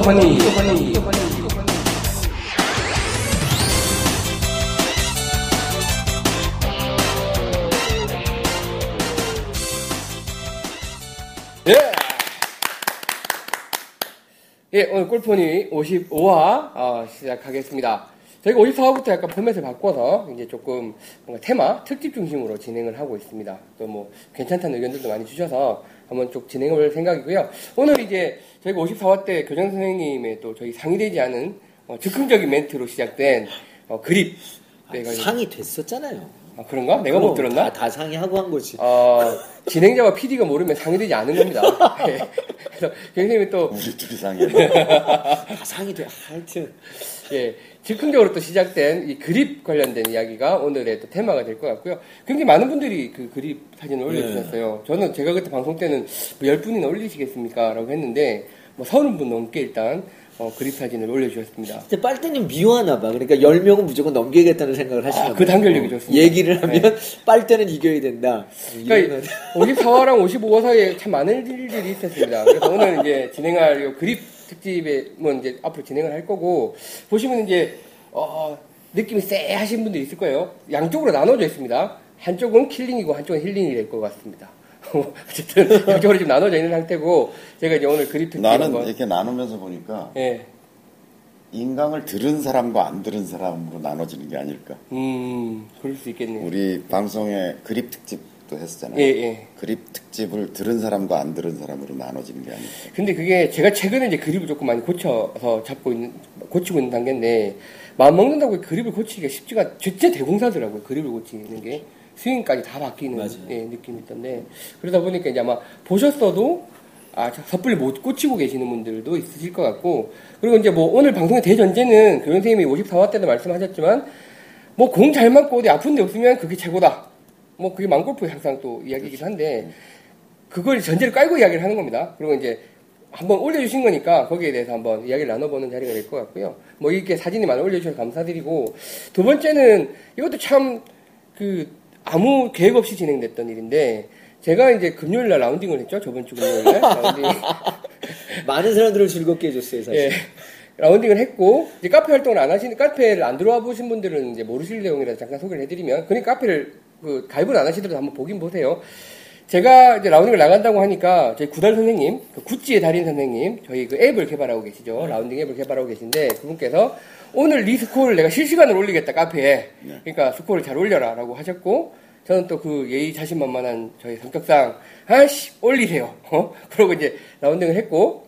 허니. 예. 예, 오늘 골프니 55화 어, 시작하겠습니다. 저희가 54화부터 약간 포맷을 바꿔서 이제 조금 뭔가 테마, 특집 중심으로 진행을 하고 있습니다. 또 뭐 괜찮다는 의견들도 많이 주셔서 한번 쭉 진행해 볼 생각이고요. 오늘 이제 저희가 54화 때 교장 선생님의 또 저희 상의되지 않은 어, 즉흥적인 멘트로 시작된 어, 그립. 네, 그래서- 상이 됐었잖아요. 아, 그런가? 내가 못 들었나? 다, 다 상의하고 한 거지. 어, 진행자와 PD가 모르면 상의되지 않은 겁니다. 예. 그래서 교수님이 또, 우리 둘이 상해. 다 상이 돼. 하여튼. 예, 즉흥적으로 또 시작된 이 그립 관련된 이야기가 오늘의 또 테마가 될 것 같고요. 굉장히 많은 분들이 그 그립 사진을 올려주셨어요. 저는 제가 그때 방송 때는 뭐 10분이나 올리시겠습니까? 라고 했는데, 뭐 30분 넘게 일단, 어, 그립 사진을 올려주셨습니다. 근데 빨대는 미워하나 봐. 그러니까 10명은 무조건 넘기겠다는 생각을 하시나 아, 봐. 그 단결력이 좋습니다. 얘기를 하면 빨대는 이겨야 된다. 그러니까 54화랑 55화 사이에 참 많은 일들이 있었습니다. 그래서 오늘 이제 진행할 이 그립 특집에 뭐 이제 앞으로 진행을 할 거고 보시면 이제 어, 느낌이 쎄 하신 분들이 있을 거예요. 양쪽으로 나눠져 있습니다. 한쪽은 킬링이고 한쪽은 힐링이 될 것 같습니다. 어쨌든 양쪽으로 지금 나눠져 있는 상태고 제가 이제 오늘 그립 특집 나는 한번 이렇게 나누면서 보니까 예. 인강을 들은 사람과 안 들은 사람으로 나눠지는 게 아닐까. 음, 그럴 수 있겠네요. 우리 방송에 그립 특집 도 했었잖아요. 예, 예. 그립 특집을 들은 사람과 안 들은 사람으로 나눠지는 게 아닐까. 근데 그게 제가 최근에 이제 그립을 조금 많이 고쳐서 잡고 있는, 고치고 있는 단계인데, 마음 먹는다고 그립을 고치기가 쉽지가, 진짜 대공사더라고요. 그립을 고치는 게. 스윙까지 다 바뀌는. 예, 느낌이 있던데. 그러다 보니까 이제 아마 보셨어도, 아, 저 섣불리 못 고치고 계시는 분들도 있으실 것 같고, 그리고 이제 뭐 오늘 방송의 대전제는 교장 선생님이 54화 때도 말씀하셨지만, 뭐 공 잘 맞고 어디 아픈 데 없으면 그게 최고다. 뭐 그게 망골프의 항상 또 이야기이기도 한데, 그걸 전제를 깔고 이야기를 하는 겁니다. 그리고 이제 한번 올려주신 거니까 거기에 대해서 한번 이야기를 나눠보는 자리가 될 것 같고요. 뭐 이렇게 사진이 많이 올려주셔서 감사드리고 두 번째는 이것도 참 그 아무 계획 없이 진행됐던 일인데 제가 이제 금요일 날 라운딩을 했죠. 저번 주 금요일 날 라운딩. 많은 사람들을 즐겁게 해줬어요, 사실. 예. 라운딩을 했고 이제 카페 활동을 안 하시는 카페를 안 들어와 보신 분들은 이제 모르실 내용이라서 잠깐 소개를 해드리면 그러니까 카페를 그 가입을 안 하시더라도 한번 보긴 보세요. 제가 이제 라운딩을 나간다고 하니까 저희 구달 선생님, 그 구찌의 달인 선생님, 저희 그 앱을 개발하고 계시죠. 라운딩 앱을 개발하고 계신데 그분께서 오늘 네 스코어를 내가 실시간으로 올리겠다 카페에. 그러니까 스코어를 잘 올려라라고 하셨고 저는 또 그 예의 자신만만한 저희 성격상 아씨 올리세요. 어? 그러고 이제 라운딩을 했고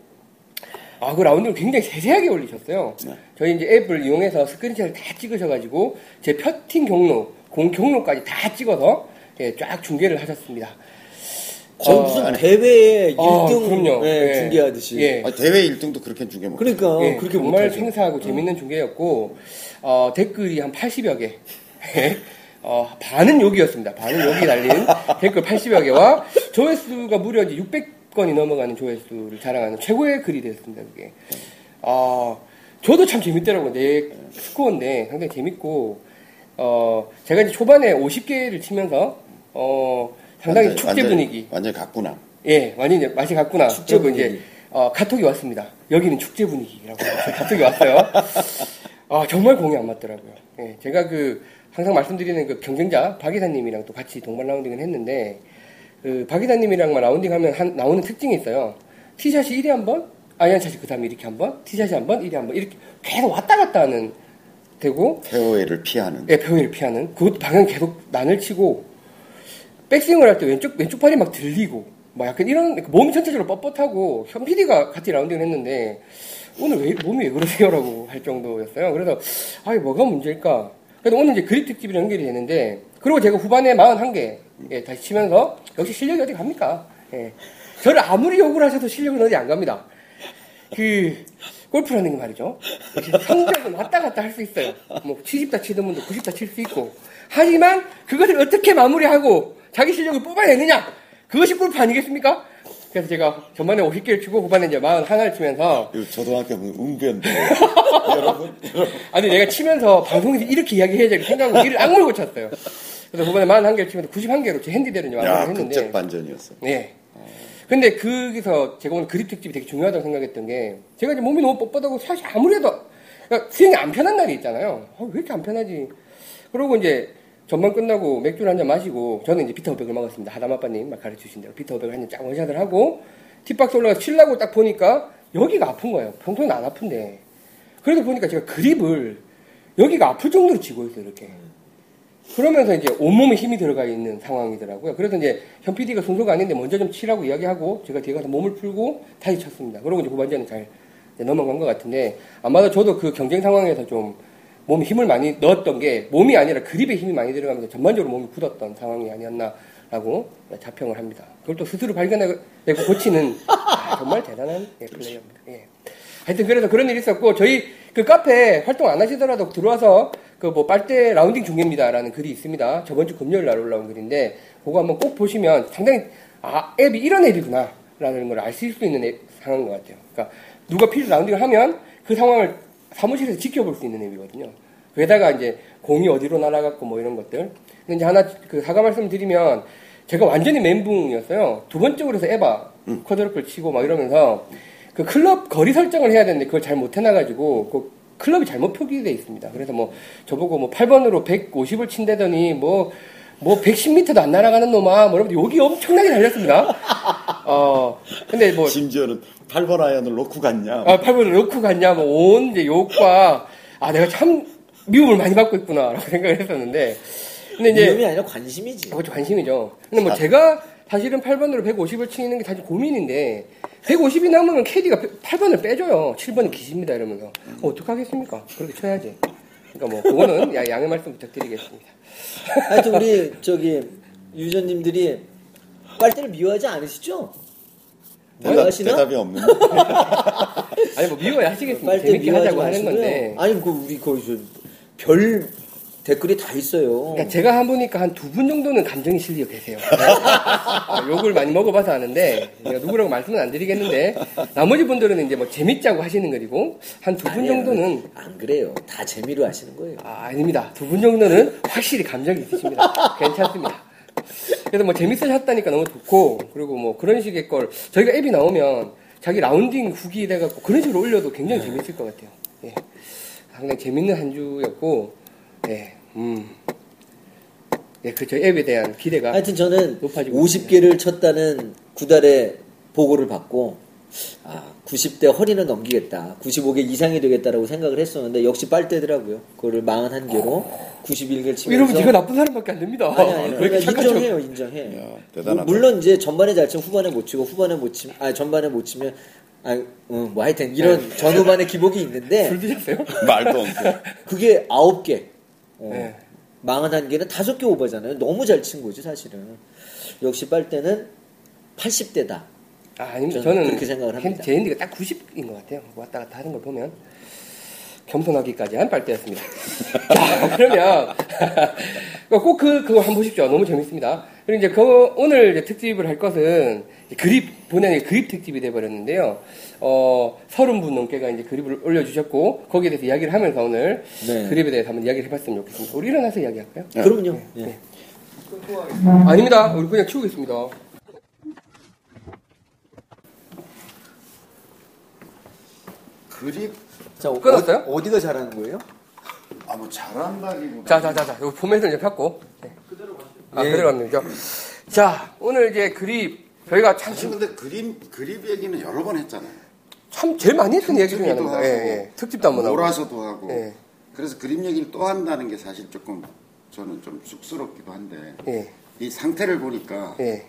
아, 그 라운딩을 굉장히 세세하게 올리셨어요. 네. 저희 이제 앱을 이용해서 스크린샷을 다 찍으셔가지고 제 퍼팅 경로, 공 경로까지 다 찍어서 예, 쫙 중계를 하셨습니다. 거의 어, 무슨 아니. 대회에 어, 1등 그럼요. 예, 예. 중계하듯이. 예. 아, 대회 1등도 그렇게 중계 못. 그러니까 예, 그렇게 정말 못하죠. 생생하고 재밌는 중계였고 어, 댓글이 한 80여 개. 어, 반은 욕이었습니다. 반은 욕이 달린 댓글 80여 개와 조회수가 무려 이제 600건이 넘어가는 조회수를 자랑하는 최고의 글이 됐습니다. 그게. 아, 저도 참 재밌더라고요. 내 스코어인데 상당히 재밌고 어, 제가 이제 초반에 50개를 치면서 어, 상당히 완전- 축제 완전- 분위기 완전 갔구나. 예, 완전히 이제 맛이 갔구나. 축제 그리고 이제 분위기. 어, 카톡이 왔습니다. 여기는 축제 분위기라고 카톡이 왔어요. 아 정말 공이 안 맞더라고요. 예, 제가 그 항상 말씀드리는 그 경쟁자 박 이사님이랑 또 같이 동반 라운딩을 했는데 그 박 이사님이랑만 라운딩 하면 한- 나오는 특징이 있어요. 티샷이 1위 한 번, 아이언샷이 그 다음에 이렇게 한 번, 티샷이 한 번, 1위 한번 이렇게 계속 왔다 갔다 하는 되고 페어웨이를 피하는. 예, 페어웨이를 피하는 그것도 방향 계속 난을 치고 백스윙을 할 때 왼쪽 왼쪽 팔이 막 들리고 막 약간 이런 몸이 전체적으로 뻣뻣하고 현 PD가 같이 라운딩을 했는데 오늘 왜 몸이 왜 그러세요라고 할 정도였어요. 그래서 아 이게 뭐가 문제일까? 그래도 오늘 이제 그립 특집이랑 연결이 되는데 그리고 제가 후반에 41개 예, 다시 치면서 역시 실력이 어디 갑니까? 예. 저를 아무리 욕을 하셔도 실력은 어디 안 갑니다. 그 골프라는 게 말이죠. 성적은 왔다 갔다 할 수 있어요. 뭐 70다 치던 분도 90다 칠 수 있고. 하지만 그것을 어떻게 마무리하고 자기 실력을 뽑아내느냐. 그것이 골프 아니겠습니까? 그래서 제가 전반에 50개를 치고 후반에 이제 41을 치면서 이거 초등학교 보면 웅변대. 여러분, 아니 내가 치면서 방송에서 이렇게 이야기해야 될 생각으로 이를 악물고 쳤어요. 그래서 후반에 41개를 치면서 91개로 제 핸디대로 이제 야, 완성을 했는데 극적 반전이었어. 네. 근데 거기서 제가 오늘 그립 특집이 되게 중요하다고 생각했던 게 제가 이제 몸이 너무 뻣뻣하고 사실 아무래도 그러니까 스윙이 안 편한 날이 있잖아요. 아, 왜 이렇게 안 편하지? 그러고 이제 전반 끝나고 맥주를 한 잔 마시고 저는 이제 비타오백을 먹었습니다. 하담아빠님 막 가르쳐주신 대로 비타오백을 한 잔 쫙 원샷을 하고 팁박스 올라가 치려고 딱 보니까 여기가 아픈 거예요. 평소에는 안 아픈데. 그래도 보니까 제가 그립을 여기가 아플 정도로 쥐고 있어요, 이렇게. 그러면서 이제 온몸에 힘이 들어가 있는 상황이더라고요. 그래서 이제 현 PD가 순서가 아닌데 먼저 좀 치라고 이야기하고 제가 뒤에 가서 몸을 풀고 다시 쳤습니다. 그러고 이제 후반전에 잘 넘어간 것 같은데 아마도 저도 그 경쟁 상황에서 좀 몸에 힘을 많이 넣었던 게 몸이 아니라 그립에 힘이 많이 들어가면서 전반적으로 몸이 굳었던 상황이 아니었나라고 자평을 합니다. 그걸 또 스스로 발견하고 고치는 아, 정말 대단한 예, 플레이어입니다. 예. 하여튼 그래서 그런 일이 있었고 저희 그 카페 활동 안 하시더라도 들어와서 그 뭐 빨대 라운딩 중계입니다라는 글이 있습니다. 저번 주 금요일 날 올라온 글인데 그거 한번 꼭 보시면 상당히 아 앱이 이런 앱이구나라는 걸 알 수 있는 앱, 상황인 것 같아요. 그러니까 누가 필드 라운딩을 하면 그 상황을 사무실에서 지켜볼 수 있는 앱이거든요. 거기다가 이제 공이 어디로 날아갔고 뭐 이런 것들. 근데 이제 하나 그 사과 말씀 드리면 제가 완전히 멘붕이었어요. 두 번째 홀에서 에바 쿼드러플 치고 막 이러면서 그 클럽 거리 설정을 해야 되는데 그걸 잘 못 해놔가지고 그 클럽이 잘못 표기되어 있습니다. 그래서 뭐 저보고 뭐 8번으로 150을 친다더니 뭐 뭐 110m도 안 날아가는 놈아, 뭐 여러분 욕이 엄청나게 달렸습니다. 어 근데 뭐 심지어는 8번 아이언을 놓고 갔냐. 아, 8번을 넣고 갔냐, 뭐, 온 이제 욕과, 아, 내가 참 미움을 많이 받고 있구나라고 생각을 했었는데, 근데 이제, 위험이 아니라 관심이지. 그것도 관심이죠. 근데 뭐 제가 사실은 8번으로 150을 치는 게 사실 고민인데, 150이 남으면 KD가 8번을 빼줘요. 7번은 기십니다, 이러면서. 어, 어떡하겠습니까? 그렇게 쳐야지. 그러니까 뭐, 그거는 야- 양해 말씀 부탁드리겠습니다. 하여튼 우리 저기 유저님들이 빨대를 미워하지 않으시죠? 대답, 미워하시나? 대답이 없는. 아니, 뭐, 미워야 하시겠습니다. 빨대 재밌게 미워하지 하자고 하는 마시고요. 건데. 아니 그 우리 그별 댓글이 다 있어요. 그러니까 제가 한 보니까 한 두 분 정도는 감정이 실려 계세요. 아, 욕을 많이 먹어봐서 아는데 누구라고 말씀은 안 드리겠는데 나머지 분들은 이제 뭐 재밌자고 하시는 거리고 한 두 분. 정도는 안 그래요. 다 재미로 하시는 거예요. 아, 아닙니다. 두 분 정도는 확실히 감정이 있으십니다. 괜찮습니다. 그래서 뭐 재밌으셨다니까 너무 좋고 그리고 뭐 그런 식의 걸 저희가 앱이 나오면 자기 라운딩 후기 돼갖고 그런 식으로 올려도 굉장히 재밌을 것 같아요. 예. 상당히 재밌는 한 주였고 예, 음. 예, 그 저희 앱에 대한 기대가 하여튼 저는 높아지고 50개를 쳤다는 구달의 보고를 받고 아, 90대 허리는 넘기겠다. 95개 이상이 되겠다라고 생각을 했었는데 역시 빨대더라고요. 그거를 41개로 91개를 치면서 여러분 제가 나쁜 사람밖에 안 됩니다. 아니 아니 왜 이렇게 그러니까? 인정해요 인정해. 야, 대단하다. 물- 물론 이제 전반에 잘 치면 후반에 못 치고 후반에 못 치면 아 전반에 못 치면 아뭐 하여튼 이런 전후반의 기복이 있는데 술 드셨어요? 말도 없고. 그게 아홉 개. 어, 네. 망한 개는 다섯 개 오버잖아요. 너무 잘 친 거지 사실은. 역시 빨대는 80대다. 아, 아닙니다. 저는 그렇게 생각을 합니다. 제 핸디가 딱 90인 것 같아요. 왔다 갔다 하는 걸 보면. 겸손하기까지 한 빨대였습니다. 자, 그러면, 꼭 그, 그거 한번 보십시오. 너무 재밌습니다. 그리고 이제 그, 오늘 이제 특집을 할 것은, 그립, 본연의 그립 특집이 돼버렸는데요. 어, 서른 분 넘게가 이제 그립을 올려주셨고, 거기에 대해서 이야기를 하면서 오늘 네. 그립에 대해서 한번 이야기를 해봤으면 좋겠습니다. 우리 일어나서 이야기할까요? 그럼요. 예. 아닙니다. 우리 그냥 치우겠습니다. 그립, 자, 어, 끊었어요? 어, 디가 잘하는 거예요? 아, 뭐 잘한다기보다. 자, 자, 자, 자. 요 포맷을 이제 폈고. 네. 아, 예. 그대로 되죠. 자, 오늘 이제 그립, 저희가 참, 사실 근데 그림, 그립 얘기는 여러 번 했잖아요. 참 제일 많이 했던 얘기 중에 하나입니다. 예, 예. 특집도 한번 하고. 몰아서도 하고. 예. 그래서 그림 얘기를 또 한다는 게 사실 조금 저는 좀 쑥스럽기도 한데. 예, 이 상태를 보니까 예.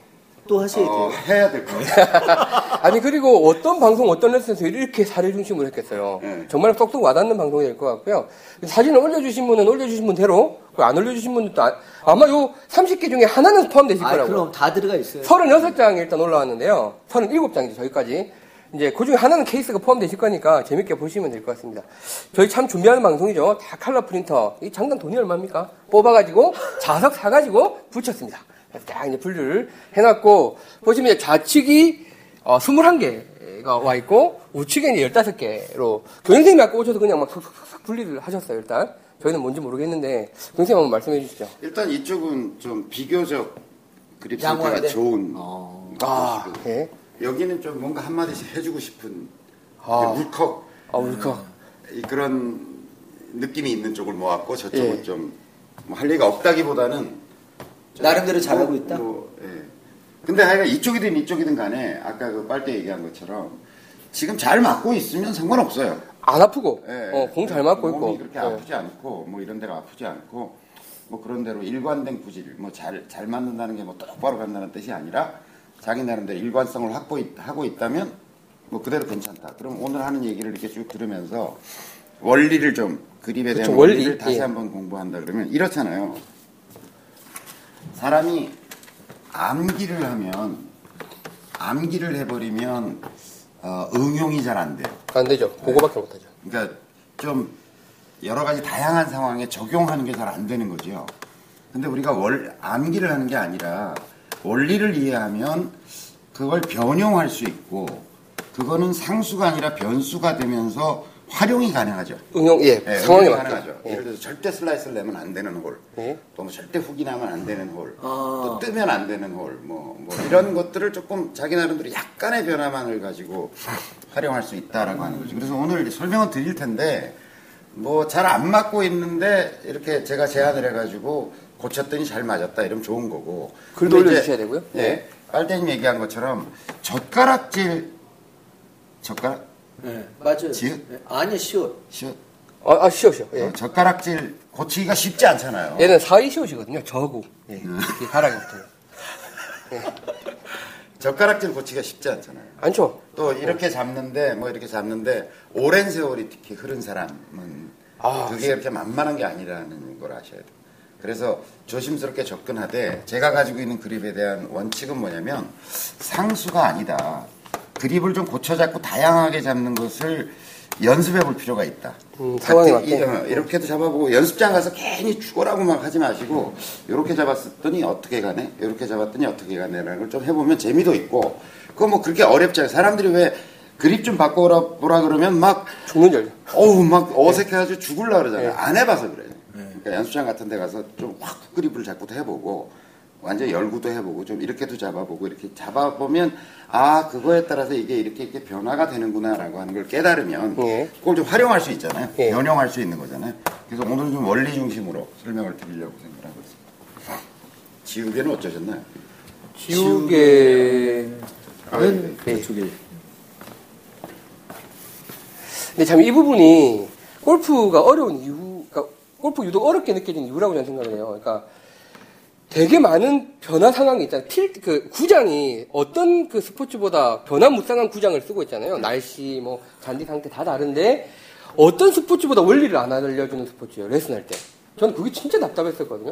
또 하셔야 돼요. 어, 해야 될것 같아요. 아니, 그리고 어떤 방송, 어떤 레슨에서 이렇게 사례 중심으로 했겠어요. 네. 정말 쏙쏙 와닿는 방송이 될 것 같고요. 사진을 올려주신 분은 올려주신 분대로, 그리고 안 올려주신 분들도 아, 아마 요 30개 중에 하나는 포함되실 아, 거라고요. 그럼 다 들어가 있어요. 36장이 일단 올라왔는데요. 37장이죠, 저희까지. 이제 그 중에 하나는 케이스가 포함되실 거니까 재밌게 보시면 될 것 같습니다. 저희 참 준비하는 방송이죠. 다 칼라 프린터. 이 장단 돈이 얼마입니까? 뽑아가지고 자석 사가지고 붙였습니다. 그래서 딱 이제 분류를 해놨고, 보시면 이제 좌측이 어, 21개가 와 있고, 우측에 이제 15개로, 교장선생님이 아까 오셔서 그냥 막 쏙쏙쏙 분리를 하셨어요, 일단. 저희는 뭔지 모르겠는데, 교장선생님 한번 말씀해 주시죠. 일단 이쪽은 좀 비교적 그립? 상태가 좋은 어. 아, 보시고 예. 여기는 좀 뭔가 한마디씩 해주고 싶은 아. 울컥 아, 울컥. 이 그런 느낌이 있는 쪽을 모았고 저쪽은 예. 좀뭐 할 얘기가 없다기보다는 좀 나름대로 잘하고 뭐, 있다? 뭐, 예. 근데 하여간 이쪽이든 이쪽이든 간에 아까 그 빨대 얘기한 것처럼 지금 잘 맞고 있으면 상관없어요. 안 아프고, 예. 어, 공 잘 맞고 몸이 있고. 그렇게 예. 아프지 않고 뭐 이런 데가 아프지 않고 뭐 그런 대로 일관된 구질 뭐 잘 잘 맞는다는 게 뭐 똑바로 간다는 뜻이 아니라 자기 나름대로 일관성을 확보 하고 있다면 뭐 그대로 괜찮다. 그럼 오늘 하는 얘기를 이렇게 쭉 들으면서 원리를 좀 그립에 대한 그쵸, 원리를 원리. 다시 예. 한번 공부한다 그러면 이렇잖아요. 사람이 암기를 하면 암기를 해버리면 어, 응용이 잘 안 돼요. 안 되죠. 그거밖에 못 하죠. 그러니까 좀 여러 가지 다양한 상황에 적용하는 게 잘 안 되는 거죠. 근데 우리가 월, 암기를 하는 게 아니라 원리를 이해하면 그걸 변형할 수 있고 그거는 상수가 아니라 변수가 되면서 활용이 가능하죠. 응용, 예, 예, 상황에 응용이 맞게. 가능하죠. 예. 예를 들어서 절대 슬라이스를 내면 안 되는 홀, 예. 또뭐 절대 훅이 나면 안 되는 홀, 아. 또 뜨면 안 되는 홀, 뭐, 뭐 이런 것들을 조금 자기 나름대로 약간의 변화만을 가지고 활용할 수 있다라고 하는 거죠. 그래서 오늘 설명은 드릴 텐데 뭐 잘 안 맞고 있는데 이렇게 제가 제안을 해가지고 고쳤더니 잘 맞았다 이러면 좋은 거고. 글도 올려주셔야 되고요. 예. 네. 빨대님 얘기한 것처럼 젓가락질 젓가락 네, 맞아요. 지읒? 네, 아니요, 쉬워. 시옷 아, 아 쉬어. 예. 어, 젓가락질 고치기가 쉽지 않잖아요. 얘는 사이 시옷이거든요. 저하고. 예. 음. 이 가락이 붙어요. 젓가락질 고치기가 쉽지 않잖아요. 안죠? 또 이렇게 잡는데 뭐 이렇게 잡는데 오랜 세월이 특히 흐른 사람은 아, 그게 이렇게 만만한 게 아니라는 걸 아셔야 돼요. 그래서 조심스럽게 접근하되 제가 가지고 있는 그립에 대한 원칙은 뭐냐면 상수가 아니다. 그립을 좀 고쳐 잡고 다양하게 잡는 것을 연습해 볼 필요가 있다. 음, 상황에 맞게. 어, 이렇게도 잡아보고 연습장 가서 괜히 죽어라고 막 하지 마시고 이렇게 잡았더니 어떻게 가네? 이렇게 잡았더니 어떻게 가네라는 걸 좀 해보면 재미도 있고 그거 뭐 그렇게 어렵지 않아요. 사람들이 왜 그립 좀 바꿔보라 보라 그러면 막 죽는 줄. 어우 막 어색해가지고 죽을라 그러잖아요. 네. 안 해봐서 그래요. 그러니까 연습장 같은 데 가서 좀 확 그립을 잡고도 해보고 완전 열구도 해보고 좀 이렇게도 잡아보고 이렇게 잡아보면 아 그거에 따라서 이게 이렇게 이렇게 변화가 되는구나라고 하는 걸 깨달으면 예. 그걸 좀 활용할 수 있잖아요. 예. 변형할 수 있는 거잖아요. 그래서 오늘은 좀 원리 중심으로 설명을 드리려고 생각하고 있습니다. 지우개는 어쩌셨나요? 지우개. 아, 는 네. 저쪽에. 근데 참 이 부분이 골프가 어려운 이유, 골프 유독 어렵게 느껴진 이유라고 저는 생각을 해요. 그러니까 되게 많은 변화 상황이 있잖아요. 필, 그 구장이 어떤 그 스포츠보다 변화무쌍한 구장을 쓰고 있잖아요. 날씨, 뭐 잔디 상태 다 다른데 어떤 스포츠보다 원리를 안 알려주는 스포츠예요. 레슨할 때. 저는 그게 진짜 답답했었거든요.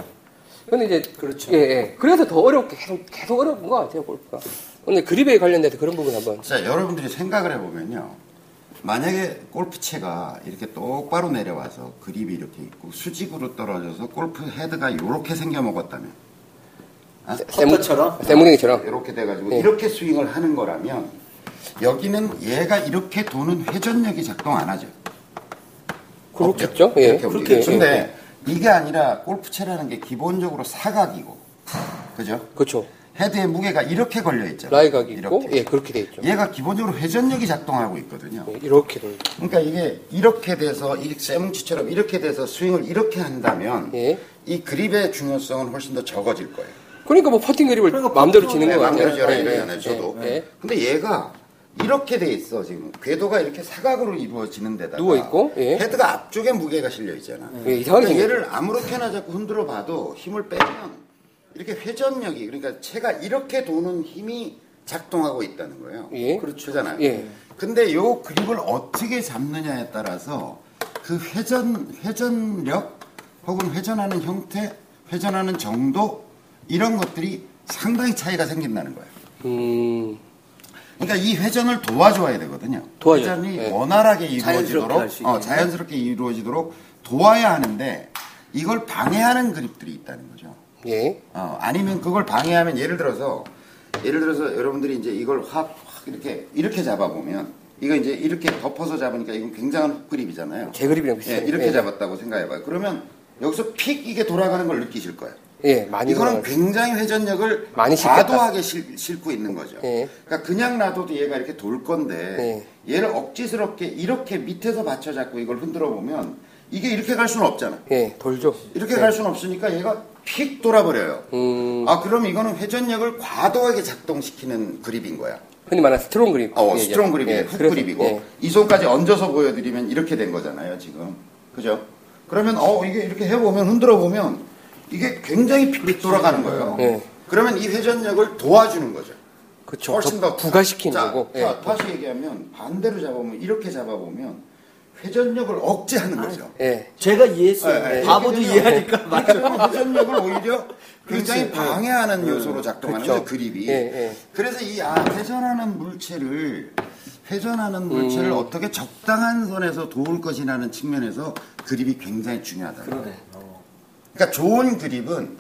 근데 이제 그렇죠. 예, 예. 그래서 더 어렵게 계속 계속 어려운 것 같아요 골프가. 오늘 그립에 관련돼서 그런 부분 한번. 자, 여러분들이 생각을 해보면요. 만약에 골프채가 이렇게 똑바로 내려와서 그립이 이렇게 있고 수직으로 떨어져서 골프 헤드가 이렇게 생겨 먹었다면 퍼터처럼? 세무댕이처럼. 이렇게 돼가지고 네. 이렇게 스윙을 하는 거라면 여기는 얘가 이렇게 도는 회전력이 작동 안 하죠. 그렇겠죠? 없죠? 예. 움직여요. 근데 이게 아니라 골프채라는 게 기본적으로 사각이고 그죠? 그렇죠. 헤드의 무게가 이렇게 걸려 있잖아요. 라이각이 있고, 이렇게. 예, 그렇게 돼 있죠. 얘가 기본적으로 회전력이 작동하고 있거든요. 예, 이렇게 돌. 그러니까 이게 이렇게 돼서 이 쇠뭉치처럼 이렇게 돼서 스윙을 이렇게 한다면 예. 이 그립의 중요성은 훨씬 더 적어질 거예요. 그러니까 뭐 퍼팅 그립을 그러니까 마음대로 네, 거 같아요. 마음대로 열어 예, 이러잖아요. 예, 저도. 예, 예. 근데 얘가 이렇게 돼 있어 지금 궤도가 이렇게 사각으로 이루어지는 데다가 누워 있고, 예. 헤드가 앞쪽에 무게가 실려 있잖아. 예, 이상하게 그러니까. 얘를 아무렇게나 자꾸 흔들어 봐도 힘을 빼면 이렇게 회전력이 그러니까 채가 이렇게 도는 힘이 작동하고 있다는 거예요. 예. 그렇잖아요. 예. 근데 요 그립을 어떻게 잡느냐에 따라서 그 회전 회전력 혹은 회전하는 형태, 회전하는 정도 이런 것들이 상당히 차이가 생긴다는 거예요. 음, 그러니까 이 회전을 도와줘야 되거든요. 도와줘요. 회전이 네. 원활하게 자연스럽게 이루어지도록 있게. 어, 자연스럽게 이루어지도록 도와야 하는데 이걸 방해하는 그립들이 있다는 거죠. 예. 어, 아니면 그걸 방해하면 예를 들어서 예를 들어서 여러분들이 이제 이걸 확, 확 이렇게 이렇게 잡아보면 이거 이제 이렇게 덮어서 잡으니까 이건 굉장한 훅그립이잖아요. 제 그립이랑 예, 비슷해요. 이렇게 예. 잡았다고 생각해봐요. 그러면 여기서 픽 이게 돌아가는 걸 느끼실 거예요. 예, 많이 이거는. 굉장히 회전력을 많이. 과도하게 실, 싣고 있는 거죠. 예. 그러니까 그냥 놔둬도 얘가 이렇게 돌 건데 얘를 억지스럽게 이렇게 밑에서 받쳐 잡고 이걸 흔들어 보면 이게 이렇게 갈 수는 없잖아. 예, 돌죠. 이렇게 갈 수는 없으니까 얘가 픽 돌아버려요. 음, 아 그럼 이거는 회전력을 과도하게 작동시키는 그립인 거야. 흔히 말하는 strong grip. 어, 예, strong 예. 그립이에요. 예, 훅 그립이고 예. 이 손까지 얹어서 보여드리면 이렇게 된 거잖아요, 지금. 그죠? 그러면 어 이게 이렇게 해보면 흔들어 보면 이게 굉장히 픽픽 돌아가는 거예요. 예. 그러면 이 회전력을 도와주는 거죠. 그쵸. 훨씬 더더 부가시키는 자, 거고. 예. 자, 다시 얘기하면 반대로 잡아보면 이렇게 잡아보면 회전력을 억제하는 거죠. 예. 제가 이해했어요. 예, 예. 바보도 이해하니까. 그럼 회전력을 오히려 굉장히 그렇지. 방해하는 요소로 작동하는 그렇죠. 거죠, 그립이. 예, 예. 그래서 이 아, 회전하는 물체를 회전하는 물체를 음. 어떻게 적당한 선에서 도울 것이라는 측면에서 그립이 굉장히 중요하다. 그러네. 어. 그러니까 좋은 그립은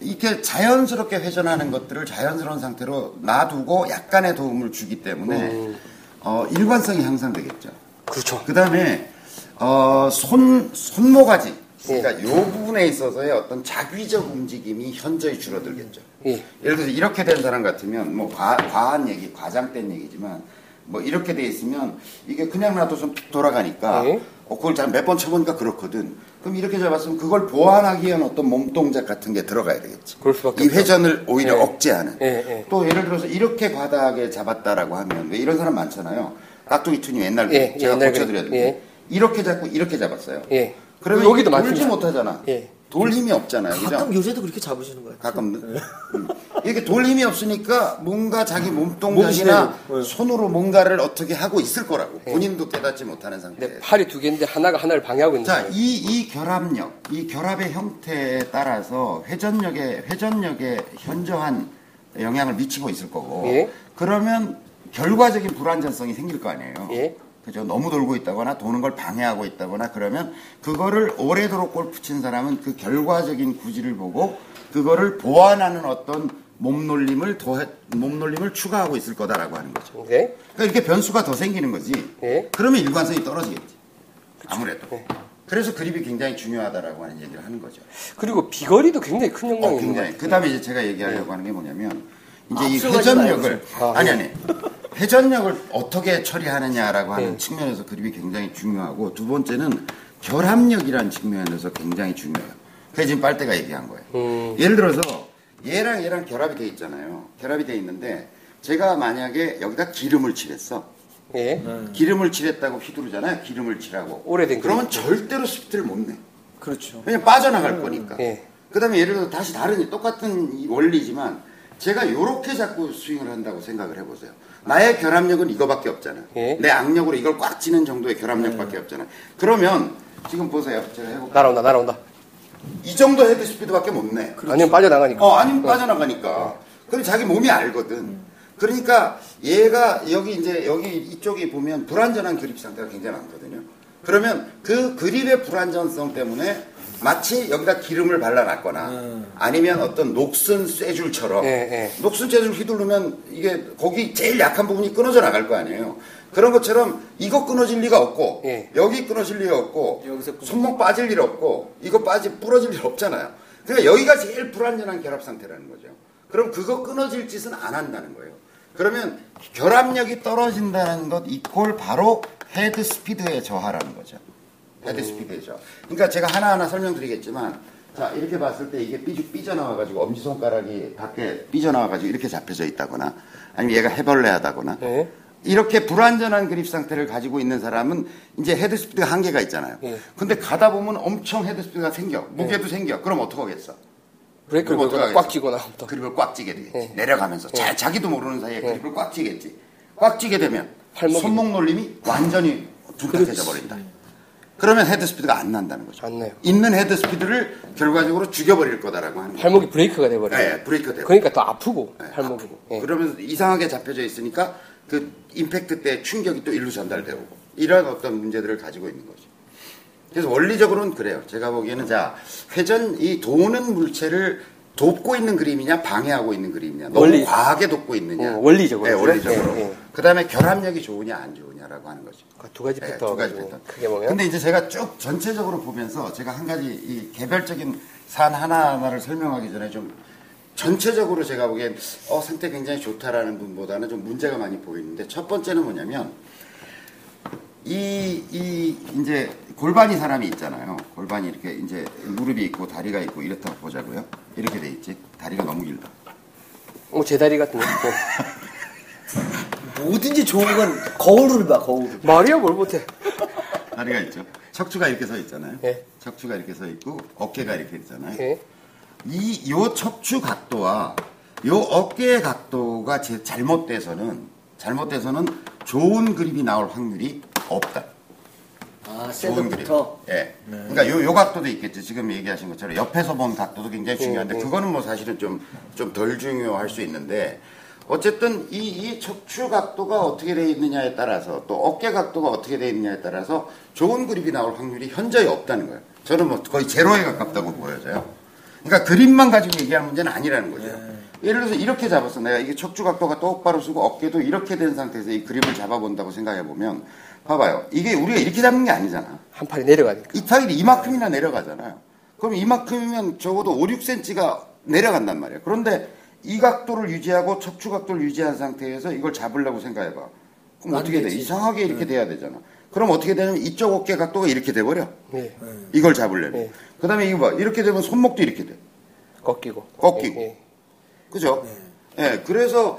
이렇게 자연스럽게 회전하는 것들을 자연스러운 상태로 놔두고 약간의 도움을 주기 때문에 음. 어, 일관성이 향상되겠죠. 그렇죠. 그 다음에 어, 손 손모가지 예. 그러니까 요 부분에 있어서의 어떤 자귀적 움직임이 현저히 줄어들겠죠. 예. 예를 들어서 이렇게 된 사람 같으면 뭐 과, 과한 얘기, 과장된 얘기지만 뭐 이렇게 돼 있으면 이게 그냥 놔둬서 픽 돌아가니까 예. 어, 그걸 몇번 쳐보니까 그렇거든. 그럼 이렇게 잡았으면 그걸 보완하기 위한 어떤 몸 동작 같은 게 들어가야 되겠지. 그럴 수밖에 이. 회전을 오히려 예. 억제하는. 예, 예. 또 예를 들어서 이렇게 과다하게 잡았다라고 하면 왜 이런 사람 많잖아요. 깍두기 투님 옛날 예, 제가 옛날 고쳐드렸는데 예. 이렇게 잡고 이렇게 잡았어요. 예. 그러면 여기도 돌지. 못하잖아. 예. 돌 힘이 없잖아요. 그죠? 가끔 요새도 그렇게 잡으시는 거예요. 가끔 음. 이렇게 돌 힘이 없으니까 뭔가 자기 몸동작이나 몸 손으로 뭔가를 어떻게 하고 있을 거라고 본인도 깨닫지 못하는 상태. 팔이 두 개인데 하나가 하나를 방해하고 있는 자, 거예요. 이, 이 결합력, 이 결합의 형태에 따라서 회전력에, 회전력에 현저한 영향을 미치고 있을 거고, 예. 그러면 결과적인 불안전성이 생길 거 아니에요. 예. 그죠? 너무 돌고 있다거나 도는 걸 방해하고 있다거나 그러면 그거를 오래도록 골프 친 사람은 그 결과적인 구질을 보고 그거를 보완하는 어떤 몸놀림을 더 몸놀림을 추가하고 있을 거다라고 하는 거죠. 네. 그러니까 이렇게 변수가 더 생기는 거지. 예. 그러면 일관성이 떨어지겠지. 아무래도. 네. 그래서 그립이 굉장히 중요하다라고 하는 얘기를 하는 거죠. 그리고 비거리도 굉장히 큰 영향이 어, 굉장히. 같아요. 그 다음에 이제 제가 얘기하려고 하는 게 뭐냐면, 이제 이 앞서가지 회전력을. 아, 아니, 예. 아니. 회전력을 어떻게 처리하느냐라고 하는 예. 측면에서 그립이 굉장히 중요하고, 두 번째는 결합력이라는 측면에서 굉장히 중요해요. 그게 지금 빨대가 얘기한 거예요. 음. 예를 들어서, 얘랑 얘랑 결합이 돼 있잖아요. 결합이 돼 있는데, 제가 만약에 여기다 기름을 칠했어. 예. 기름을 칠했다고 휘두르잖아요. 기름을 칠하고. 오래된 그러면 절대로 스피드를 못 내. 그렇죠. 왜냐면 빠져나갈 거니까. 예. 그 다음에 예를 들어 다시 다른 똑같은 이 원리지만 제가 요렇게 자꾸 스윙을 한다고 생각을 해보세요. 나의 결합력은 이거밖에 없잖아. 예. 내 악력으로 이걸 꽉 찌는 정도의 결합력밖에 없잖아. 그러면 지금 보세요. 제가 해볼게요. 날아온다, 날아온다. 이 정도 head speed밖에 못 내. 아니면 빠져나가니까. 어, 아니면 빠져나가니까. 그럼 자기 몸이 알거든. 그러니까 얘가 여기 이제 여기 이쪽에 보면 불안전한 그립 상태가 굉장히 많거든요. 그러면 그 그립의 불안전성 때문에 마치 여기다 기름을 발라놨거나 아니면 어떤 녹슨 쇠줄처럼 예, 예. 녹슨 쇠줄 휘두르면 이게 거기 제일 약한 부분이 끊어져 나갈 거 아니에요. 그런 것처럼 이거 끊어질 리가 없고 예. 여기 끊어질 리가 없고. 손목 빠질 일 없고 이거 빠지 부러질 일 없잖아요. 그러니까 여기가 제일 불안전한 결합 상태라는 거죠. 그럼 그거 끊어질 짓은 안 한다는 거예요. 그러면 결합력이 떨어진다는 것 equal 바로 head speed의 저하라는 거죠. head speed의 저하. 그러니까 제가 하나하나 설명드리겠지만 자 이렇게 봤을 때 이게 삐죽 삐져나와가지고 엄지손가락이 밖에 삐져나와가지고 이렇게 잡혀져 있다거나 아니면 얘가 해벌레하다거나 예. 이렇게 불안전한 그립 상태를 가지고 있는 사람은 이제 head speed가 한계가 있잖아요. 예. 근데 가다 보면 엄청 head speed가 생겨. 무게도 생겨. 그럼 어떡하겠어? 브레이크를? 꽉 쥐거나. 또. 그립을 꽉 쥐게 되겠지. 예. 내려가면서. 자, 자기도 모르는 사이에 그립을 꽉 쥐겠지. 꽉 쥐게 되면 손목 놀림이 완전히 둔탁해져 버린다. 그러면 head speed가 안 난다는 거죠. 안 나요. 있는 head speed를 결과적으로 죽여버릴 거다라고 하는 거예요. 팔목이 브레이크가 돼버려요. 예, 브레이크 되고. 그러니까 더 아프고, 네, 팔목이. 예. 그러면서 이상하게 잡혀져 있으니까 그 임팩트 때 충격이 또 일로 전달되고 이런 어떤 문제들을 가지고 있는 거죠. 그래서 원리적으로는 그래요. 제가 보기에는 자 회전 이 도는 물체를 돕고 있는 그림이냐 방해하고 있는 그림이냐 너무 원리- 과하게 돕고 있느냐 어, 원리적으로. 네, 원리적으로 예, 예. 그다음에 결합력이 좋으냐 안 좋으냐 라고 하는 거죠. 그두 가지 네, 패턴. 두 가지 패턴. 크게 보면. 근데 이제 제가 쭉 전체적으로 보면서 제가 한 가지 이 개별적인 산 하나하나를 설명하기 전에 좀 전체적으로 제가 보기엔 어, 상태 굉장히 좋다라는 분보다는 좀 문제가 많이 보이는데 첫 번째는 뭐냐면 이, 이, 이제 골반이 사람이 있잖아요. 골반이 이렇게 이제 무릎이 있고 다리가 있고 이렇다고 보자고요. 이렇게 돼 있지. 다리가 너무 길다. 뭐 제다리 같은 거. 뭐. 뭐든지 좋은 건 거울을 봐, 거울. 말이야 뭘 못해. 다리가 있죠. 척추가 이렇게 서 있잖아요. 예. 척추가 이렇게 서 있고 어깨가 이렇게 있잖아요. 예. 이, 요 척추 각도와 요 어깨의 각도가 제 잘못돼서는, 잘못돼서는 좋은 그립이 나올 확률이 없다. 아, 좋은 그립. 셋부터. 예. 그러니까 요, 요 각도도 있겠지. 지금 얘기하신 것처럼 옆에서 본 각도도 굉장히 중요한데, 음, 음. 그거는 뭐 사실은 좀, 좀 덜 중요할 수 있는데, 어쨌든 이, 이 척추 각도가 어떻게 돼 있느냐에 따라서, 또 어깨 각도가 어떻게 돼 있느냐에 따라서 좋은 그립이 나올 확률이 현저히 없다는 거예요. 저는 뭐 거의 제로에 가깝다고 보여져요. 그러니까 그림만 가지고 얘기할 문제는 아니라는 거죠. 예를 들어서 이렇게 잡았어. 내가 이게 척추 각도가 똑바로 쓰고 어깨도 이렇게 된 상태에서 이 그립을 잡아본다고 생각해 보면 봐봐요. 이게 우리가 이렇게 잡는 게 아니잖아. 한 팔이 내려가니까. 이 타일이 이만큼이나 내려가잖아요. 그럼 이만큼이면 적어도 5, 6cm가 내려간단 말이에요. 그런데 이 각도를 유지하고 척추 각도를 유지한 상태에서 이걸 잡으려고 생각해봐. 그럼 안 어떻게 돼? 되지. 이상하게 이렇게 돼야 되잖아. 그럼 어떻게 되냐면 이쪽 어깨 각도가 이렇게 돼버려. 예. 이걸 잡으려면. 네. 그 다음에 이거 봐. 이렇게 되면 손목도 이렇게 돼. 꺾이고. 꺾이고. 예, 예. 그죠? 예, 그래서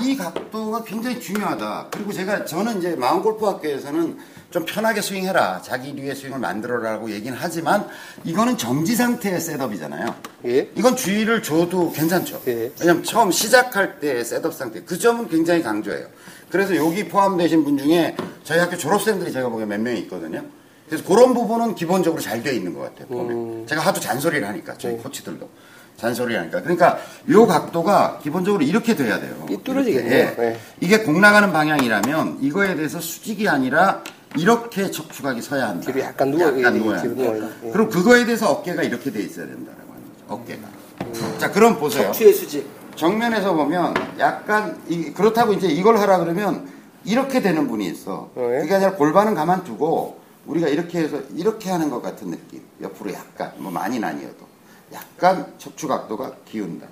이 각도가 굉장히 중요하다. 그리고 제가, 저는 이제 마음골프학교에서는 좀 편하게 스윙해라. 자기류의 스윙을 만들어라고 얘기는 하지만 이거는 정지 상태의 setup이잖아요. 예. 이건 주의를 줘도 괜찮죠. 예. 왜냐면 처음 시작할 때 setup 상태. 그 점은 굉장히 강조해요. 그래서 여기 포함되신 분 중에 저희 학교 졸업생들이 제가 보기엔 몇 명이 있거든요. 그래서 그런 부분은 기본적으로 잘 되어 있는 것 같아요. 보면. 제가 하도 잔소리를 하니까 저희 코치들도 잔소리를 하니까. 그러니까 요 각도가 기본적으로 이렇게 돼야 돼요. 삐뚤어지겠네요. 이렇게. 네. 이게 공 나가는 방향이라면 이거에 대해서 수직이 아니라 이렇게 척추각이 서야 한다. 뒤로 약간 누워- 약간 예, 누워야 한다. 예. 그리고 그거에 대해서 어깨가 이렇게 돼 있어야 된다라고 하는 거죠. 어깨가. 자, 그럼 보세요. 척추의 수직. 정면에서 보면 약간 이- 그렇다고 이제 이걸 하라 그러면 이렇게 되는 분이 있어. 어, 예? 그게 아니라 골반은 가만두고 우리가 이렇게 해서 이렇게 하는 것 같은 느낌. 옆으로 약간 뭐 많이는 아니어도 약간 척추 각도가 기운다.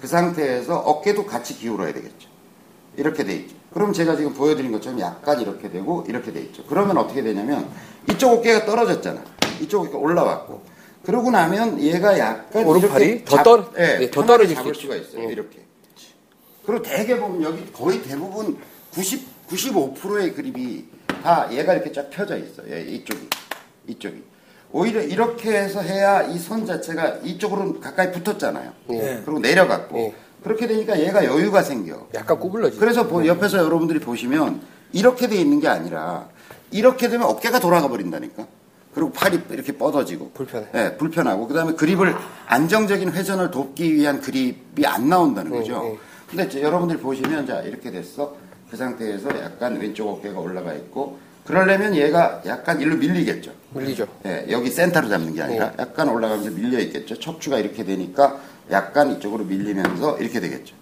그 상태에서 어깨도 같이 기울어야 되겠죠. 이렇게 돼 있죠. 그럼 제가 지금 보여드린 것처럼 약간 이렇게 되고 이렇게 돼 있죠. 그러면 어떻게 되냐면 이쪽 어깨가 떨어졌잖아. 이쪽 어깨가 올라왔고. 그러고 나면 얘가 약간 오른팔이 더 잡- 떨- 예, 예, 더 떨어질 잡을 수 수가. 있어요. 예. 이렇게. 그리고 대개 보면 여기 거의 대부분 90, 95%의 그립이 다 얘가 이렇게 쫙 펴져 있어요. 예, 이쪽이. 이쪽이. 오히려 이렇게 해서 해야 이 선 자체가 이쪽으로 가까이 붙었잖아요. 예. 그리고 내려갔고. 예. 그렇게 되니까 얘가 여유가 생겨. 약간 구불러지. 그래서 보- 옆에서 여러분들이 보시면 이렇게 돼 있는 게 아니라 이렇게 되면 어깨가 돌아가 버린다니까. 그리고 팔이 이렇게 뻗어지고. 불편해. 예, 불편하고. 그 다음에 그립을 안정적인 회전을 돕기 위한 그립이 안 나온다는 네, 거죠. 네. 근데 이제 여러분들이 보시면 자, 이렇게 됐어. 그 상태에서 약간 왼쪽 어깨가 올라가 있고. 그러려면 얘가 약간 일로 밀리겠죠. 밀리죠. 예, 여기 센터로 잡는 게 아니라 약간 올라가면서 밀려 있겠죠. 척추가 이렇게 되니까 약간 이쪽으로 밀리면서 이렇게 되겠죠.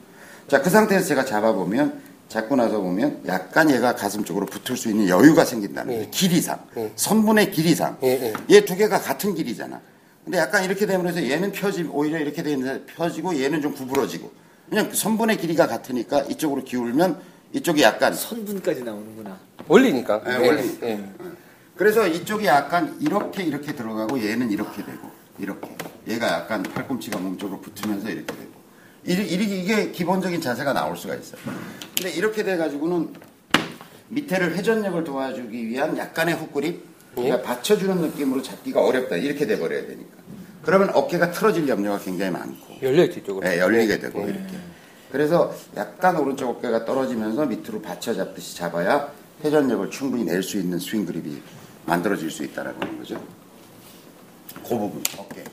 자, 그 상태에서 제가 잡아보면 잡고 나서 보면 약간 얘가 가슴 쪽으로 붙을 수 있는 여유가 생긴다는 거예요. 예. 길이상. 예. 선분의 길이상. 예, 예. 얘 두 개가 같은 길이잖아. 근데 약간 이렇게 되면서 얘는 펴지 오히려 이렇게 되는데 펴지고 얘는 좀 구부러지고. 그냥 선분의 길이가 같으니까 이쪽으로 기울면 이쪽이 약간 선분까지 나오는구나. 원리니까. 예, 원리. 예. 그래서 이쪽이 약간 이렇게 이렇게 들어가고 얘는 이렇게 되고 이렇게 얘가 약간 팔꿈치가 몸쪽으로 붙으면서 이렇게 되고 이게, 이게 기본적인 자세가 나올 수가 있어요. 근데 이렇게 돼 가지고는 밑에를 회전력을 도와주기 위한 약간의 훅그립 그러니까 받쳐주는 느낌으로 잡기가 어렵다 이렇게 돼 버려야 되니까 그러면 어깨가 틀어질 염려가 굉장히 많고 열려있지, 이쪽으로. 예, 열리게 되고 이렇게. 그래서 약간 오른쪽 어깨가 떨어지면서 밑으로 받쳐 잡듯이 잡아야 회전력을 충분히 낼 수 있는 스윙 그립이 만들어질 수 있다라고 하는 거죠. 그 부분 어깨.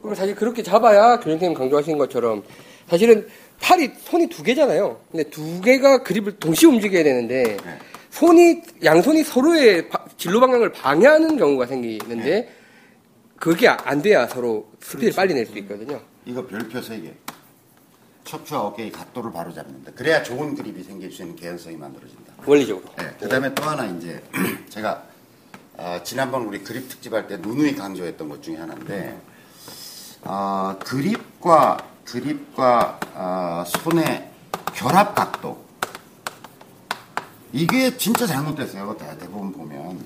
그리고 사실 그렇게 잡아야 교장선생님 강조하신 것처럼 사실은 팔이 손이 두 개잖아요. 근데 두 개가 그립을 동시에 움직여야 되는데 네. 손이 양손이 서로의 바- 진로 방향을 방해하는 경우가 생기는데 그게 안 돼야 서로 스피드를 빨리 낼 수 있거든요. 이거 별표 세 개. 척추와 어깨의 각도를 바로 잡는다. 그래야 좋은 그립이 생길 수 있는 개연성이 만들어진다. 원리적으로. 네, 그 다음에 또 하나 이제 제가 아, 지난번 우리 그립 특집할 때 누누이 강조했던 것 중에 하나인데 어, 그립과 그립과 어, 손의 결합 각도 이게 진짜 잘못됐어요. 다 대부분 보면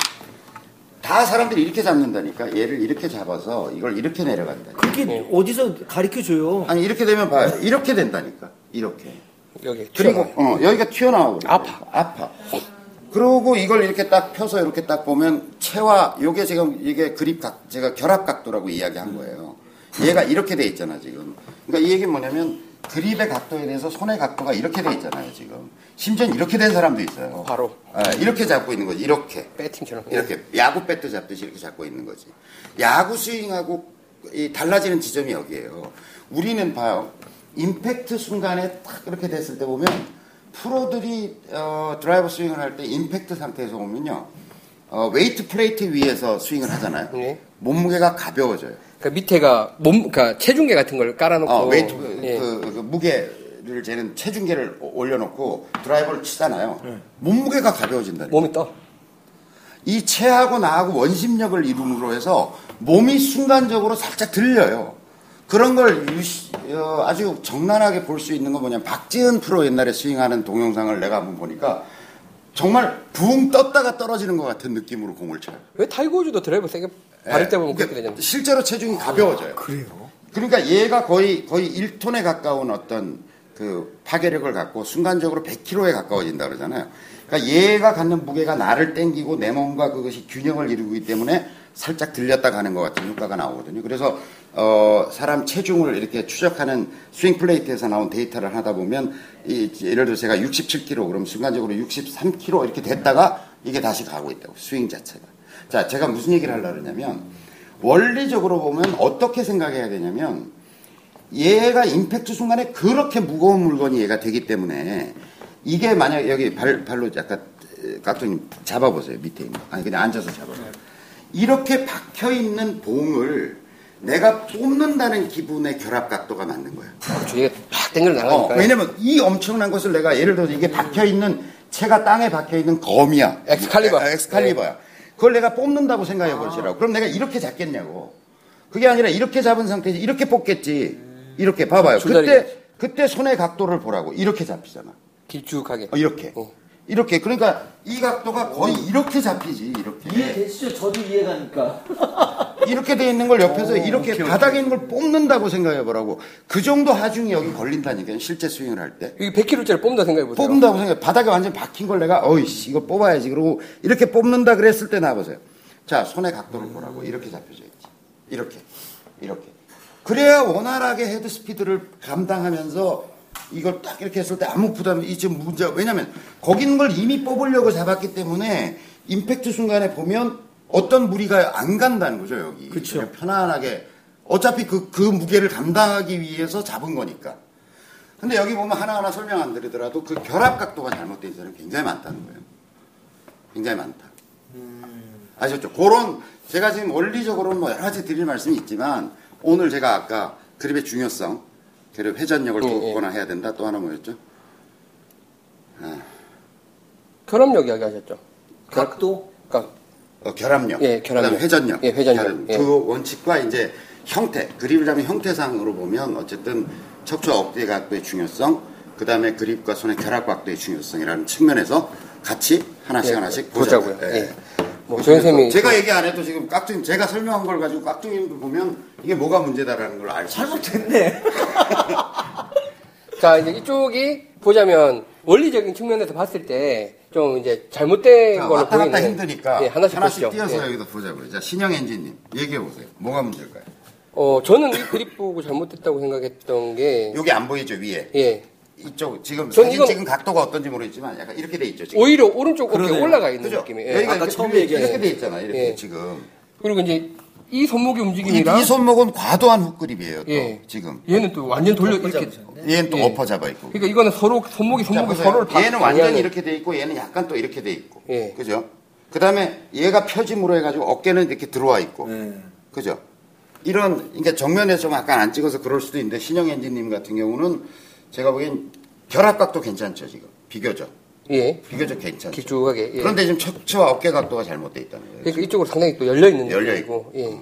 다 사람들이 이렇게 잡는다니까 얘를 이렇게 잡아서 이걸 이렇게 내려간다. 그게 네. 어디서 가르쳐 줘요? 아니 이렇게 되면 봐요. 이렇게 된다니까. 이렇게. 여기 그리고 튀어나와요. 어, 여기가 튀어나오고 아파. 아파. 그러고 이걸 이렇게 딱 펴서 이렇게 딱 보면 체와 요게 지금 이게 그립 각 제가 결합 각도라고 이야기한 거예요. 얘가 이렇게 돼 있잖아 지금. 그러니까 이 얘기는 뭐냐면 그립의 각도에 대해서 손의 각도가 이렇게 돼 있잖아요 지금. 심지어 이렇게 된 사람도 있어요. 바로. 아, 이렇게 잡고 있는 거지 이렇게. 배팅처럼. 이렇게 야구 배트 잡듯이 이렇게 잡고 있는 거지. 야구 스윙하고 이 달라지는 지점이 여기에요. 우리는 봐요. 임팩트 순간에 딱 이렇게 됐을 때 보면 프로들이 어, 드라이버 스윙을 할 때 임팩트 상태에서 보면요. 어, weight plate 위에서 스윙을 하잖아요. 네. 몸무게가 가벼워져요. 그 밑에가 몸, 그러니까 체중계 같은 걸 깔아놓고. 어, weight 그, 예. 그, 그 무게를 재는 체중계를 올려놓고 드라이버를 치잖아요. 몸무게가 가벼워진다니까. 몸이 떠. 이 채하고 나하고 원심력을 이룸으로 해서 몸이 순간적으로 살짝 들려요. 그런 걸 유시- 어, 아주 적나라하게 볼 수 있는 건 뭐냐면 박지은 프로 옛날에 스윙하는 동영상을 내가 한번 보니까 정말 붕 떴다가 떨어지는 것 같은 느낌으로 공을 쳐요. 왜 타이거 우즈도 드라이버 세게 바를 때 보면 그러니까 그렇게 되잖아요. 실제로 체중이 가벼워져요. 그래요? 그러니까 얘가 거의 거의 1톤에 가까운 어떤 그 파괴력을 갖고 순간적으로 100kg에 가까워진다 그러잖아요. 그러니까 얘가 갖는 무게가 나를 땡기고 내 몸과 그것이 균형을 이루기 때문에 살짝 들렸다 가는 것 같은 효과가 나오거든요. 그래서 어 사람 체중을 이렇게 추적하는 스윙 플레이트에서 나온 데이터를 하다 보면 이 예를 들어 제가 67kg 그럼 순간적으로 63kg 이렇게 됐다가 이게 다시 가고 있다고 스윙 자체가. 자, 제가 무슨 얘기를 하려고 그러냐면 원리적으로 보면 어떻게 생각해야 되냐면 얘가 임팩트 순간에 그렇게 무거운 물건이 얘가 되기 때문에 이게 만약 여기 발, 발로 약간 깍두님 잡아보세요 밑에 있는. 아니 그냥 앉아서 잡아봐요. 이렇게 박혀 있는 봉을 내가 뽑는다는 기분의 결합 각도가 맞는 거야. 이게 팍 땡겨 어, 나가니까. 왜냐면 이 엄청난 것을 내가 예를 들어서 이게 박혀 있는 채가 땅에 박혀 있는 검이야. 엑스칼리버. 에- 엑스칼리버야. 그걸 내가 뽑는다고 생각해 보시라고. 그럼 내가 이렇게 잡겠냐고. 그게 아니라 이렇게 잡은 상태에서 이렇게 뽑겠지. 이렇게 봐봐요. 그때 그때 손의 각도를 보라고. 이렇게 잡히잖아. 길쭉하게. 어, 이렇게. 어. 이렇게. 그러니까 이 각도가 거의 이렇게 잡히지. 이렇게. 이해되시죠? 저도 이해가니까. 이렇게 돼 있는 걸 옆에서 오, 이렇게 오케이, 바닥에 있는 걸 뽑는다고 생각해 보라고. 그 정도 하중이 여기 걸린다니까요. 실제 스윙을 할 때. 이게 100kg짜리 뽑는다 생각해 보세요. 뽑는다고 생각해. 바닥에 완전 박힌 걸 내가, 어이씨, 이거 뽑아야지. 그러고, 이렇게 뽑는다 그랬을 때 나와보세요. 자, 손의 각도를 보라고. 이렇게 잡혀져 있지. 이렇게. 이렇게. 그래야 원활하게 헤드 스피드를 감당하면서 이걸 딱 이렇게 했을 때 아무 부담, 이 지금 문제, 왜냐면, 거기 있는 걸 이미 뽑으려고 잡았기 때문에, 임팩트 순간에 보면 어떤 무리가 안 간다는 거죠, 여기. 그냥 편안하게. 어차피 그, 그 무게를 감당하기 위해서 잡은 거니까. 근데 여기 보면 하나하나 설명 안 드리더라도 그 결합 각도가 잘못된 사람이 굉장히 많다는 거예요. 굉장히 많다. 아셨죠? 그런, 제가 지금 원리적으로는 뭐 여러 가지 드릴 말씀이 있지만, 오늘 제가 아까 그립의 중요성, 그립 회전력을 예, 돕거나 해야 된다. 또 하나 뭐였죠? 결합력 이야기 하셨죠. 각도? 어, 결합력. 예, 결합력. 그다음에 회전력. 예, 회전력. 예. 그 원칙과 이제 형태, 그립을 잡는 형태상으로 보면 어쨌든 척추 억대 각도의 중요성, 그 다음에 그립과 손의 결합 각도의 중요성이라는 측면에서 같이 하나씩 예, 하나씩 보자고요. 보자고요. 예. 뭐 조현쌤이 제가 얘기 안 해도 지금 깍두님 제가 설명한 걸 가지고 깍두님도 보면 이게 뭐가 문제다라는 걸알수 있어요. 잘못됐네. 자 이제 이쪽이 보자면 원리적인 측면에서 봤을 때 좀 이제 잘못된 자, 걸로 왔다 갔다 보이는 힘드니까 예, 하나씩, 하나씩. 띄어서 예. 여기다 보자고요. 자, 신영 엔지님 얘기해 보세요. 뭐가 문제일까요? 어 저는 이 그립 보고 잘못됐다고 생각했던 게 여기 안 보이죠 위에 예. 이쪽 지금 전 사진 이건- 찍은 각도가 어떤지 모르겠지만 약간 이렇게 돼 있죠. 지금. 오히려 오른쪽 어깨. 올라가 있는 그죠? 느낌이. 예. 여기가 아까 이렇게, 처음에 얘기한- 이렇게 돼 있잖아. 이렇게 예. 지금. 그리고 이제 이 손목의 이, 움직임이랑 이 손목은 과도한 훅그립이에요. 또 예. 지금. 얘는 또 완전 돌려 이렇게. 잡으셨네. 얘는 또 예. 엎어 잡아 있고. 그러니까 이거는 서로 손목이 자, 손목이. 서로를 바- 얘는 완전히 방해하는- 이렇게 돼 있고 얘는 약간 또 이렇게 돼 있고. 예. 그죠? 그다음에 얘가 펴짐으로 해가지고 어깨는 이렇게 들어와 있고. 네. 그죠? 이런 그러니까 정면에서 좀 약간 안 찍어서 그럴 수도 있는데 신영 엔지님 같은 경우는 제가 보기엔 결합각도 괜찮죠 지금 비교적 예. 비교적 괜찮죠. 길쭉하게. 예. 그런데 지금 척추와 어깨 각도가 잘못돼 있다는 거예요. 그러니까 이쪽으로 상당히 또 열려 있는 열려 느낌이고. 예.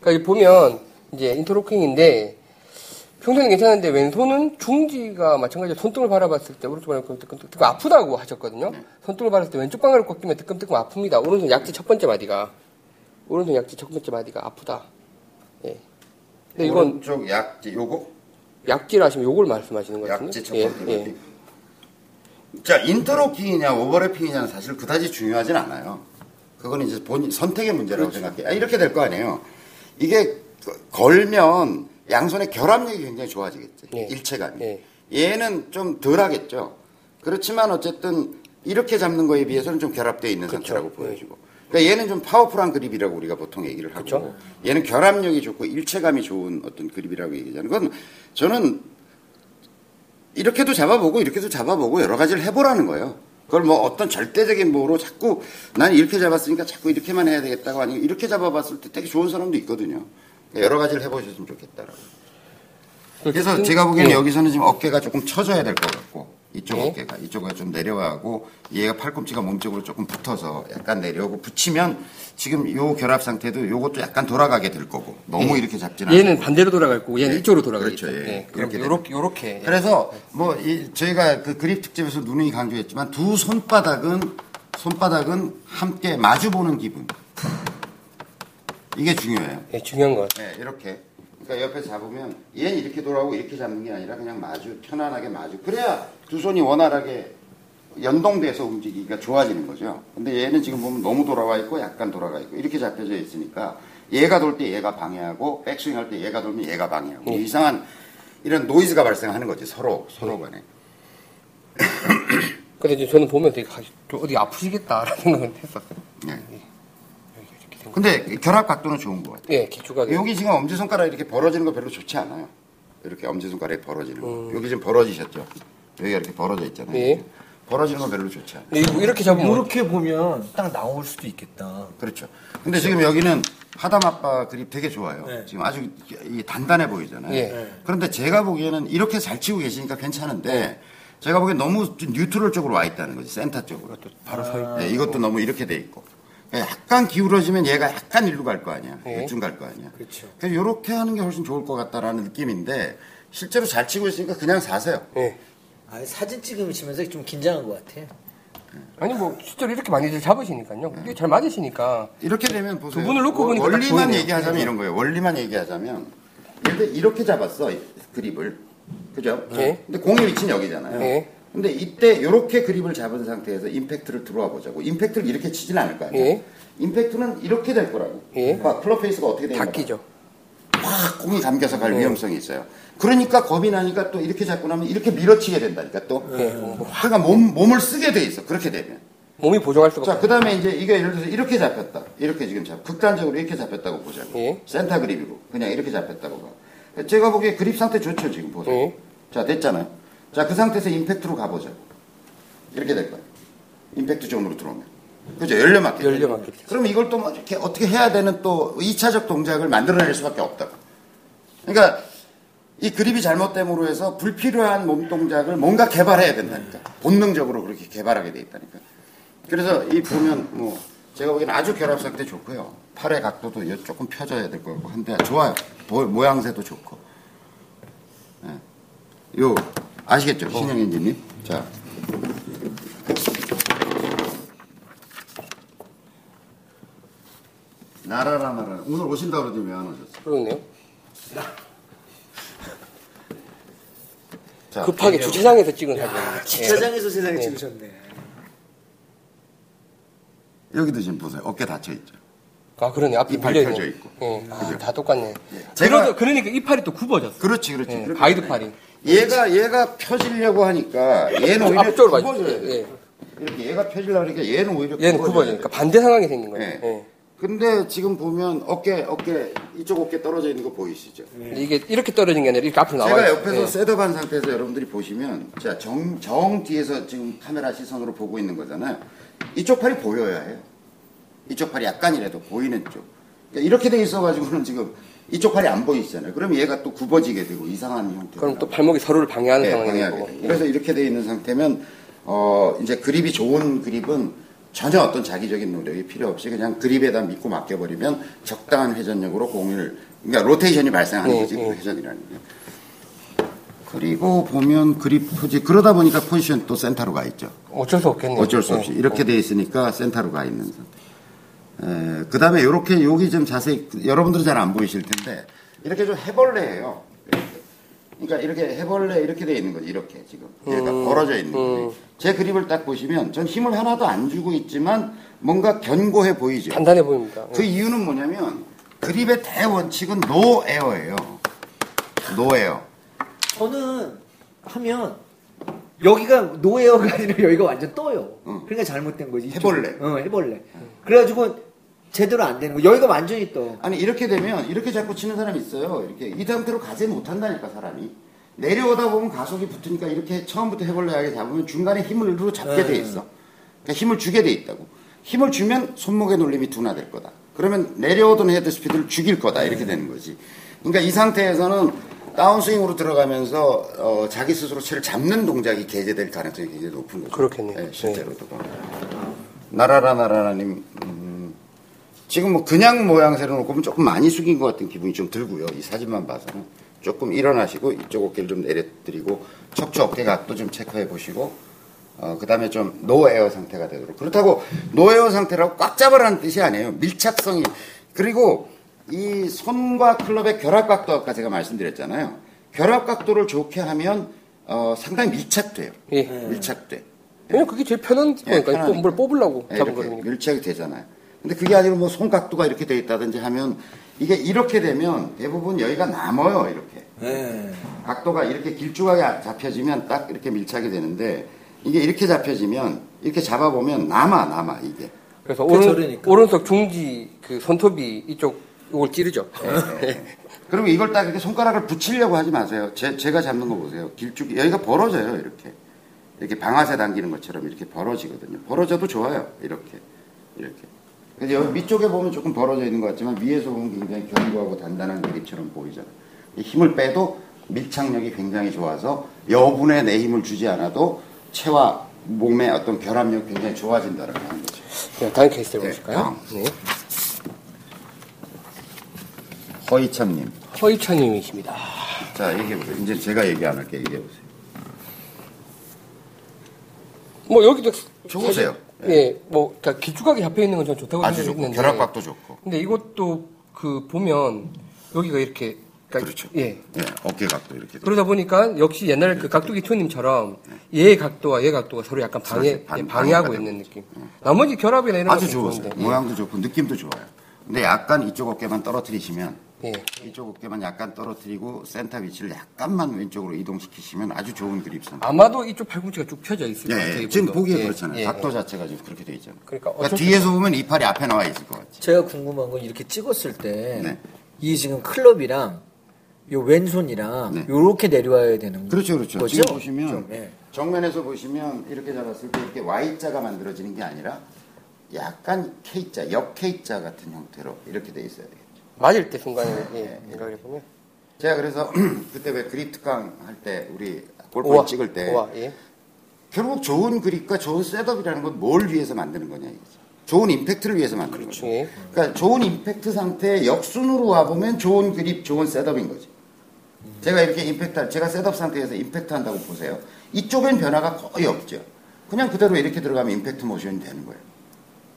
그러니까 이 보면 이제 인터로킹인데 평소에는 괜찮은데 왼손은 중지가 마찬가지로 손등을 바라봤을 때 오른쪽 방을 뜨끔뜨끔 아프다고 하셨거든요. 손등을 바라봤을 때 왼쪽 방을 꺾이면 뜨끔뜨끔 아픕니다. 오른손 약지 첫 번째 마디가 오른손 약지 첫 번째 마디가 아프다. 예. 근데 이건 오른쪽 약지 요거 약지를 하시면 요걸 말씀하시는 것 같은데. 약지 첫 예, 번째 예. 마디. 자 인터로킹이냐 오버래핑이냐는 사실 그다지 중요하진 않아요. 그거는 이제 본인 선택의 문제라고 그렇죠. 생각해. 아, 이렇게 될 거 아니에요. 이게 그- 걸면 양손의 결합력이 굉장히 좋아지겠지. 예. 일체감이. 예. 얘는 좀 덜하겠죠. 그렇지만 어쨌든 이렇게 잡는 거에 비해서는 좀 결합되어 있는 그렇죠. 상태라고 보여지고. 그러니까 얘는 좀 파워풀한 그립이라고 우리가 보통 얘기를 하고 그렇죠. 얘는 결합력이 좋고 일체감이 좋은 어떤 그립이라고 얘기하잖아요. 그건 저는 이렇게도 잡아보고 이렇게도 잡아보고 여러 가지를 해보라는 거예요. 그걸 뭐 어떤 절대적인 뭐로 자꾸 난 이렇게 잡았으니까 자꾸 이렇게만 해야 되겠다고 아니면 이렇게 잡아봤을 때 되게 좋은 사람도 있거든요. 여러 가지를 해보셨으면 좋겠다라고. 그래서 제가 보기에는 예. 여기서는 지금 어깨가 조금 쳐져야 될 것 같고 이쪽 예. 어깨가 이쪽가 좀 내려가고 얘가 팔꿈치가 몸쪽으로 조금 붙어서 약간 내려오고 붙이면 지금 요 결합 상태도 요것도 약간 돌아가게 될 거고 너무 이렇게 잡지는 얘는 않고. 반대로 돌아갈 거고 얘는 예. 이쪽으로 돌아가겠죠. 그렇죠, 예. 예. 그럼 이렇게 요렇게 요렇게. 예. 그래서 뭐 이 저희가 그 그립 특집에서 누누이 강조했지만 두 손바닥은 손바닥은 함께 마주 보는 기분. 이게 중요해요. 예, 중요한 것. 네, 이렇게. 그러니까 옆에 잡으면 얘는 이렇게 돌아오고 이렇게 잡는 게 아니라 그냥 마주 편안하게 마주. 그래야 두 손이 원활하게 연동돼서 움직이기가 좋아지는 거죠. 근데 얘는 지금 보면 너무 돌아와 있고 약간 돌아가 있고 이렇게 잡혀져 있으니까 얘가 돌 때 얘가 방해하고 백스윙 할 때 얘가 돌면 얘가 방해하고 네. 이상한 이런 노이즈가 발생하는 거지 서로 서로 간에. 근데 이제 저는 보면 되게 어디 아프시겠다라는 생각은 했었어요. 네. 근데 결합 각도는 좋은 것 같아요. 예, 기초각에. 여기 지금 엄지손가락 이렇게 벌어지는 거 별로 좋지 않아요. 이렇게 엄지손가락이 벌어지는 거. 여기 지금 벌어지셨죠? 여기가 이렇게 벌어져 있잖아요. 음. 네. 벌어지는 거 별로 좋지 않아요. 근데 이거 이렇게 잡으면 이렇게 보면 딱 나올 수도 있겠다. 그렇죠. 근데 지금 여기는 하담 아빠 그립 되게 좋아요. 네. 지금 아주 이 단단해 보이잖아요. 예. 그런데 제가 보기에는 이렇게 잘 치고 계시니까 괜찮은데 제가 보기엔 너무 좀 뉴트럴 쪽으로 와 있다는 거지. 센터 쪽으로. 바로 서 있. 네, 이것도 너무 이렇게 돼 있고. 약간 기울어지면 얘가 약간 일로 갈 거 아니야. 네. 이쯤 갈 거 아니야. 그렇죠. 그래서 이렇게 하는 게 훨씬 좋을 것 같다라는 느낌인데 실제로 잘 치고 있으니까 그냥 사세요. 예. 아, 사진 찍으시면서 좀 긴장한 것 같아요. 아니 뭐 실제로 이렇게 많이들 잡으시니까요. 이게 잘 맞으시니까. 이렇게 되면 보세요. 두 분을 놓고 보니까 딱 원리만 보이네요. 얘기하자면 이런 거예요. 원리만 얘기하자면 들어 이렇게 잡았어 이 그립을 그죠? 네. 근데 공의 위치는 여기잖아요. 네. 근데 이때 이렇게 그립을 잡은 상태에서 임팩트를 들어와 보자고. 임팩트를 이렇게 치진 않을 거 아니에요. 예. 임팩트는 이렇게 될 거라고. 예. 봐, 클럽 페이스가 어떻게 되는 닫히죠. 확 공이 감겨서 갈 네. 위험성이 있어요. 그러니까 겁이 나니까 또 이렇게 잡고 나면 이렇게 밀어치게 된다니까 또. 예. 뭐 화가 몸, 몸을 쓰게 돼 있어. 그렇게 되면. 몸이 보정할 수가 자. 그 다음에 이제 이게 예를 들어서 이렇게 잡혔다. 이렇게 지금 잡, 극단적으로 이렇게 잡혔다고 보자고. 예. 센터 그립으로. 그냥 이렇게 잡혔다고 봐. 제가 보기에 그립 상태 좋죠, 지금 보세요. 예. 자, 됐잖아요. 자, 그 상태에서 임팩트로 가보자고. 이렇게 될 거예요. 임팩트 존으로 들어오면. 그죠? 열려 맞게. 열려 맞게. 그럼 이걸 또뭐 이렇게 어떻게 해야 되는 또 2차적 동작을 만들어낼 수밖에 없다고. 그러니까 이 그립이 잘못됨으로 해서 불필요한 몸 동작을 뭔가 개발해야 된다니까. 본능적으로 그렇게 개발하게 돼 있다니까. 그래서 이 보면 뭐 제가 보기에는 아주 결합 상태 좋고요. 팔의 각도도 여- 조금 펴져야 될것 같고 한데 좋아요. 모, 모양새도 좋고. 예. 요 아시겠죠? 신영 엔지님. 자. 나라라 나라. 오늘 오신다 그러더니 왜안 오셨어? 그러네요. 자, 급하게 주차장에서 찍은 사진. 예. 주차장에서 세상에 네. 찍으셨네. 여기도 지금 보세요. 어깨 닫혀 있죠. 아, 그러네. 앞에 이팔. 펴져 있고. 예. 아? 다 똑같네. 제가- 그러니까 이 팔이 또 굽어졌어. 그렇지, 그렇지. 예, 그렇게 가이드. 팔이. 얘가 얘가 펴지려고 하니까 얘는 오히려 앞쪽으로 굽어져야 맞죠. 돼. 예. 이렇게 얘가 펴지려고 하니까 얘는 오히려 얘는 굽어져야 굽어지니까 돼. 반대 상황이 생긴 거예요. 예. 예. 근데 지금 보면 어깨 어깨 이쪽 어깨 떨어져 있는 거 보이시죠? 근데 이게 이렇게 떨어진 게 아니라 이렇게 앞으로 나와요. 제가 옆에서 예. 셋업한 상태에서 여러분들이 보시면 자, 정, 정 뒤에서 지금 카메라 시선으로 보고 있는 거잖아요. 이쪽 팔이 보여야 해요. 이쪽 팔이 약간이라도 보이는 쪽. 그러니까 이렇게 돼 있어가지고는 지금 이쪽 팔이 안 보이시잖아요. 그럼 얘가 또 굽어지게 되고 이상한 형태로. 그럼 또 발목이 서로를 방해하는 네, 상황이 되고. 그래서 이렇게 돼 있는 상태면 어 이제 그립이 좋은 그립은 전혀 어떤 자기적인 노력이 필요 없이 그냥 그립에다 믿고 맡겨버리면 적당한 회전력으로 공을 그러니까 로테이션이 발생하는 네, 거지 네. 그 회전이라는 게. 그리고 보면 그립 포지 그러다 보니까 포지션 또 센터로 가 있죠. 어쩔 수 없겠네요. 어쩔 수 없이 네. 이렇게 돼 있으니까 센터로 가 있는 상태. 그 다음에 이렇게 여기 좀 자세히 여러분들은 잘 안 보이실 텐데 이렇게 좀 해벌레예요. 그러니까 이렇게 해벌레 이렇게 돼 있는 거지 이렇게 지금 얘가 음. 벌어져 있는 거지. 제 그립을 딱 보시면 전 힘을 하나도 안 주고 있지만 뭔가 견고해 보이죠. 단단해 보입니다. 그 이유는 뭐냐면 그립의 대원칙은 노 에어예요. 노 에어. 저는 하면 여기가 no air가 아니라 여기가 완전 떠요. 응. 그러니까 잘못된 거지. 해벌레. 어, 해벌레. 그래가지고 제대로 안 되는 거. 여기가 완전히 떠. 아니 이렇게 되면 이렇게 자꾸 치는 사람이 있어요. 이렇게 이 상태로 가지 못한다니까 사람이 내려오다 보면 가속이 붙으니까 이렇게 처음부터 해벌레하게 잡으면 중간에 힘으로 잡게 돼 있어. 그러니까 힘을 주게 돼 있다고. 힘을 주면 손목의 놀림이 둔화될 거다. 그러면 내려오던 헤드 스피드를 죽일 거다 이렇게 되는 거지. 그러니까 이 상태에서는 다운스윙으로 들어가면서 어, 자기 스스로 채를 잡는 동작이 개재될 가능성이 굉장히 높은 거죠. 그렇겠네요. 네, 실제로도. 나라라 나라라님 음, 지금 뭐 그냥 모양새로 놓고 보면 조금 많이 숙인 것 같은 기분이 좀 들고요. 이 사진만 봐서는 조금 일어나시고 이쪽 어깨를 좀 내려드리고 척추 어깨 각도 좀 체크해 보시고 어, 그 다음에 좀 no air 상태가 되도록. 그렇다고 no air 상태라고 꽉 잡으라는 뜻이 아니에요. 밀착성이. 그리고 이 손과 클럽의 결합 각도 아까 제가 말씀드렸잖아요. 결합 각도를 좋게 하면 어, 상당히 밀착돼요. 예. 밀착돼. 왜냐면 그게 제일 편한 예, 거니까 편하니까. 뭘 뽑으려고 네, 잡은 거니까. 밀착이 되잖아요. 근데 그게 아니고 뭐 손각도가 이렇게 돼 있다든지 하면 이게 이렇게 되면 대부분 여기가 남아요, 이렇게. 네. 각도가 이렇게 길쭉하게 잡혀지면 딱 이렇게 밀착이 되는데 이게 이렇게 잡혀지면 이렇게 잡아보면 남아, 남아, 이게. 그래서 오른. 오른쪽 중지 그 손톱이 이쪽 이걸 찌르죠. 그리고 이걸 딱 이렇게 손가락을 붙이려고 하지 마세요. 제, 제가 잡는 거 보세요. 길쭉이, 여기가 벌어져요, 이렇게. 이렇게 방아쇠 당기는 것처럼 이렇게 벌어지거든요. 벌어져도 좋아요, 이렇게. 이렇게. 근데 여기 밑쪽에 보면 조금 벌어져 있는 것 같지만 위에서 보면 굉장히 견고하고 단단한 그립처럼 보이잖아요. 이 힘을 빼도 밀착력이 굉장히 좋아서 여분의 내 힘을 주지 않아도 체와 몸의 어떤 결합력이 굉장히 좋아진다는 거죠. 네, 다음 케이스를 네, 보실까요? 다음. 네. 허이참님. 허이찬님이십니다. 자, 얘기해보세요. 이제 제가 얘기 안 할게요. 얘기해보세요. 뭐 여기도 좋으세요. 사실, 예, 뭐 그러니까 길쭉하게 잡혀 있는 건 전 좋다고 아주 좋고, 생각했는데 결합각도 좋고. 근데 이것도 그 보면 여기가 이렇게 그러니까 그렇죠. 예. 예, 어깨 각도 이렇게. 돼요. 그러다 보니까 역시 옛날 그 각도기 투님처럼 얘의 각도와 얘 각도가 서로 약간 방해. 반- 예, 방해하고 방해가 있는 느낌. 나머지 결합이나 이런 아주 것도 좋으세요. 좋은데. 모양도 좋고 느낌도 좋아요. 근데 약간 이쪽 어깨만 떨어뜨리시면 예. 이쪽 어깨만 약간 떨어뜨리고 센터 위치를 약간만 왼쪽으로 이동시키시면 아주 좋은 그립선. 아마도 이쪽 팔꿈치가 쭉 펴져 있을 것 예, 같아요. 예. 지금. 보기에 예, 그렇잖아요. 예, 각도 예. 자체가 지금 그렇게 돼 있잖아요. 그러니까 그러니까 뒤에서 보면 이 팔이 앞에 나와 있을 것 같지. 제가 궁금한 건 이렇게 찍었을 때, 네. 이 지금 클럽이랑 요 왼손이랑 네. 요렇게 내려와야 되는 그렇죠, 그렇죠. 거죠? 지금 보시면 좀, 예. 정면에서 보시면 이렇게 잡았을 때 이렇게 Y자가 만들어지는 게 아니라 약간 K자, 역 K자 같은 형태로 이렇게 돼 있어야 되겠죠. 맞을 때 순간에 네. 예, 이렇게 보면 제가 그래서 그때 왜 그립 특강 할 때 우리 골프 찍을 때 우와, 예. 결국 좋은 그립과 좋은 setup이라는 건 뭘 위해서 만드는 거냐 이거죠. 좋은 임팩트를 위해서 만드는 거죠. 예. 그러니까 좋은 임팩트 상태에 역순으로 와보면 좋은 그립, 좋은 setup인 거지. 제가 이렇게 임팩트, 제가 setup 상태에서 임팩트 한다고 보세요. 이쪽엔 변화가 거의 없죠. 그냥 그대로 이렇게 들어가면 임팩트 모션이 되는 거예요.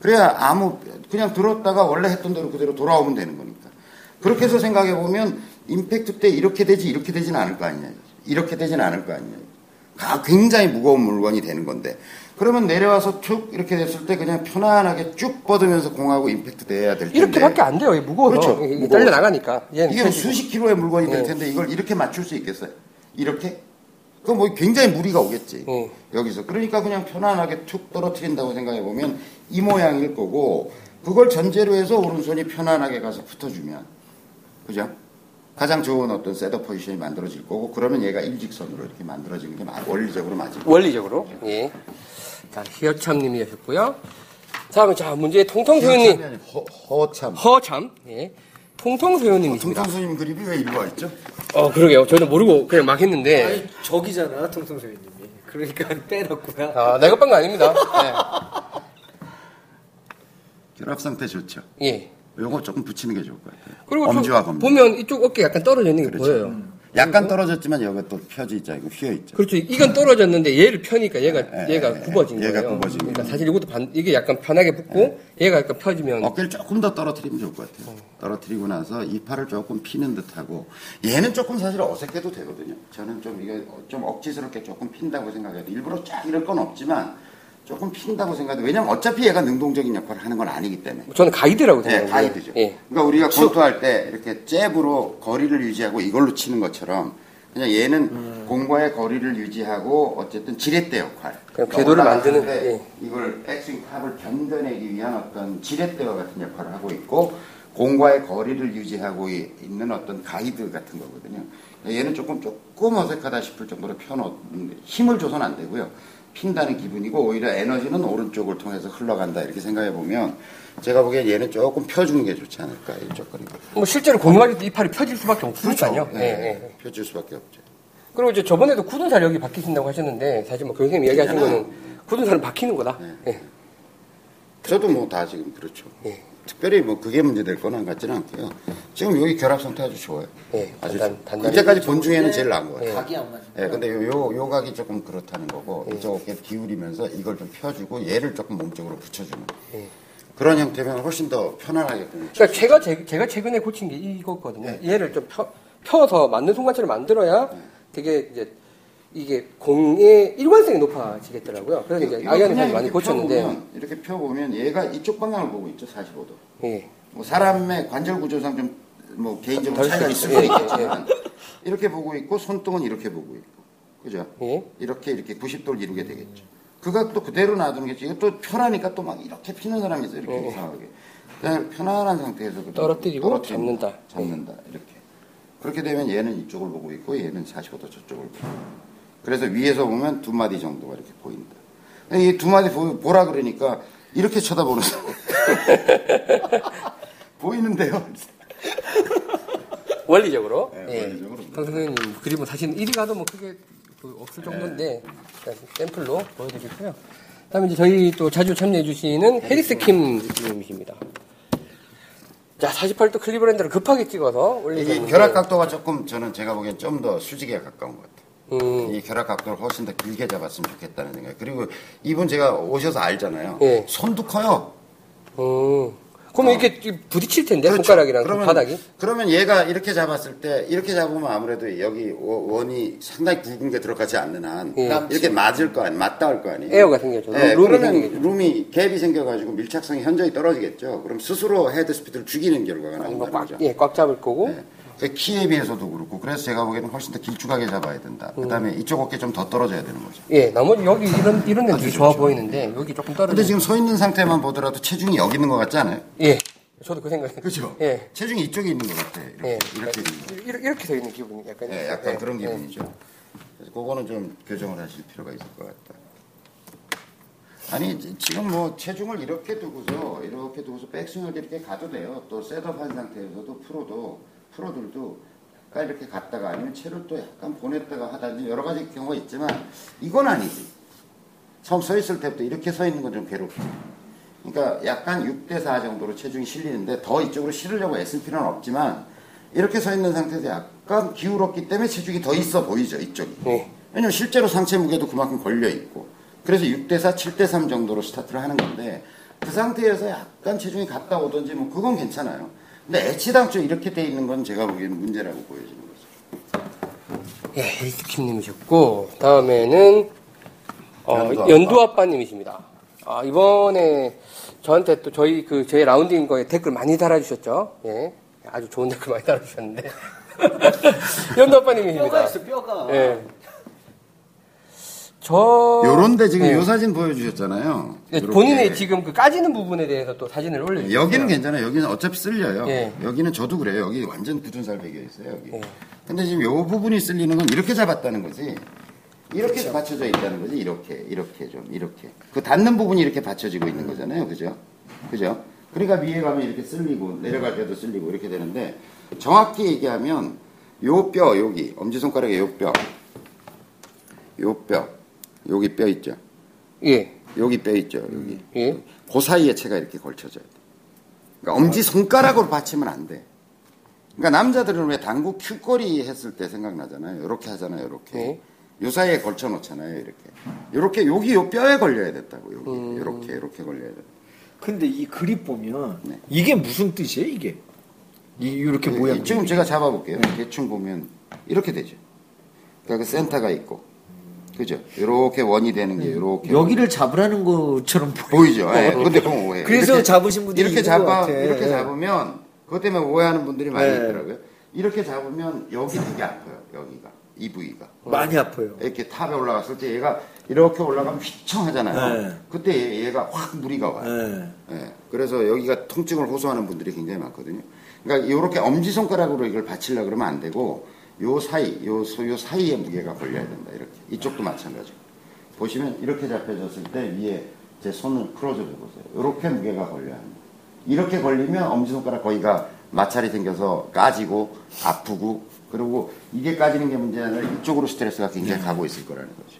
그래야 아무, 그냥 들었다가 원래 했던 대로 그대로 돌아오면 되는 거니까. 그렇게 해서 생각해 보면 임팩트 때 이렇게 되지, 이렇게 되지는 않을 거 아니냐. 이렇게 되지는 않을 거 아니냐. 가- 굉장히 무거운 물건이 되는 건데. 그러면 내려와서 툭 이렇게 됐을 때 그냥 편안하게 쭉 뻗으면서 공하고 임팩트 돼야 될 텐데. 이렇게밖에 안 돼요. 무거워서 그렇죠. 딸려 나가니까. 예, 이게 뭐 수십 킬로의 물건이 될 네. 텐데 이걸 이렇게 맞출 수 있겠어요? 이렇게? 그럼 뭐 굉장히 무리가 오겠지. 네. 여기서. 그러니까 그냥 편안하게 툭 떨어뜨린다고 생각해 보면 이 모양일 거고 그걸 전제로 해서 오른손이 편안하게 가서 붙어주면 그죠? 가장 좋은 어떤 셋업 포지션이 만들어질 거고 그러면 얘가 일직선으로 이렇게 만들어지는 게 마- 원리적으로 맞을 거예요. 원리적으로. 예. 자, 희어참 님이 하셨고요. 다음에 자 문제 통통소연님 허, 허참. 허참. 예. 통통소연님이십니다. 통통스님 그립이 왜 일로 와 있죠? 어 그러게요. 저는 모르고 그냥 막 했는데. 아니, 저기잖아, 통성소희님이. 그러니까 빼놨구나. 아, 내가 뺀 거 아닙니다. 네. 결합 상태 좋죠. 예. 요거 조금 붙이는 게 좋을 것 같아요. 그리고 엄지와 저 검지. 보면 이쪽 어깨 약간 떨어져 있는 게 그렇죠. 보여요. 약간 떨어졌지만 여기 또 펴져 있죠. 이거 휘어 있죠. 그렇죠. 이건 떨어졌는데 얘를 펴니까 얘가 예, 얘가 예, 굽어진 얘가 거예요. 굽어진 그러니까. 사실 이것도 반, 이게 약간 편하게 붙고 얘가 약간 펴지면 어깨를 조금 더 떨어뜨리면 좋을 것 같아요. 떨어뜨리고 나서 이 팔을 조금 피는 듯하고 얘는 조금 사실 어색해도 되거든요. 저는 좀 이게 좀 억지스럽게 조금 핀다고 생각해요. 일부러 쫙 이럴 건 없지만 조금 핀다고 생각해요. 왜냐면 어차피 얘가 능동적인 역할을 하는 건 아니기 때문에. 저는 가이드라고 네, 생각해요. 가이드죠. 예. 그러니까 우리가 권투할 때 이렇게 잽으로 거리를 유지하고 이걸로 치는 것처럼 그냥 얘는 공과의 거리를 유지하고 어쨌든 지렛대 역할. 음. 그러니까 궤도를 만드는, 때 예. 이걸 백스윙 탑을 견뎌내기 위한 어떤 지렛대와 같은 역할을 하고 있고 공과의 거리를 유지하고 이- 있는 어떤 가이드 같은 거거든요. 얘는 조금 조금 어색하다 싶을 정도로 펴놓는데 힘을 줘서는 안 되고요. 핀다는 기분이고 오히려 에너지는 오른쪽을 통해서 흘러간다 이렇게 생각해 보면 제가 보기엔 얘는 조금 펴주는 게 좋지 않을까 이쪽 거리가. 뭐 실제로 공유할 때이 팔이 펴질 수밖에 없으니까요. 네, 예, 예. 펴줄 수밖에 없죠. 그리고 이제 저번에도 굳은 살 여기 박히신다고 하셨는데 사실 뭐 교수님 이야기하신. 거는 굳은 살은 박히는 거다. 예. 저도 뭐 다 지금 그렇죠. 예. 특별히 뭐 그게 문제 될 거는 같지는 않고요. 지금 여기 결합 상태 아주 좋아요. 예, 아주 단단- 단단히 이제까지 본 중에는 제일 나은 것 같아요. 각이 안 맞아. 예, 근데 요, 요, 요 각이 조금 그렇다는 거고, 이쪽 어깨 기울이면서 이걸 좀 펴주고, 얘를 조금 몸쪽으로 붙여주는. 그런 형태면 훨씬 더 편안하게끔. 그러니까 제가 제, 제가 최근에 고친 게 이거거든요. 네. 얘를 좀 펴, 펴서 맞는 순간처럼 만들어야 되게 이제 이게 공의 일관성이 높아지겠더라고요. 그래서 이제 아이언을 많이 고쳤는데, 펴보면, 이렇게 펴보면 얘가 이쪽 방향을 보고 있죠, 45도. 예. 뭐 사람의 관절 구조상 좀, 뭐 개인적으로 덜 차이가 있을 수. 예, 있겠지만, 이렇게 보고 있고, 손등은 이렇게 보고 있고. 그죠? 예. 이렇게 이렇게 90도를 이루게 되겠죠. 그 각도 그대로 놔두는 게 이것도 편하니까 또 막 이렇게 피는 사람이 있어요. 이렇게 이상하게. 그냥 편안한 상태에서도 떨어뜨리고 떨어뜨리고 잡는다. 잡는다. 이렇게. 그렇게 되면 얘는 이쪽을 보고 있고 얘는 45도 저쪽을 보고. 그래서 위에서 보면 두 마디 정도가 이렇게 보인다. 이 두 마디 보, 보라 그러니까 이렇게 쳐다보는 사람. 보이는데요. 원리적으로. 네, 예. 원리적으로. 강 선생님 그림은 사실 1위 가도 뭐 크게 그 없을 네. 정도인데 일단 샘플로 보여드리고요. 그다음에 이제 저희 또 자주 참여해 주시는 해리스 킴 님이십니다. 자, 48도 클리브랜드를 급하게 찍어서 이 올리셨는데 결합 각도가 조금 저는 제가 보기엔 좀 더 수직에 가까운 것 같아요. 음, 이 결합 각도를 훨씬 더 길게 잡았으면 좋겠다는 생각. 그리고 이분 제가 오셔서 알잖아요. 예. 손도 커요. 음. 그러면 이렇게 부딪힐 텐데 그렇죠. 손가락이랑 그러면, 바닥이. 그러면 얘가 이렇게 잡았을 때 이렇게 잡으면 아무래도 여기 워- 원이 상당히 굵은 게 들어가지 않는 한 예. 이렇게 맞을 거 아니, 맞닿을 거 아니에요. 에어가 생겨죠. 예, 룸이 그러면 생기죠. 룸이 갭이 생겨가지고 밀착성이 현저히 떨어지겠죠. 그럼 스스로 헤드 스피드를 죽이는 결과가 나온다는 꽉, 거죠. 예, 꽉 잡을 거고. 네. 그 키에 비해서도 그렇고 그래서 제가 보기에는 훨씬 더 길쭉하게 잡아야 된다. 그다음에 이쪽 어깨 좀 더 떨어져야 되는 거죠. 예, 나머지 여기 이런 이런 되게 좋아 보이는데 여기 조금 떨어져. 근데 지금 서 있는 상태만 보더라도 체중이 여기 있는 것 같지 않아요? 예, 저도 그 생각. 그죠? 예, 체중이 이쪽에 있는 것 같아. 이렇게, 예. 이렇게. 이렇게, 이렇게 서 있는 기분이 약간. 예, 약간 예, 그런 예. 기분이죠. 그래서 그거는 좀 교정을 하실 필요가 있을 것 같다. 아니 지- 지금 뭐 체중을 이렇게 두고서 이렇게 두고서 백스윙을 이렇게 가도 돼요. 또 셋업 한 상태에서도 프로도 프로들도 약간 이렇게 갔다가 아니면 채를 또 약간 보냈다가 하다든지 여러 가지 경우가 있지만 이건 아니지. 처음 서 있을 때부터 이렇게 서 있는 건 좀 괴롭죠. 그러니까 약간 6대4 정도로 체중이 실리는데 더 이쪽으로 실으려고 애쓸 필요는 없지만 이렇게 서 있는 상태에서 약간 기울었기 때문에 체중이 더 있어 보이죠, 이쪽이. 예. 왜냐면 실제로 상체 무게도 그만큼 걸려 있고 그래서 6대4, 7대3 정도로 스타트를 하는 건데 그 상태에서 약간 체중이 갔다 오든지 뭐 그건 괜찮아요. 근데 애치당초 이렇게 돼 있는 건 제가 보기에는 문제라고 보여지는 거죠. 예, 헬스킴님이셨고 다음에는 어, 연두 연두 아빠님이십니다. 아, 이번에 저한테 또 저희 그 저희 라운딩 거에 댓글 많이 달아주셨죠. 예, 아주 좋은 댓글 많이 달아주셨는데 연두 아빠님이십니다. 뼈가 있어 뼈가. 예. 저 요런데 지금 예. 요 사진 보여주셨잖아요. 예, 요렇게. 본인의 지금 그 까지는 부분에 대해서 또 사진을 올려주셨어요. 여기는 괜찮아요. 여기는 어차피 쓸려요. 예. 여기는 저도 그래요. 여기 완전 굳은 살 베겨 있어요. 여기. 예. 근데 지금 요 부분이 쓸리는 건 이렇게 잡았다는 거지. 이렇게 받쳐져 있다는 거지. 이렇게, 이렇게 좀, 이렇게. 그 닿는 부분이 이렇게 받쳐지고 있는 거잖아요. 그죠? 그죠? 그러니까 위에 가면 이렇게 쓸리고, 내려갈 때도 쓸리고, 이렇게 되는데, 정확히 얘기하면, 요 뼈, 여기, 엄지손가락에 요 뼈, 요 뼈, 여기 뼈 있죠? 예, 여기 뼈 있죠? 여기. 예. 그 사이에 채가 이렇게 걸쳐져요. 그러니까 엄지 손가락으로 받치면 안 돼. 그러니까 남자들은 왜 당구 큐거리 했을 때 생각나잖아요. 이렇게 하잖아요. 이렇게. 네. 요 사이에 걸쳐 놓잖아요. 이렇게. 이렇게 여기 요 뼈에 걸려야 됐다고. 여기. 음. 이렇게 이렇게 걸려야 돼. 근데 이 그립 보면 네. 이게 무슨 뜻이에요 이게? 이 이렇게 이- 모양. 지금 제가 잡아볼게요. 대충 보면 이렇게 되죠. 그러니까 그 센터가 있고, 그죠? 이렇게 원이 되는 게 이렇게 여기를 잡으라는 것처럼 보여. 보이죠. 예. 근데 그건 오해. 그래서 잡으신 분들이 이렇게 있는 것 잡아 같아. 이렇게 예. 잡으면 그것 때문에 오해하는 분들이 많이 네. 있더라고요. 이렇게 잡으면 여기 되게 아파요. 여기가 이 부위가 많이 아파요. 이렇게 탑에 올라갔을 때 얘가 이렇게 올라가면 휘청하잖아요. 네. 그때 얘- 얘가 확 무리가 와요. 예. 예, 그래서 여기가 통증을 호소하는 분들이 굉장히 많거든요. 그러니까 이렇게 엄지 손가락으로 이걸 받치려 그러면 안 되고 요 사이, 요, 소- 요 사이에 무게가 걸려야 된다. 이렇게 이쪽도 마찬가지고 보시면 이렇게 잡혀졌을 때 위에 제 손을 클로즈업 해보세요. 이렇게 무게가 걸려야 합니다. 이렇게 걸리면 엄지 손가락 거기가 마찰이 생겨서 까지고 아프고 그리고 이게 까지는 게 문제 아니라 이쪽으로 스트레스가 굉장히 가고 있을 거라는 거죠.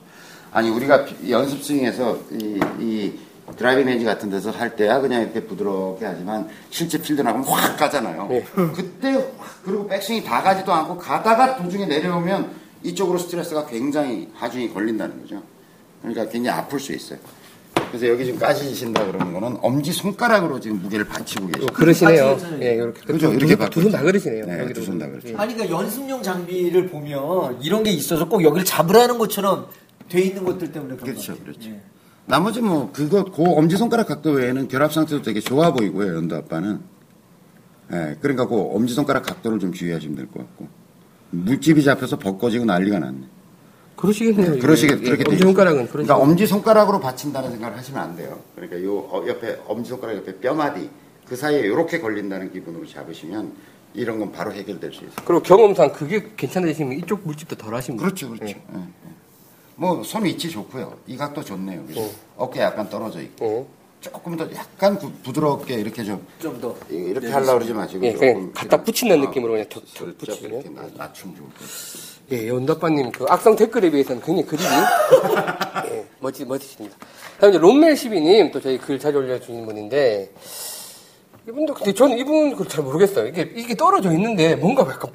아니 우리가 비- 연습 스윙에서 이, 이 driving range 같은 데서 할 때야 그냥 이렇게 부드럽게 하지만 실제 필드 나가면 확 가잖아요. 네. 그때 확 그리고 백스윙이 다 가지도 않고 가다가 도중에 내려오면 이쪽으로 스트레스가 굉장히 하중이 걸린다는 거죠. 그러니까 굉장히 아플 수 있어요. 그래서 여기 지금 까지신다 그러는 거는 엄지 손가락으로 지금 무게를 받치고 계시죠. 그러시네요. 받치셨잖아요. 예, 이렇게. 그죠? 이렇게 두손 다. 그러시네요. 네, 여기도. 두손 다 그렇죠. 예. 아니 그러니까 연습용 장비를 보면 이런 게 있어서 꼭 여기를 잡으라는 것처럼 돼 있는 것들 때문에 그런 그렇죠, 것 같아요. 그렇죠. 예. 나머지 뭐 그거 그 엄지 손가락 각도 외에는 결합 상태도 되게 좋아 보이고요 연도 아빠는. 예, 그러니까 그 엄지 손가락 각도를 좀 주의하시면 될 것 같고 물집이 잡혀서 벗겨지고 난리가 났네. 그러시겠네요. 예, 그렇게 돼 엄지 있죠. 손가락은 그러시 그러니까 엄지 손가락으로 받친다는 생각을 하시면 안 돼요. 그러니까 요 어, 옆에 엄지 손가락 옆에 뼈마디 그 사이에 이렇게 걸린다는 기분으로 잡으시면 이런 건 바로 해결될 수 있어요. 그리고 경험상 그게 괜찮으시면 이쪽 물집도 덜 하시면 그렇죠, 그렇죠. 예. 예, 예. 뭐손 위치 좋고요. 이 각도 좋네요. 그죠? 예. 어깨 약간 떨어져 있고 예. 조금 더 약간 구- 부드럽게 이렇게 좀 좀 더. 이렇게 하려고 그러지 마시고 예, 조금 그냥 갖다 붙이는 아, 느낌으로 그냥 툭툭 슬쩍 붙이면. 이렇게 낮- 낮춤 좋을 것 같아요. 예, 그 악성 댓글에 비해서는 굉장히 그림이 예, 멋지 멋지십니다. 다음 이제 롬멜 12님 또 저희 글 자주 올려주시는 분인데 이분도 근데 저는 이분 그걸 잘 모르겠어요. 이게 이게 떨어져 있는데 뭔가 약간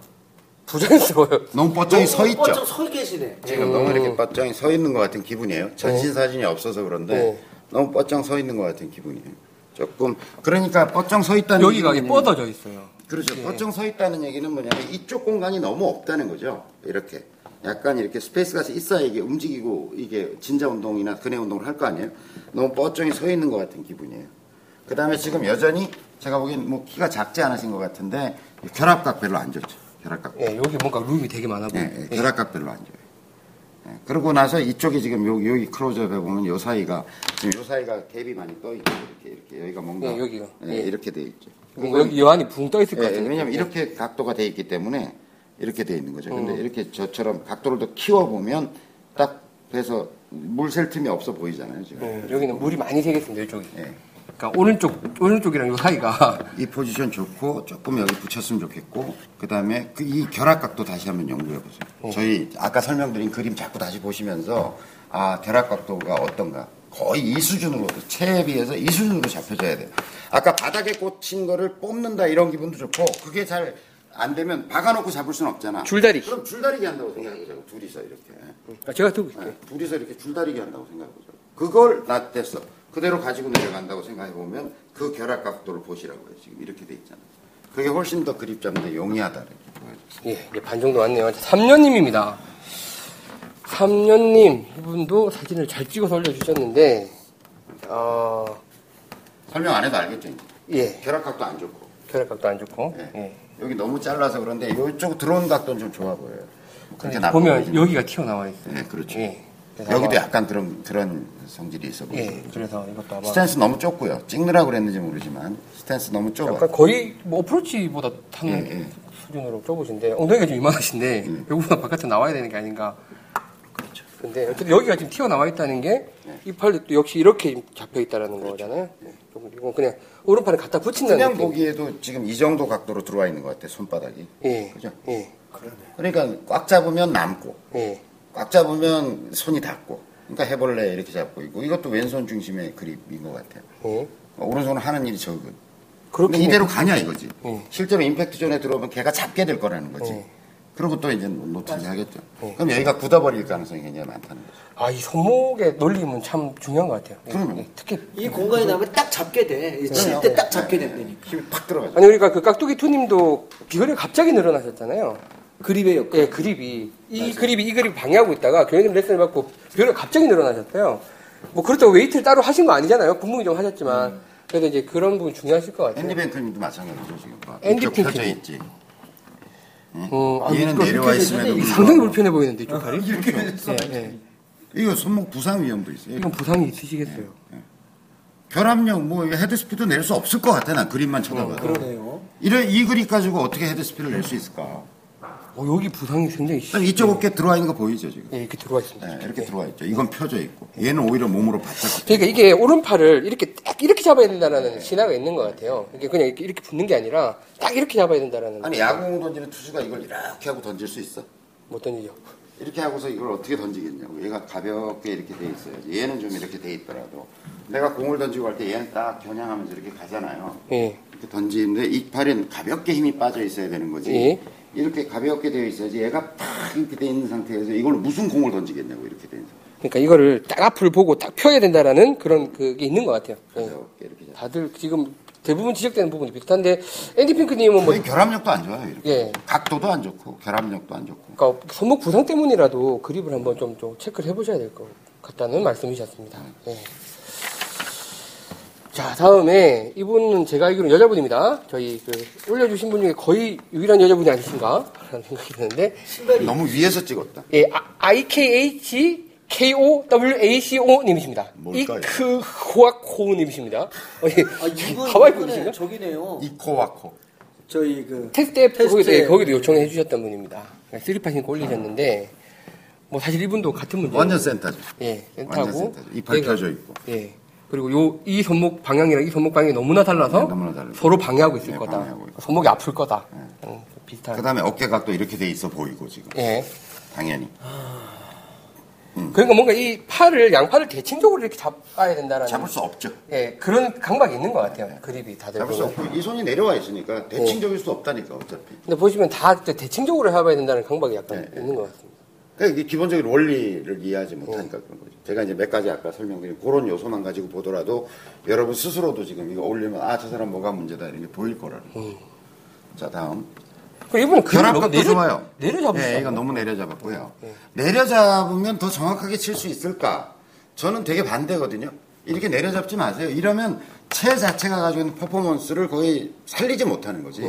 부자연스러워요. 너무 뻗정이 서 있죠. 뻗쩍 서 계시네. 지금 너무 이렇게 뻗정이 서 있는 것 같은 기분이에요. 전신 사진이 없어서 그런데 네. 너무 뻗정 서 있는 것 같은 기분이에요. 조금 그러니까 뻗정 서 있다는 여기가 얘기는 뻗어져 있어요. 그렇죠. 예. 뻗정 서 있다는 얘기는 뭐냐면 이쪽 공간이 너무 없다는 거죠. 이렇게 약간 이렇게 스페이스가 있어야 이게 움직이고 이게 진자 운동이나 근해 운동을 할 거 아니에요. 너무 뻗정이 서 있는 것 같은 기분이에요. 그 다음에 지금 여전히 제가 보기엔 뭐 키가 작지 않으신 것 같은데 결합각 별로 안 좋죠. 결합각. 예, 여기 뭔가 룸이 되게 많아 보여요. 예, 예, 결합각 별로 안 좋아요. 예, 그러고 나서 이쪽이 지금 여기, 여기 클로즈업에 보면 요 사이가 지금 요 사이가 갭이 많이 떠 있죠. 이렇게 이렇게 여기가 뭔가 예, 여기가. 예, 예. 이렇게 돼 있죠. 뭔가 여기 여 안이 붕 떠 있을 것 예, 같아요. 왜냐면 이렇게 각도가 돼 있기 때문에 이렇게 돼 있는 거죠. 음. 근데 이렇게 저처럼 각도를 더 키워 보면 딱 돼서 물 셀 틈이 없어 보이잖아요. 지금. 예, 여기는 물이 많이 새겠습니다. 이쪽이. 예. 그러니까 오른쪽 오른쪽이랑 요 사이가 이 포지션 좋고 조금 여기 붙였으면 좋겠고 그 다음에 그 이 결합각도 다시 한번 연구해 보세요. 어. 저희 아까 설명드린 그림 자꾸 다시 보시면서 아 결합각도가 어떤가 거의 이 수준으로 체에 비해서 이 수준으로 잡혀져야 돼요. 아까 바닥에 꽂힌 거를 뽑는다 이런 기분도 좋고 그게 잘 안 되면 박아놓고 잡을 수는 없잖아. 줄다리기. 그럼 줄다리기 한다고 생각해보자고 둘이서 이렇게. 아, 제가 들고 있을게요. 네, 둘이서 이렇게 줄다리기 한다고 생각해보죠. 그걸 놔댔어. 그대로 가지고 내려간다고 생각해 보면 그 결합 각도를 보시라고요. 지금 이렇게 돼 있잖아요. 그게 훨씬 더 그립 잡는데 용이하다. 예, 이제 반 정도 왔네요. 3년님입니다. 3년님, 이분도 사진을 잘 찍어서 올려주셨는데, 어, 설명 안 해도 알겠죠. 이제. 예, 결합 각도 안 좋고. 혈액각도 안 좋고, 예. 예. 여기 너무 잘라서 그런데 이쪽 들어온 각도는 좀 좋아 보여요. 그렇게 보면 여기가 튀어나와 있어요. 네, 그렇죠. 예. 여기도 약간 그런 그런 성질이 있어 보여요. 예, 그래서 이것도 아마 스탠스 너무 좁고요. 찍느라고 그랬는지 모르지만 스탠스 너무 좁아요. 약간 거의 뭐 어프로치보다 하는 예, 예. 수준으로 좁으신데 엉덩이가 좀 이만하신데 음. 여기보다 바깥에 나와야 되는 게 아닌가. 그렇죠. 근데 어쨌든 여기가 지금 튀어 나와 있다는 게 네. 이 팔도 또 역시 이렇게 잡혀 있다라는 거잖아요. 네. 조금 이건 그냥 오른팔에 갖다 붙인다는 그냥 느낌. 보기에도 지금 이 정도 각도로 들어와 있는 것 같아 손바닥이. 예. 그죠? 예. 그러니까 꽉 잡으면 남고 예. 꽉 잡으면 손이 닿고 그러니까 해벌레 이렇게 잡고 있고 이것도 왼손 중심의 그립인 것 같아요. 예. 오른손은 하는 일이 적은 근데 이대로 가냐 이거지. 예. 실제로 임팩트 존에 들어오면 걔가 잡게 될 거라는 거지. 예. 그리고 또 이제 노출이 하겠죠. 그럼 여기가 굳어버릴 가능성이 굉장히 많다는 거죠. 아, 이 손목의 놀림은 참 중요한 것 같아요. 예, 그럼요. 예, 특히 이 공간이 나면 딱 잡게 돼. 칠 때 딱 잡게 된다니까. 힘이 팍 들어가죠. 아니 그러니까 그 깍두기 투님도 비거리가 갑자기 늘어나셨잖아요. 그립의 역할. 예, 그립이 이 그립이 이 그립 방해하고 있다가 교수님 레슨을 받고 비거리가 갑자기 늘어나셨어요. 뭐 그렇다고 웨이트를 따로 하신 거 아니잖아요. 분무기 좀 하셨지만 그래도 이제 그런 부분 중요하실 것 같아요. 앤디 뱅크님도 마찬가지죠 지금. 봐. 앤디 이쪽 핑크님. 펴져 있지. 음, 아, 얘는 내려와 불구하고. 상당히 불편해 보이는데 이쪽 팔이. 이렇게 예, 예. 이거 손목 부상 위험도 있어요. 이건 부상이 있으시겠어요. 결합력 뭐 헤드스피드 낼 수 없을 것 같아 난 그림만 쳐다봐도. 그러네요. 이런 이 그립 가지고 어떻게 헤드스피드를 낼 수 있을까? 어, 여기 부상이 굉장히 심. 일단 이쪽 어깨 들어와 있는 거 보이죠 지금? 예, 이렇게 들어와 있습니다. 네, 이렇게 들어와 있죠. 이건 펴져 있고 얘는 오히려 몸으로 바짝. 그러니까 이게 오른팔을 이렇게 딱 이렇게 잡아야 된다라는 신화가 있는 것 같아요. 이게 그냥 이렇게, 이렇게 붙는 게 아니라 딱 이렇게 잡아야 된다라는. 아니 야구 던지는 투수가 이걸 이렇게 하고 던질 수 있어? 못 던지죠. 이렇게 하고서 이걸 어떻게 던지겠냐고. 얘가 가볍게 이렇게 돼 있어야지. 얘는 좀 이렇게 돼 있더라도. 내가 공을 던지고 갈때 얘는 딱 겨냥하면서 이렇게 가잖아요. 예. 이렇게 던지는데 이 팔은 가볍게 힘이 빠져 있어야 되는 거지. 예. 이렇게 가볍게 되어 있어야지. 얘가 팍 이렇게 돼 있는 상태에서 이걸 무슨 공을 던지겠냐고 이렇게 돼 있는. 그러니까 이거를 딱 앞을 보고 딱 펴야 된다라는 그런 그게 있는 것 같아요. 예. 가볍게 이렇게. 잡- 다들 지금 대부분 지적되는 부분이 비슷한데 앤디 핑크님은 뭐 거의 결합력도 안 좋아요. 이렇게. 예. 각도도 안 좋고 결합력도 안 좋고. 그러니까 손목 부상 때문이라도 그립을 한번 좀, 좀 체크를 해보셔야 될 것 같다는 말씀이셨습니다. 예. 자, 다음에 이분은 제가 알기로는 여자분입니다. 저희 그 올려주신 분 중에 거의 유일한 여자분이 아니신가? 라는 생각이 드는데, 신발이 너무 위에서 찍었다. 예, 아, IKH KOWACO 님이십니다. 뭘까요? 이크호아코 님이십니다. 어, 예. 아, 이분 하와이 분이신가? 저기네요. 이코와 코. 저희 그 테스트 앱 거기도, 예, 앱. 거기도 요청해 주셨던 분입니다. 쓰리파신 올리셨는데, 뭐 사실 이분도 같은 문제. 완전 센터죠. 예, 완전 센터고. 센터죠. 이팔 얘가- 펴져 있고. 예. 그리고 요, 이 손목 방향이랑 이 손목 방향이 너무나 달라서 네, 너무나. 서로 방해하고 있을 네, 거다. 방해하고. 손목이 아플 거다. 어, 비슷한. 그 다음에 어깨 각도 이렇게 돼 있어 보이고 지금. 예. 당연히. 그러니까 뭔가 이 팔을, 양팔을 대칭적으로 이렇게 잡아야 된다라는. 잡을 수 없죠. 예, 그런 강박이 있는 것 같아요. 그립이 다들. 잡을 수. 없고 이 손이 내려와 있으니까 대칭적일 수 없다니까 어차피. 근데 보시면 다 대칭적으로 해봐야 된다는 강박이 약간 네, 있는 것 같습니다. 그러니까 기본적인 원리를 이해하지 못하니까 그런 거죠. 제가 이제 몇 가지 아까 설명드린 그런 요소만 가지고 보더라도 여러분 스스로도 지금 이거 올리면 아 저 사람 뭐가 문제다 이런 게 보일 거라는 거죠. 자 다음 그 그립을 너무 결합각도 내려, 좋아요. 내려잡으시죠. 네, 이건 너무 내려잡았고요. 내려잡으면 더 정확하게 칠 수 있을까? 저는 되게 반대거든요. 이렇게 내려잡지 마세요. 이러면 채 자체가 가지고 있는 퍼포먼스를 거의 살리지 못하는 거지.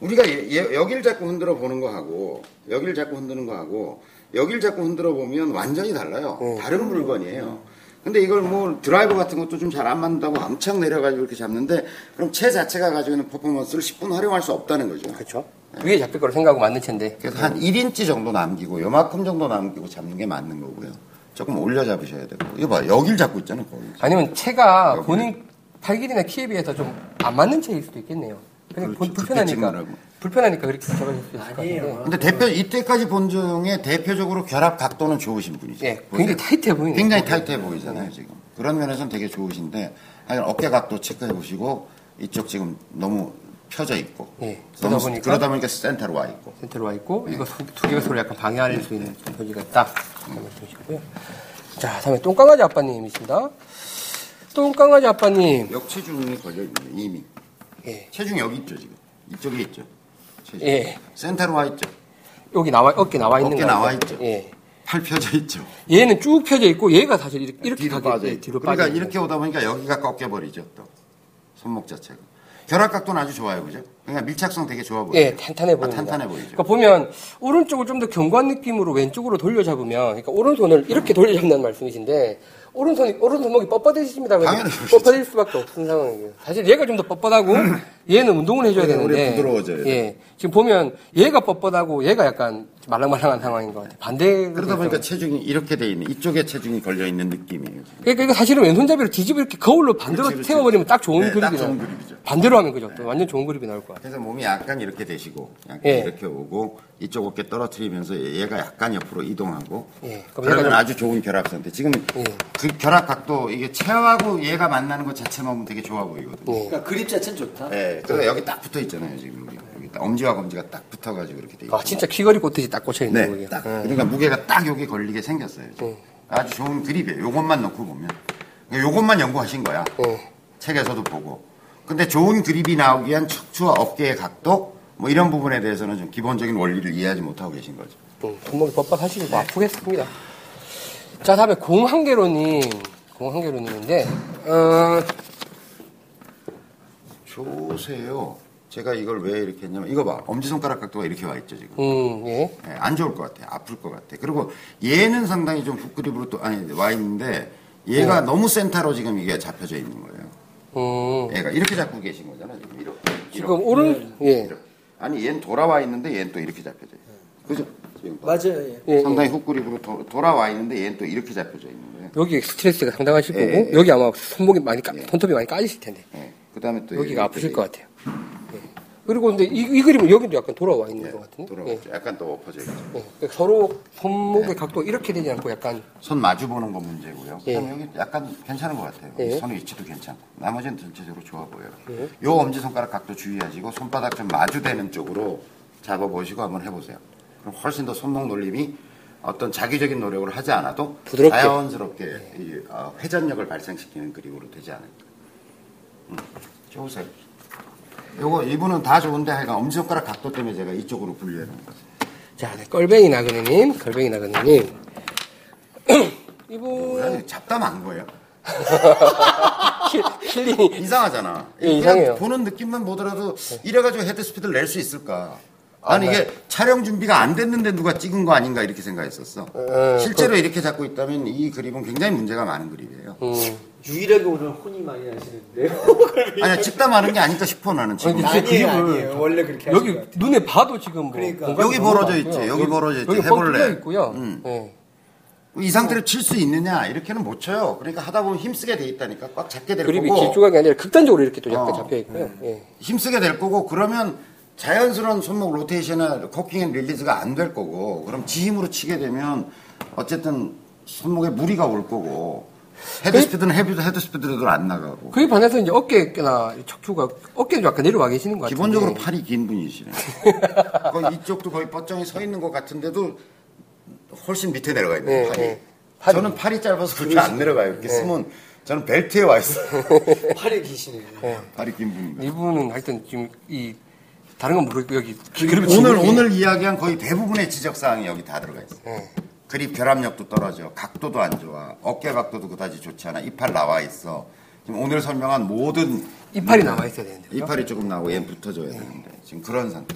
우리가 예- 예- 여길 자꾸 흔들어 보는 거하고 여길 자꾸 흔드는 거하고 여길 자꾸 흔들어 보면 완전히 달라요. 다른 물건이에요. 근데 이걸 뭐 드라이버 같은 것도 좀 잘 안 맞는다고 엄청 내려가지고 이렇게 잡는데 그럼 채 자체가 가지고 있는 퍼포먼스를 10분 활용할 수 없다는 거죠. 그렇죠. 위에 잡힐 거로 생각하고 만든 채인데. 그래서 한 1인치 정도 남기고 요만큼 정도 남기고 잡는 게 맞는 거고요. 조금 올려 잡으셔야 되고. 이거 봐. 여길 잡고 있잖아, 거기. 아니면 채가 본인 팔 길이나 키에 비해서 좀 안 맞는 채일 수도 있겠네요. 그냥 그렇죠. 불편하니까. 불편하니까 그렇게 잡아줄 수 있을 것 같은데. 아니에요. 근데 대표 이때까지 본 중에 대표적으로 결합 각도는 좋으신 분이죠. 예, 굉장히 타이트해 보이네요. 굉장히 타이트해 보이잖아요, 지금. 그런 면에서는 되게 좋으신데 하여간 어깨 각도 체크해 보시고 이쪽 지금 너무 펴져 있고. 예, 너무 그러다 보니까- 그러다 보니까 센터로 와 있고. 센터로 와 있고 이거 소- 두 개가 서로 약간 방해할 수 있는 소지가 있다. 그런 말씀이시고요. 자, 다음에 똥강아지 아빠님이십니다. 똥강아지 아빠님. 역체중이 걸려 있네요, 이미. 예, 체중 여기 있죠, 지금. 이쪽에 있죠. 체중. 예. 센터로 와 있죠. 여기 나와 어깨 나와 있는 어깨 거 나와? 있죠. 예. 팔 펴져 있죠. 얘는 쭉 펴져 있고 얘가 사실 이렇게, 이렇게 뒤로 가게 빠져 예. 뒤로 그러니까 이렇게 오다 보니까 여기가 꺾여 버리죠 또 손목 자체가 결합각도는 아주 좋아요 그죠? 그러니까 밀착성 되게 좋아 보여요. 예, 탄탄해 보입니다. 아, 탄탄해 보이죠. 그러니까 보면 오른쪽을 좀 더 견고한 느낌으로 왼쪽으로 돌려 잡으면, 그러니까 오른손을 이렇게 돌려 잡는다는 말씀이신데 오른손이 오른손목이 뻣뻣해집니다. 당연히. 뻣뻣해질 수밖에 없는 상황이에요. 사실 얘가 좀 더 뻣뻣하고 얘는 운동을 해줘야 되는데, 오히려 부드러워져야 예, 지금 보면 얘가 뻣뻣하고 얘가 약간 말랑말랑한 상황인 것 같아요. 반대 그러다 보니까 체중이 이렇게 돼 있는 이쪽에 체중이 걸려 있는 느낌이에요. 그러니까 이거 사실은 왼손잡이로 뒤집어 이렇게 거울로 반대로 그렇지, 그렇지. 세워버리면 딱 좋은 네, 딱 그립이 좋은 나요. 그립이죠. 반대로 하면 그죠? 또 완전 좋은 그립이 나올 것 같아요. 그래서 몸이 약간 이렇게 되시고 약간 예. 이렇게 오고 이쪽 어깨 떨어뜨리면서 얘가 약간 옆으로 이동하고 예. 그러면 얘가 아주 좋은 결합 상태. 지금 예. 그 결합 각도 이게 체하고 얘가 만나는 것 자체만 보면 되게 좋아 보이거든요. 예. 그러니까 그립 자체는 좋다. 네, 그래서 여기 딱 붙어 있잖아요 지금 딱 엄지와 검지가 딱 붙어가지고 이렇게 돼 있고. 아, 진짜 귀걸이 꽂듯이 딱 꽂혀 있는 네, 거예요. 딱 그러니까 무게가 딱 여기 걸리게 생겼어요. 지금. 아주 좋은 그립이에요. 요것만 넣고 보면 요것만 연구하신 거야. 예. 책에서도 보고. 근데 좋은 그립이 나오기 위한 척추와 어깨의 각도 뭐 이런 부분에 대해서는 좀 기본적인 원리를 이해하지 못하고 계신 거죠. 음, 손목이 뻣뻣하시고 뭐 아프겠습니다. 자, 다음에 공한계로님. 공한계로님인데, 어, 조세요. 제가 이걸 왜 이렇게 했냐면 이거 봐. 엄지손가락 각도가 이렇게 와 있죠 지금. 음, 예. 예, 안 좋을 것 같아. 아플 것 같아. 그리고 얘는 상당히 좀 훅그립으로 또 아니 와 있는데 얘가 너무 센터로 지금 이게 잡혀져 있는 거예요. 음, 얘가 이렇게 잡고 계신 거잖아 지금 이렇게. 지금 이렇게. 오른, 예. 이렇게. 아니 얘는 돌아와 있는데 얘는 또 이렇게 잡혀져 있어요. 그죠? 지금 봐. 맞아요. 예. 예, 상당히 훅그립으로 도- 돌아와 있는데 얘는 또 이렇게 잡혀져 있는 거예요. 여기 스트레스가 상당하실 예, 거고, 예. 여기 아마 손목이 많이, 까, 손톱이 많이 까지실 텐데, 예. 그다음에 또 여기가 아프실 돼것 같아요. 예. 그리고 근데 이, 이 그림은 여기도 약간 돌아와 있는 것 같은데? 돌아가 예. 약간 또 엎어져 있죠. 예. 그러니까 서로 손목의 네. 각도가 이렇게 되지 않고 약간, 손 마주 보는 건 문제고요. 예. 그다음에 여기 약간 괜찮은 것 같아요. 예. 손 위치도 괜찮고 나머지는 전체적으로 좋아 보여요. 요 엄지 손가락 각도 주의하시고 손바닥 좀 마주대는 쪽으로 잡아 보시고 한번 해보세요. 그럼 훨씬 더 손목 놀림이 어떤 자기적인 노력을 하지 않아도 부드럽게. 자연스럽게 이, 어, 회전력을 발생시키는 그림으로 되지 않을까. 음, 좋으세요. 요거 이분은 다 좋은데 하여간 엄지손가락 각도 때문에 제가 이쪽으로 분류해 놓은 거죠. 자, 네, 껄뱅이 나그네님, 껄뱅이 나그네님. 이분, 잡담한 거예요? 힐- 힐링이, 이상하잖아. 예, 그냥 이상해요. 보는 느낌만 보더라도 이래가지고 헤드 스피드를 낼 수 있을까? 아니 이게 촬영 준비가 안 됐는데 누가 찍은 거 아닌가 이렇게 생각했었어. 어, 실제로 이렇게 잡고 있다면 이 그림은 굉장히 문제가 많은 그림이에요. 음. 유일하게 오늘 혼이 많이 나시는데요. 아니 찍담하는 게 아닐까 싶어 나는 지금. 아니, 아니에요. 원래 그렇게 하시는 여기. 눈에 봐도 지금 뭐 그러니까. 여기 벌어져. 있지, 여기 벌어져 있지. 여기 뻥 해볼래? 있고요. 음. 예. 이 상태로 칠 수 있느냐 이렇게는 못 쳐요. 그러니까 하다 보면 힘쓰게 돼 있다니까 꽉 잡게 될 그립이 거고. 길쭉하게 아니라 극단적으로 이렇게 또 약간 어. 잡혀 있고요. 예. 힘쓰게 될 거고 그러면 자연스러운 손목 로테이션이나 cocking and release가 안 될 거고 그럼 지 힘으로 치게 되면 어쨌든 손목에 무리가 올 거고 헤드 스피드는 헤드, 헤드 스피드로 안 나가고 그에 반해서 이제 어깨나 척추가 어깨도 약간 내려와 계시는 것 같아요. 기본적으로 팔이 긴 분이시네 거의 이쪽도 거의 뻗정이 서 있는 것 같은데도 훨씬 밑에 내려가 있네 네, 팔이. 네. 팔이. 저는 팔이 짧아서 그렇게 안 내려가요 이렇게 쓰면 저는 벨트에 와 있어요 팔이 기시네요. 팔이 긴 분입니다 이분은 하여튼 지금 이 다른 건 모르겠고 여기 오늘 오늘 이야기한 거의 대부분의 지적 사항이 여기 다 들어가 있어요. 예. 그립 결합력도 떨어져, 각도도 안 좋아, 어깨 각도도 그다지 좋지 않아, 이팔 나와 있어. 지금 오늘 설명한 모든 이팔이 남아 있어야 되는데. 이팔이 조금 나오고 얘는 붙어줘야 되는데 지금 그런 상태.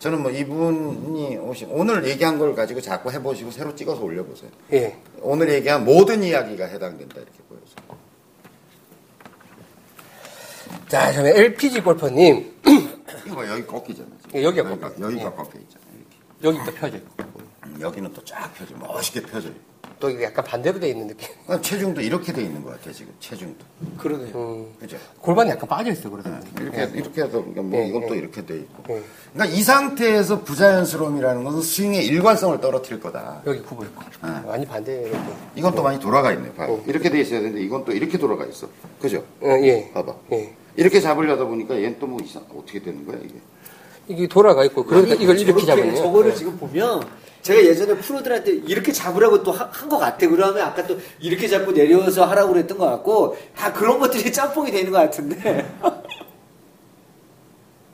저는 뭐 이분이 오신 오늘 얘기한 걸 가지고 자꾸 해보시고 새로 찍어서 올려보세요. 예. 오늘 얘기한 모든 이야기가 해당된다 이렇게 보여서. 자, 저는 LPG 골퍼님 이거 여기 꺾이잖아. 지금. 예, 여기가 여기가, 꺾여요. 여기가 예. 꺾여 있잖아. 이렇게. 여기 또 펴져 있고 음, 여기는 또 쫙 펴져, 멋있게 펴져. 또 이게 약간 반대로 돼 있는 느낌. 그러니까 체중도 이렇게 돼 있는 것 같아 지금 체중도. 그러네요. 음, 그죠? 골반이 약간 빠져 있어 그래서. 이렇게 이렇게 해서 그러니까 뭐 예, 이건 또 예. 이렇게 돼 있고. 예. 그러니까 이 상태에서 부자연스러움이라는 것은 스윙의 일관성을 떨어뜨릴 거다. 여기 굽어 있고. 아. 많이 반대로. 돼. 이건 또 많이 돌아가 있네. 봐. 어. 이렇게 돼 있어야 되는데 이건 또 이렇게 돌아가 있어. 그죠? 어, 예. 봐봐. 예. 이렇게 잡으려다 보니까 얘는 또 뭐 이상 어떻게 되는 거야 이게? 이게 돌아가 있고 그러니까 이걸 이렇게 잡으면 저거를 지금 보면 제가 예전에 프로들한테 이렇게 잡으라고 또 한 것 같아. 그러면 아까 또 이렇게 잡고 내려서 하라고 그랬던 것 같고 다 그런 것들이 짬뽕이 되는 것 같은데.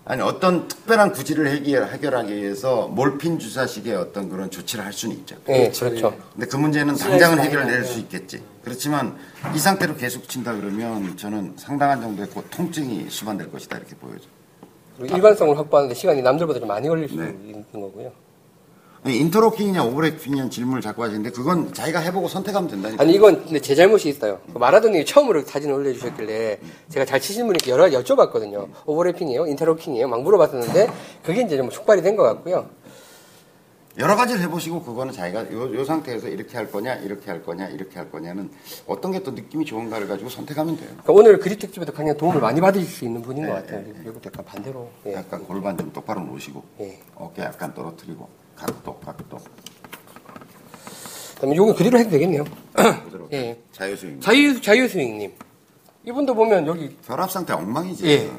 아니 어떤 특별한 구질을 해결, 해결하기 위해서 몰핀 주사식의 어떤 그런 조치를 할 수는 있죠. 예, 그렇죠. 근데 그 문제는 당장은 해결될 나요. 수 있겠지. 그렇지만 이 상태로 계속 친다 그러면 저는 상당한 정도의 고- 통증이 수반될 것이다 이렇게 보여져. 그리고 일관성을 확보하는데 시간이 남들보다 좀 많이 걸릴 수 네. 있는 거고요. 인터로킹이냐 오버래핑이냐 질문을 자꾸 하시는데 그건 자기가 해보고 선택하면 된다니까. 아니 이건 근데 제 잘못이 있어요. 그 마라도님이 처음으로 사진을 올려주셨길래 제가 잘 치시는 분이 여러 가지 여쭤봤거든요. 오버래핑이에요, 인터로킹이에요, 막 물어봤었는데 그게 이제 좀 촉발이 된 것 같고요. 여러 가지를 해보시고 그거는 자기가 요, 요 상태에서 이렇게 할 거냐 이렇게 할 거냐 이렇게 할 거냐는 어떤 게 또 느낌이 좋은가를 가지고 선택하면 돼요. 그러니까 오늘 그립 특집에도 굉장히 도움을 많이 받으실 수 있는 분인 것 네, 같아요. 이것도 약간 반대로. 예. 약간 골반 좀 똑바로 놓으시고 예. 어깨 약간 떨어뜨리고 각도 각도 그다음에 요거 그대로 해도 되겠네요. 그대로 예. 자유스윙 자유 자유스윙님. 이분도 보면 여기 결합 상태 엉망이지. 예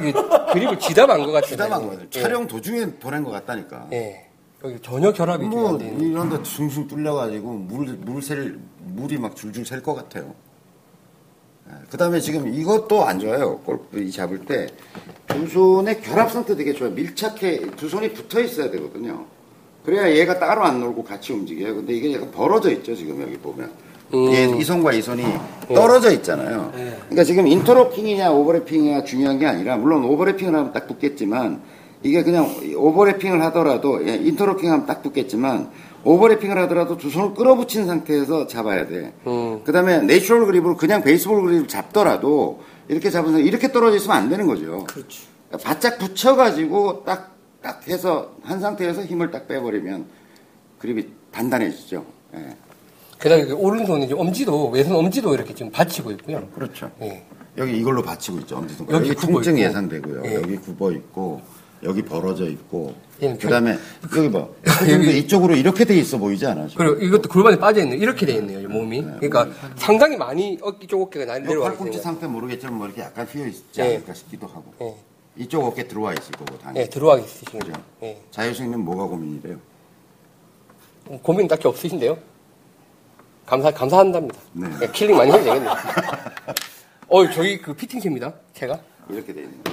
이게 그립을 지담한 것 같아요. 부담한 거죠. 예. 촬영 도중에 보낸 것 같다니까. 예. 여기 전혀 결합이 뭐안 되는. 이런 데 숭숭 뚫려가지고 물 물셀 물이 막 줄줄 셀 것 같아요. 그 다음에 지금 이것도 안 좋아요. 골프 이 잡을 때 두 손의 결합 상태 되게 좋아요. 밀착해 두 손이 붙어 있어야 되거든요. 그래야 얘가 따로 안 놀고 같이 움직여요. 근데 이게 약간 벌어져 있죠. 지금 여기 보면. 얘, 이 손과 이 손이 떨어져 있잖아요. 그러니까 지금 인터로킹이냐 오버래핑이냐 중요한 게 아니라 물론 오버래핑을 하면 딱 붙겠지만 이게 그냥 오버래핑을 하더라도 예, 인터로킹 하면 딱 붙겠지만 오버래핑을 하더라도 두 손을 끌어붙인 상태에서 잡아야 돼. 음. 그 다음에 natural grip으로 그냥 baseball grip을 잡더라도 이렇게 잡으면 이렇게 떨어져 있으면 안 되는 거죠. 그렇죠. 바짝 붙여가지고 딱, 딱 해서 한 상태에서 힘을 딱 빼버리면 그립이 단단해지죠. 예. 게다가 여기 오른손이 지금 엄지도 왼손 엄지도 이렇게 지금 받치고 있고요. 그렇죠. 예. 여기 이걸로 받치고 있죠. 엄지 손가락. 여기 여기, 통증 있고. 예상되고요. 예. 여기 굽어 있고 여기 벌어져 있고 얘는 그다음에 여기 봐. 여기- 이쪽으로 이렇게 돼 있어 보이지 않아? 지금? 그리고 이것도 골반에 빠져 있는 이렇게 돼 있네요, 이 몸이. 그러니까 상당히 많이 어깨 쪽 어깨가 나- 여기 내려와 팔꿈치. 상태 모르겠지만 뭐 이렇게 약간 휘어 있지 예. 않을까 싶기도 하고 예. 이쪽 어깨 들어와 있을 거고 당연히 예, 들어와 있으신 그죠? 거죠. 예. 자유수님은 뭐가 고민이래요? 고민 딱히 없으신데요? 감사, 감사한답니다. 네. 예, 킬링 많이 해도 되겠네요. 어, 저희 그 피팅체입니다. 제가. 이렇게 돼 있는 거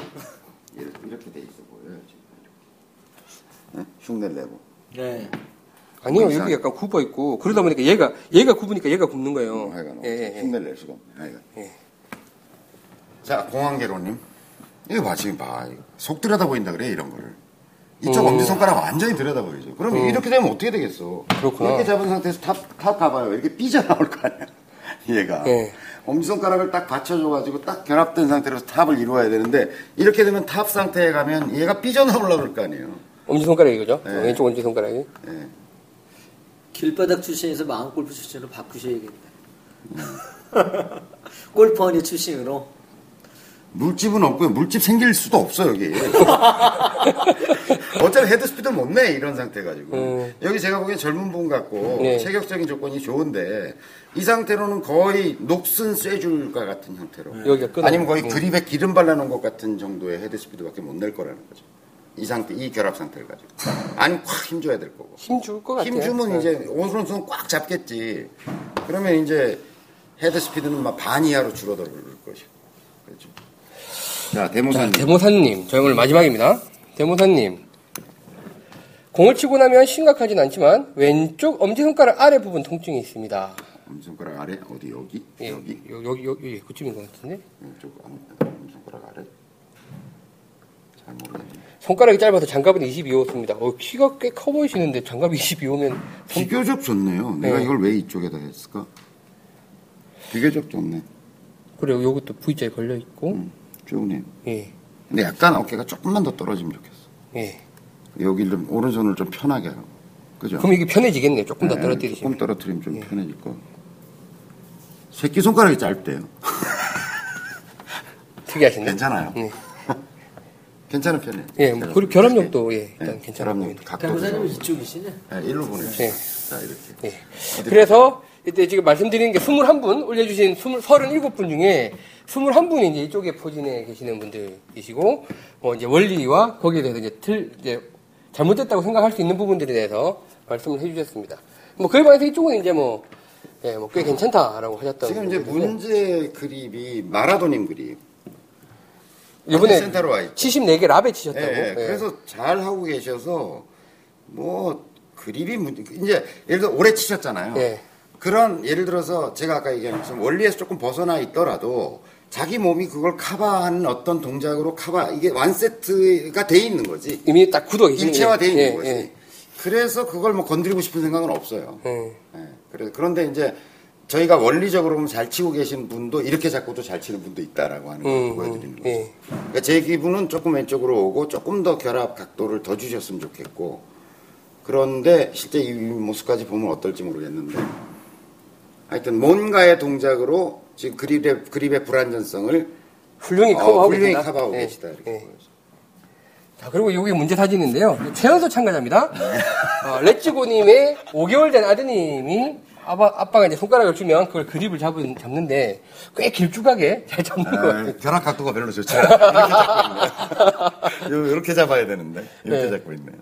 이렇게, 이렇게 돼 있어 보여요 지금. 네? 흉내 내고 네. 아니요, 뭐 이상- 여기 약간 굽어 있고, 그러다 보니까 얘가, 얘가 굽으니까 얘가 굽는 거예요. 어, 하여간 예, 예, 예. 흉내를 낼 수가 없네 하여간. 예. 자 공항계로님 이거 봐 지금 봐. 속 들여다 보인다 그래 이런 거를 이쪽 음. 엄지손가락 완전히 들여다 보이죠 그럼 이렇게 되면 어떻게 되겠어 그렇구나. 이렇게 잡은 상태에서 탑, 탑 가봐요 이렇게 삐져 나올 거 아니야 얘가 예. 엄지손가락을 딱 받쳐줘가지고 딱 결합된 상태로 탑을 이루어야 되는데 이렇게 되면 탑 상태에 가면 얘가 삐져나오려고 그럴 거 아니에요 엄지손가락이 그죠? 네. 왼쪽 엄지손가락이. 예. 길바닥 출신에서 마음 골프 출신으로 바꾸셔야겠다. 골프 허니 출신으로. 물집은 없고요. 물집 생길 수도 없어 여기. 어차피 헤드 스피드를 못내 이런 상태 가지고. 음. 여기 제가 보기엔 젊은 분 같고 네. 체격적인 조건이 좋은데 이 상태로는 거의 녹슨 쇠줄과 같은 형태로. 여기가 끊어. 아니면 거의 음. 그립에 기름 발라놓은 것 같은 정도의 헤드 스피드밖에 못 낼 거라는 거죠. 이 상태, 이 결합 상태를 가지고. 아니 확 힘줘야 될 거고. 힘줄 것 같아요. 힘 주면 네. 이제 오른손 꽉 잡겠지. 그러면 이제 헤드 스피드는 막 반 이하로 줄어들 것이고. 자, 자, 대모사님. 대모사님. 저희 오늘 마지막입니다. 대모사님. 공을 치고 나면 심각하진 않지만 왼쪽 엄지손가락 아래 부분 통증이 있습니다. 엄지손가락 아래 어디 여기 예, 여기 여- 여기 여기 여기 그쯤인 것 같은데 왼쪽 엄- 엄지손가락 아래 잘 모르겠네. 손가락이 짧아서 장갑은 22호입니다. 어, 키가 꽤 커 보이시는데 장갑이 22호면 비교적 좋네요. 내가 네. 이걸 왜 이쪽에다 했을까? 비교적 좋네. 그래요. 요것도 V자에 걸려 있고 음, 좋네. 예 근데 약간 어깨가 조금만 더 떨어지면 좋겠어. 예. 여기를 좀 오른손을 좀 편하게 하고. 그죠? 그럼 이게 편해지겠네요. 조금 더 네, 떨어뜨리시면 조금 떨어뜨리면 좀 편해질 거. 새끼 손가락이 짧대요. 특이하신데. 괜찮아요. 예. 괜찮은 편이에요. 예, 뭐 그리고 결합력도 예, 일단 네, 괜찮아 결합력 보입니다. 각도도 대모사님은 좋고. 이쪽이시네. 네, 일로 보내주세요. 예. 자, 이렇게. 예. 그래서 이때 지금 말씀드리는 게 21분 올려주신 20, 37분 중에 21분이 이제 이쪽에 포진해 계시는 분들이시고, 뭐 이제 원리와 거기에 대해서 이제 틀, 이제 잘못됐다고 생각할 수 있는 부분들에 대해서 말씀을 해주셨습니다. 뭐 그에 반해서 이쪽은 이제 뭐, 예, 뭐 꽤 괜찮다라고 하셨던. 지금 이제 문제 그립이 마라도님 그립. 이번에 센터로 와 있죠. 74개 라베 치셨다고. 예, 예. 예. 그래서 잘 하고 계셔서 뭐 그립이 문- 이제 예를 들어 오래 치셨잖아요. 예. 그런 예를 들어서 제가 아까 얘기한 것처럼 원리에서 조금 벗어나 있더라도 자기 몸이 그걸 커버하는 어떤 동작으로 커버 이게 완 세트가 돼 있는 거지. 이미 딱 굳어 계시는 일체화 돼 있는 예, 거지. 예. 그래서 그걸 뭐 건드리고 싶은 생각은 없어요. 예. 예. 그래 그런데 이제 저희가 원리적으로 보면 잘 치고 계신 분도 이렇게 잡고도 잘 치는 분도 있다라고 하는 걸 음, 보여드리는 음, 거죠. 예. 그러니까 제 기분은 조금 왼쪽으로 오고 조금 더 결합 각도를 더 주셨으면 좋겠고 그런데 실제 이 모습까지 보면 어떨지 모르겠는데 하여튼 뭔가의 동작으로 지금 그립의 그립의 불안전성을 훌륭히 어, 커버하고 훌륭히 계시다. 커버하고 예, 계시다 이렇게 예. 보여요. 자, 그리고 여기 문제 사진인데요. 최연소 참가자입니다. 네. 어, 레츠고님의 5개월 된 아드님이 아빠, 아빠 가 이제 손가락을 주면 그걸 그립을 잡은, 잡는데 꽤 길쭉하게 잘 잡는. 아, 결합 각도가 별로 좋지 않아요. 이렇게 잡아야 되는데 이렇게 네. 잡고 있네요.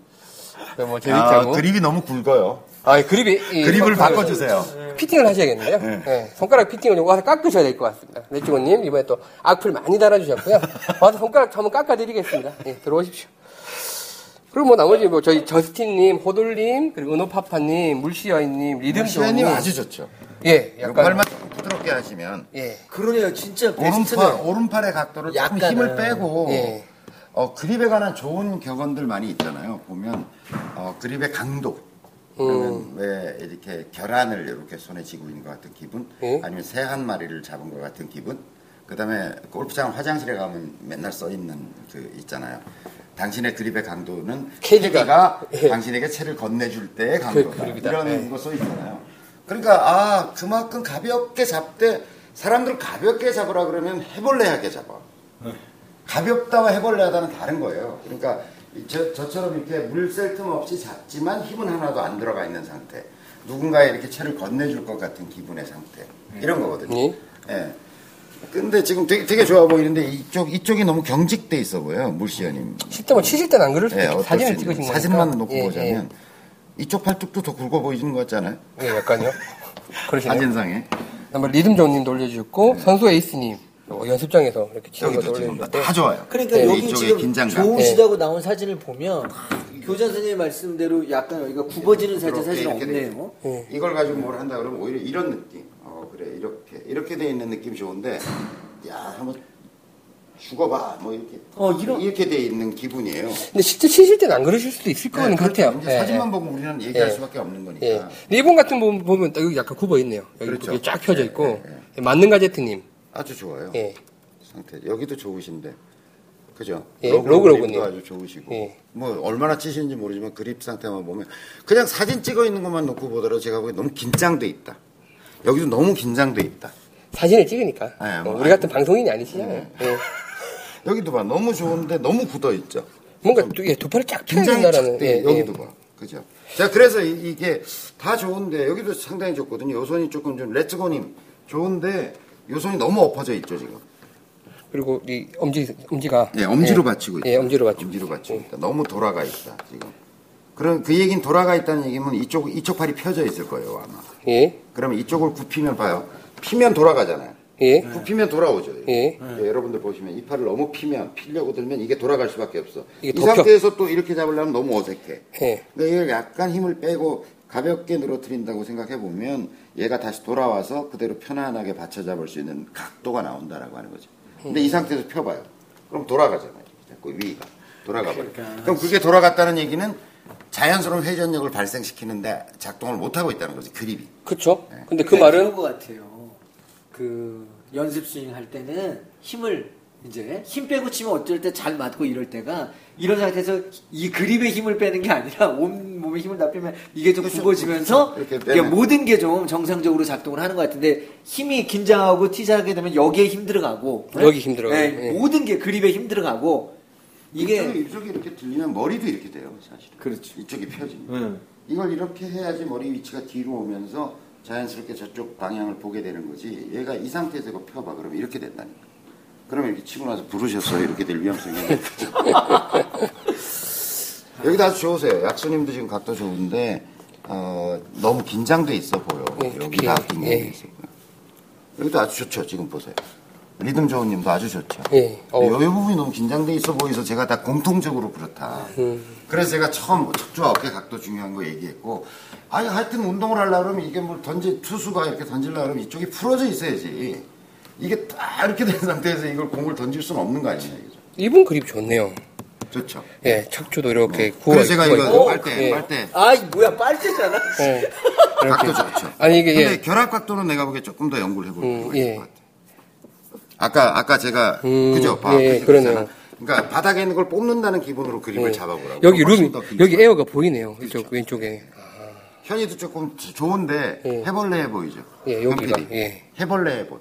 뭐 아, 재밌다고. 그립이 너무 굵어요. 아, 그립이. 이 그립을 바꿔주세요. 피팅을 하셔야겠는데요. 네. 네, 손가락 피팅을 요거 와서 깎으셔야 될 것 같습니다. 레츠고님, 이번에 또 악플 많이 달아주셨고요. 와서 손가락 한번 깎아드리겠습니다. 예, 들어오십시오. 그리고 뭐 나머지 뭐 저희 저스틴님, 호돌님, 그리고 은호파파님, 물시여인님. 시아님 아주 좋죠. 예, 약간 약간. 조금 부드럽게 하시면 예. 그러네요. 진짜 오른팔 베스트네요. 오른팔의 각도를 조금 약간은, 힘을 빼고 예. 어, 그립에 관한 좋은 격언들 많이 있잖아요. 보면 어, 그립의 강도. 그러면 왜 이렇게 결안을 이렇게 손에 쥐고 있는 것 같은 기분, 예. 아니면 새 한 마리를 잡은 것 같은 기분. 그 다음에 골프장 화장실에 가면 맨날 써 있는 그 있잖아요. 당신의 그립의 강도는 캐디가. 캐디가 예. 당신에게 채를 건네줄 때의 강도다. 그립이다. 이런 예. 거써 있잖아요. 그러니까 아 그만큼 가볍게 잡되 사람들 가볍게 잡으라 그러면 해벌레하게 잡아. 가볍다와 해벌레하다는 다른 거예요. 그러니까 이- 저, 저처럼 이렇게 물셀 틈 없이 잡지만 힘은 하나도 안 들어가 있는 상태. 누군가에 이렇게 채를 건네줄 것 같은 기분의 상태. 이런 거거든요. 예. 예. 근데 지금 되게, 되게 좋아 보이는데 이쪽, 이쪽이 너무 경직돼 있어 보여요. 물시어님. 실제 뭐 치실 때는 안 그럴 수도 예, 있고 사진을 찍으신 거니까. 사진만 놓고 예, 보자면 이쪽 팔뚝도 더 굵어 보이는 것 같잖아요. 예, 예 약간요. 그러시네요. 사진상에. 그다음에 리듬조님도 올려주셨고 선수 에이스님 어, 연습장에서 이렇게 치는 것도 여기도 지금 올려주셨고 다 좋아요. 그러니까 네, 여기 이쪽에 지금 긴장감. 좋으시다고 나온 사진을 보면 교장 선생님 말씀대로 약간 여기가 굽어지는 사진 이렇게, 사실 이렇게 돼 없네요. 예. 이걸 가지고 뭘 한다 그러면 오히려 이런 느낌. 어 그래 이렇게 이렇게 돼 있는 느낌 좋은데 야 한번 죽어봐 뭐 이렇게 어, 이런- 이렇게 돼 있는 기분이에요. 근데 실제 치실 때는 안 그러실 수도 있을 거는 그렇죠. 같아요. 이제 예, 사진만 예. 보고 우리는 얘기할 예. 수밖에 없는 거니까. 예. 근데 이분 같은 분 보면 딱 여기 약간 굽어 있네요. 여기 그렇죠. 이렇게 쫙 펴져 예, 있고 만능 가제트님. 아주 좋아요. 예. 상태 여기도 좋으신데 그죠? 예, 로그 로그 그립도 로그님. 아주 좋으시고 예. 뭐 얼마나 치시는지 모르지만 그립 상태만 보면 그냥 사진 찍어 있는 것만 놓고 보더라도 제가 보기엔 너무 긴장돼 있다. 여기도 너무 긴장돼 있다. 사진을 찍으니까. 예, 어, 뭐, 우리 같은 방송인이 아니시잖아요. 예. 여기도 봐 너무 좋은데 너무 굳어 있죠. 뭔가 두, 예, 두 팔을 쫙 긴장이. 예, 여기도 예. 봐. 그죠? 자, 그래서 이, 게다 좋은데, 여기도 상당히 좋거든요. 요 손이 조금 좀, 렛츠고님, 좋은데, 요 손이 너무 엎어져 있죠, 지금. 그리고 이 엄지 엄지가. 예, 엄지로 예. 받치고 있다. 예, 엄지로 받치고. 엄지로 받치고 있다. 너무 돌아가 있다, 지금. 그럼 그 얘기는 돌아가 있다는 얘기면 이쪽, 이쪽 팔이 펴져 있을 거예요, 아마. 예. 그러면 이쪽을 굽히면 봐요. 피면 돌아가잖아요. 예. 굽히면 돌아오죠. 예. 예, 여러분들 보시면 이 팔을 너무 피면, 피려고 들면 이게 돌아갈 수밖에 없어. 이게 이 덮여. 상태에서 또 이렇게 잡으려면 너무 어색해. 예. 근데 이걸 약간 힘을 빼고 가볍게 늘어뜨린다고 생각해 보면 얘가 다시 돌아와서 그대로 편안하게 받쳐 잡을 수 있는 각도가 나온다라고 하는 거죠. 근데 이 상태에서 펴봐요. 그럼 돌아가잖아요. 자꾸 위가 돌아가 버려. 그러니까. 그럼 그게 돌아갔다는 얘기는 자연스러운 회전력을 발생시키는데 작동을 못 하고 있다는 거지. 그립이. 그렇죠. 네. 근데 그 그런 말은 것 같아요. 그 연습 스윙 할 때는 힘을 이제 힘 빼고 치면 어쩔 때 잘 맞고 이럴 때가 이런 상태에서 이 그립에 힘을 빼는 게 아니라 온 몸에 힘을 다 빼면 이게 좀 그렇죠. 굽어지면서 이렇게 이게. 모든 게 좀 정상적으로 작동을 하는 것 같은데 힘이 긴장하고 티자하게 되면 여기에 힘 들어가고 여기 힘 들어가고, 네, 예. 모든 게 그립에 힘 들어가고 이게 이쪽이, 이렇게 들리면 머리도 이렇게 돼요, 사실. 그렇죠. 이쪽이 펴지면. 음. 이걸 이렇게 해야지 머리 위치가 뒤로 오면서 자연스럽게 저쪽 방향을 보게 되는 거지. 얘가 이 상태에서 펴봐. 그러면 이렇게 된다니까. 그러면 이렇게 치고 나서 부르셨어요. 이렇게 될 위험성이 있는 거죠. 여기도 아주 좋으세요. 약수님도 지금 각도 좋은데, 어, 너무 긴장돼 있어 보여. 예, 여기가 긴장돼 예. 있어 보여. 여기도 아주 좋죠. 지금 보세요. 리듬 좋은 님도 아주 좋죠. 예. 어. 이 부분이 너무 긴장돼 있어 보여서 제가 다 공통적으로 그렇다. 음. 그래서 제가 처음 뭐 척추와 어깨 각도 중요한 거 얘기했고, 아니 하여튼 운동을 하려고 그러면 이게 뭘 던지 투수가 이렇게 던지려고 그러면 이쪽이 풀어져 있어야지. 이게 딱 이렇게 된 상태에서 이걸 공을 던질 수는 없는 거 아니냐 이거죠. 이분 그립 좋네요. 좋죠. 예, 척추도 이렇게 구워 그래서 제가 이거 있고. 빨대 예. 빨대 아 뭐야 빨대잖아. 예. 각도 좋죠. 아니 이게 근데 예. 결합 각도는 내가 보기에 조금 더 연구를 해볼 음, 필요가 있을 예. 것 같아. 아까 아까 제가 음, 그죠? 봐. 예, 그죠? 그러네요. 그러니까 바닥에 있는 걸 뽑는다는 기분으로 그림을 예. 잡아보라고. 여기 룸이 더 여기. 에어가 보이네요. 이쪽 왼쪽에. 현이도 조금 좋은데 예. 해벌레해 보이죠. 예, 여기가. 예. 해벌레해 보여.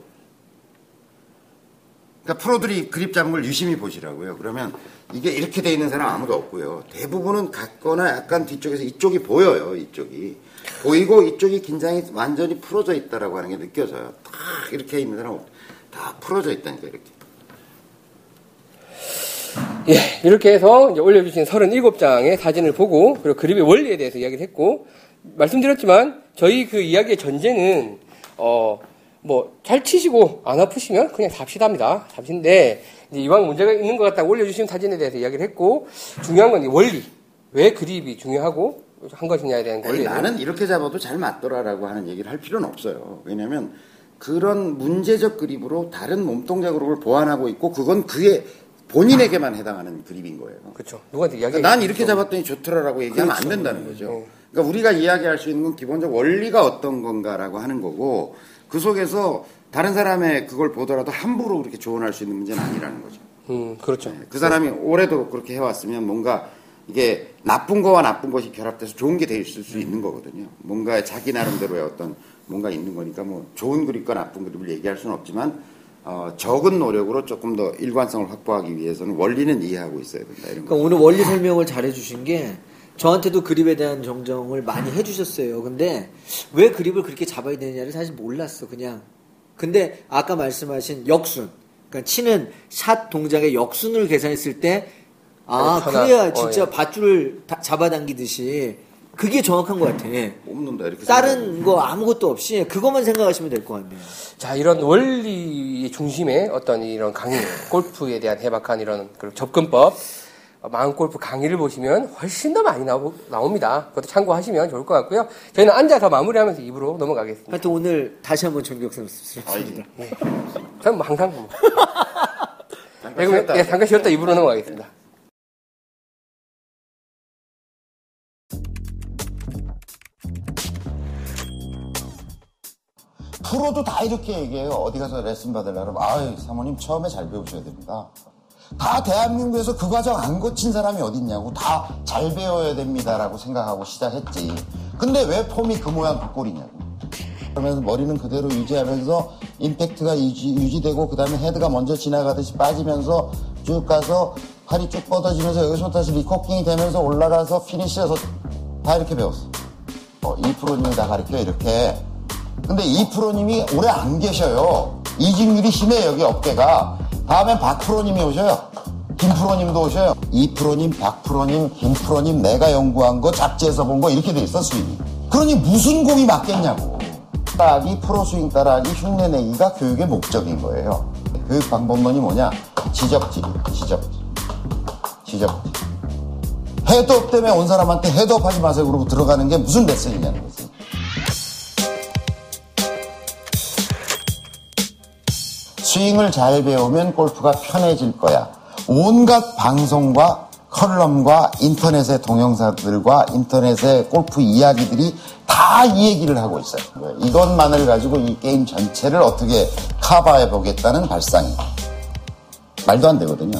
그러니까 프로들이 그립 잡은 걸 유심히 보시라고요. 그러면 이게 이렇게 돼 있는 사람 아무도 없고요. 대부분은 같거나 약간 뒤쪽에서 이쪽이 보여요. 이쪽이 보이고 이쪽이 긴장이 완전히 풀어져 있다라고 하는 게 느껴져요. 딱 이렇게 있는 사람 다 풀어져 있다니까 이렇게. 예, 이렇게 해서 올려주신 37장의 사진을 보고, 그리고 그림의 원리에 대해서 이야기를 했고, 말씀드렸지만, 저희 그 이야기의 전제는, 어, 뭐, 잘 치시고, 안 아프시면 그냥 잡시답니다. 잡신데, 이제 이왕 문제가 있는 것 같다고 올려주신 사진에 대해서 이야기를 했고, 중요한 건 이 원리. 왜 그립이 중요하고, 한 것이냐에 대한 대해서. 나는 이렇게 잡아도 잘 맞더라라고 하는 얘기를 할 필요는 없어요. 왜냐하면 그런 문제적 그립으로 다른 몸동작 그룹을 보완하고 있고 그건 그의 본인에게만 해당하는 그립인 거예요. 그렇죠. 누구한테 이야기 그러니까 난 이렇게 잡았더니 좋더라라고 얘기하면 안 된다는 거죠. 그러니까 우리가 이야기할 수 있는 건 기본적 원리가 어떤 건가라고 하는 거고 그 속에서 다른 사람의 그걸 보더라도 함부로 그렇게 조언할 수 있는 문제는 아니라는 거죠. 음, 그렇죠. 그 사람이 올해도 그렇게 해왔으면 뭔가 이게 나쁜 거와 나쁜 것이 결합돼서 좋은 게 돼 있을 수 있는 거거든요. 뭔가 자기 나름대로의 어떤 뭔가 있는 거니까 뭐 좋은 그립과 나쁜 그립을 얘기할 수는 없지만 어, 적은 노력으로 조금 더 일관성을 확보하기 위해서는 원리는 이해하고 있어야 된다 이런 거. 그러니까 오늘 원리 설명을 잘 해주신 게 저한테도 그립에 대한 정정을 많이 해주셨어요. 근데 왜 그립을 그렇게 잡아야 되느냐를 사실 몰랐어. 그냥. 근데 아까 말씀하신 역순. 그러니까 치는 샷 동작의 역순을 계산했을 때 아, 아니, 하나, 그래야 어, 진짜 예. 밧줄을 다- 잡아당기듯이 그게 정확한 것 같아. 뽑는다 이렇게 다른 거 아무것도 없이 그것만 생각하시면 될 것 같네요. 자, 이런 원리의 중심에 어떤 이런 강의, 골프에 대한 해박한 이런 그 접근법, 어, 마음골프 강의를 보시면 훨씬 더 많이 나오, 나옵니다. 그것도 참고하시면 좋을 것 같고요. 저희는 앉아서 마무리하면서 입으로 넘어가겠습니다. 하여튼 오늘 다시 한번 존경스럽습니다. 저는 뭐 항상 뭐. 잠깐 예, 그러면 쉬었다. 예, 잠깐 쉬었다 입으로 넘어가겠습니다. 프로도 다 이렇게 얘기해요. 어디 가서 레슨 받으려면 아유 사모님 처음에 잘 배우셔야 됩니다. 다 대한민국에서 그 과정 안 거친 사람이 어딨냐고 다 잘 배워야 됩니다라고 생각하고 시작했지. 근데 왜 폼이 그 모양 그 꼴이냐고. 그러면서 머리는 그대로 유지하면서 임팩트가 유지, 되고 그 다음에 헤드가 먼저 지나가듯이 빠지면서 쭉 가서 팔이 쭉 뻗어지면서 여기서 다시 리코킹이 되면서 올라가서 피니시해서 다 이렇게 배웠어. 어, 이 프로님이 다 가르쳐 이렇게. 근데 이 프로님이 오래 안 계셔요. 이직률이 심해 여기 업계가. 다음엔 박 프로님이 오셔요. 김 프로님도 오셔요. 이 프로님, 박 프로님, 김 프로님 내가 연구한 거 잡지에서 본 거 이렇게 돼 있어 스윙이. 그러니 무슨 공이 맞겠냐고. 따라하기, 프로 스윙 따라하기, 흉내 내기가 교육의 목적인 거예요. 교육 방법론이 뭐냐? 지적질, 지적질, 지적질. 헤드업 때문에 온 사람한테 헤드업 하지 마세요. 그러고 들어가는 게 무슨 레슨이냐는 거지. 스윙을 잘 배우면 골프가 편해질 거야. 온갖 방송과 컬럼과 인터넷의 동영상들과 인터넷의 골프 이야기들이 다 이 얘기를 하고 있어요. 이것만을 가지고 이 게임 전체를 어떻게 커버해 보겠다는 발상이. 말도 안 되거든요.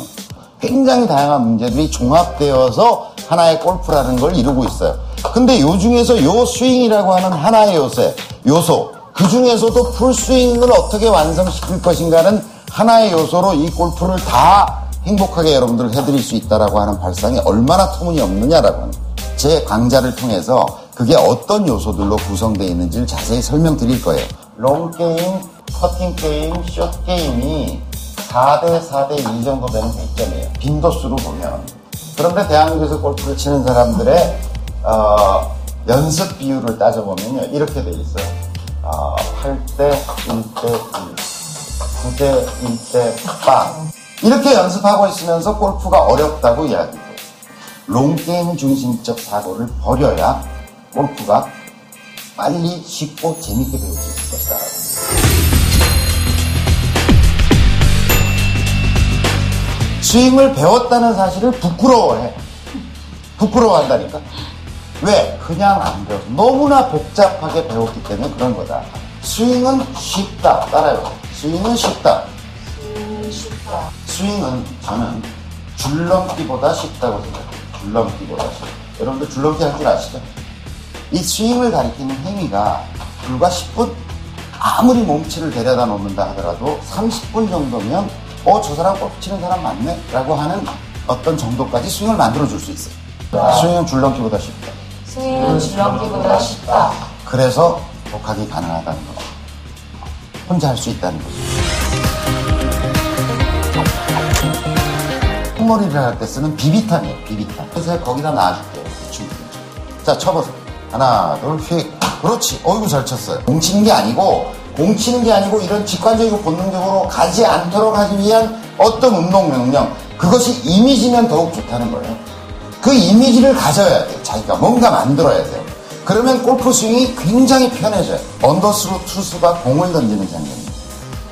굉장히 다양한 문제들이 종합되어서 하나의 골프라는 걸 이루고 있어요. 근데 요 중에서 요 스윙이라고 하는 하나의 요새, 요소, 그 중에서도 풀 스윙을 어떻게 완성시킬 것인가는 하나의 요소로 이 골프를 다 행복하게 여러분들 해드릴 수 있다라고 하는 발상이 얼마나 터무니없느냐라고 하는 거예요. 제 강좌를 통해서 그게 어떤 요소들로 구성되어 있는지를 자세히 설명드릴 거예요. 롱 게임, 퍼팅 게임, 숏 게임이 4대 4대 2 정도 되는 배점이에요. 빈도수로 보면. 그런데 대한민국에서 골프를 치는 사람들의 어, 연습 비율을 따져보면요. 이렇게 돼 있어요. 어, 8대 1대 1, 9대 1대 빵. 이렇게 연습하고 있으면서 골프가 어렵다고 이야기해요. 롱게임 중심적 사고를 버려야 골프가 빨리 쉽고 재밌게 배울 수 있을 것이다. 스윙을 배웠다는 사실을 부끄러워해. 부끄러워한다니까. 왜? 그냥 안 배워서. 너무나 복잡하게 배웠기 때문에 그런 거다. 스윙은 쉽다. 따라요. 스윙은 쉽다. 스윙은 저는 줄넘기보다 쉽다고 생각해요. 줄넘기보다 쉽. 여러분들 줄넘기 할 줄 아시죠? 이 스윙을 가리키는 행위가 불과 10분 아무리 몸치를 데려다 놓는다 하더라도 30분 정도면 어 저 사람 골프 치는 사람 맞네 라고 하는 어떤 정도까지 스윙을 만들어 줄 수 있어요 스윙은 줄넘기보다 쉽다 스윙은 줄넘기보다. 쉽다. 그래서 독학이 가능하다는 거죠 혼자 할 수 있다는 거죠 콩머리를 할 때 쓰는 비비탄이에요 비비탄. 그래서 거기다 놔줄게요 충분히 자 쳐보세요. 하나 둘 휙 그렇지. 어이구 잘 쳤어요. 공 치는 게 아니고 공 치는 게 아니고 이런 직관적이고 본능적으로 가지 않도록 하기 위한 어떤 운동 명령. 그것이 이미지면 더욱 좋다는 거예요 그 이미지를 가져야 돼요 자기가 뭔가 만들어야 돼요 그러면 골프 스윙이 굉장히 편해져요 언더스로 투수가 공을 던지는 장면입니다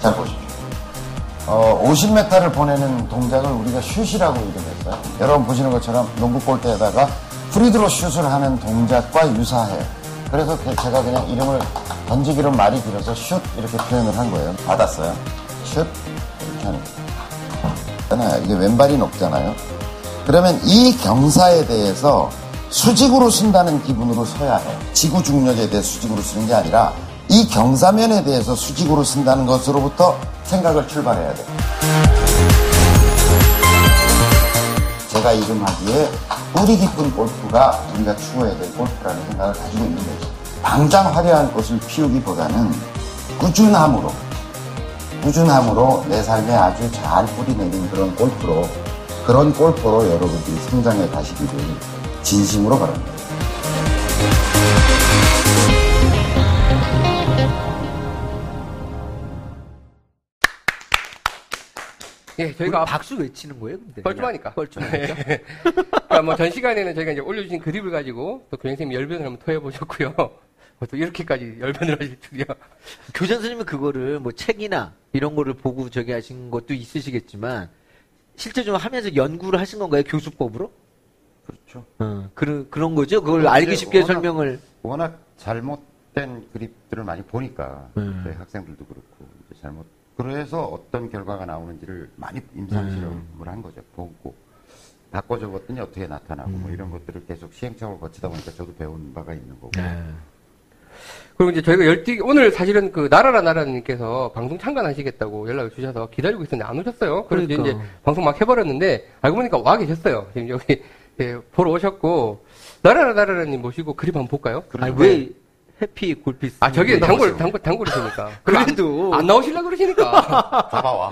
잘 보십시오 어, 50m를 보내는 동작을 우리가 슛이라고 이름했어요. 여러분 보시는 것처럼 농구 골대에다가 프리드로 슛을 하는 동작과 유사해요. 그래서 그- 제가 그냥 이름을 던지기로 말이 길어서 슛 이렇게 표현을 한 거예요. 받았어요. 슛 이렇게 하는 거예요. 이게 왼발이 높잖아요. 그러면 이 경사에 대해서 수직으로 쓴다는 기분으로 서야 해요. 지구 중력에 대해 수직으로 쓰는 게 아니라 이 경사면에 대해서 수직으로 쓴다는 것으로부터 생각을 출발해야 돼요. 제가 이름하기에 뿌리 깊은 골프가 우리가 추구해야 될 골프라는 생각을 가지고 있는 거죠. 당장 화려한 꽃을 피우기보다는 꾸준함으로, 꾸준함으로 내 삶에 아주 잘 뿌리 내린 그런 골프로, 그런 골프로 여러분들이 성장해 가시기를 진심으로 바랍니다. 예, 저희가 앞- 박수 왜 치는 거예요, 근데? 뻘쭘하니까. 뻘쭘하니까. 그러니까 뭐 전 시간에는 저희가 이제 올려주신 그립을 가지고 또 교장선생님 열변을 한번 토해보셨고요. 또 이렇게까지 열변을 하실 줄이야. 교장 선생님은 그거를 뭐 책이나 이런 거를 보고 저기 하신 것도 있으시겠지만 실제 좀 하면서 연구를 하신 건가요? 교수법으로? 그렇죠. 어, 그런, 그런 거죠? 그걸 그건 알기 쉽게 워낙- 설명을. 워낙 잘못된 그립들을 많이 보니까 음. 저희 학생들도 그렇고 이제 잘못 그래서 어떤 결과가 나오는지를 많이 임상 실험을 한 거죠. 보고 바꿔 적었더니 어떻게 나타나고 뭐 이런 것들을 계속 시행착오를 거치다 보니까 저도 배운 바가 있는 거고. 네. 그리고 이제 저희가 열띠, 오늘 사실은 그 나라라 나라님께서 방송 참관하시겠다고 연락을 주셔서 기다리고 있었는데 안 오셨어요. 그래서 그러니까. 이제 방송 막 해버렸는데 알고 보니까 와 계셨어요. 지금 여기 예, 보러 오셨고 나라라 나라라님 모시고 그림 한번 볼까요? 아니, 왜 해피 골피스? 아, 저기 나오세요. 단골, 단골, 단골이시니까. 그래도. 안, 안 나오시려고 그러시니까. 잡아와.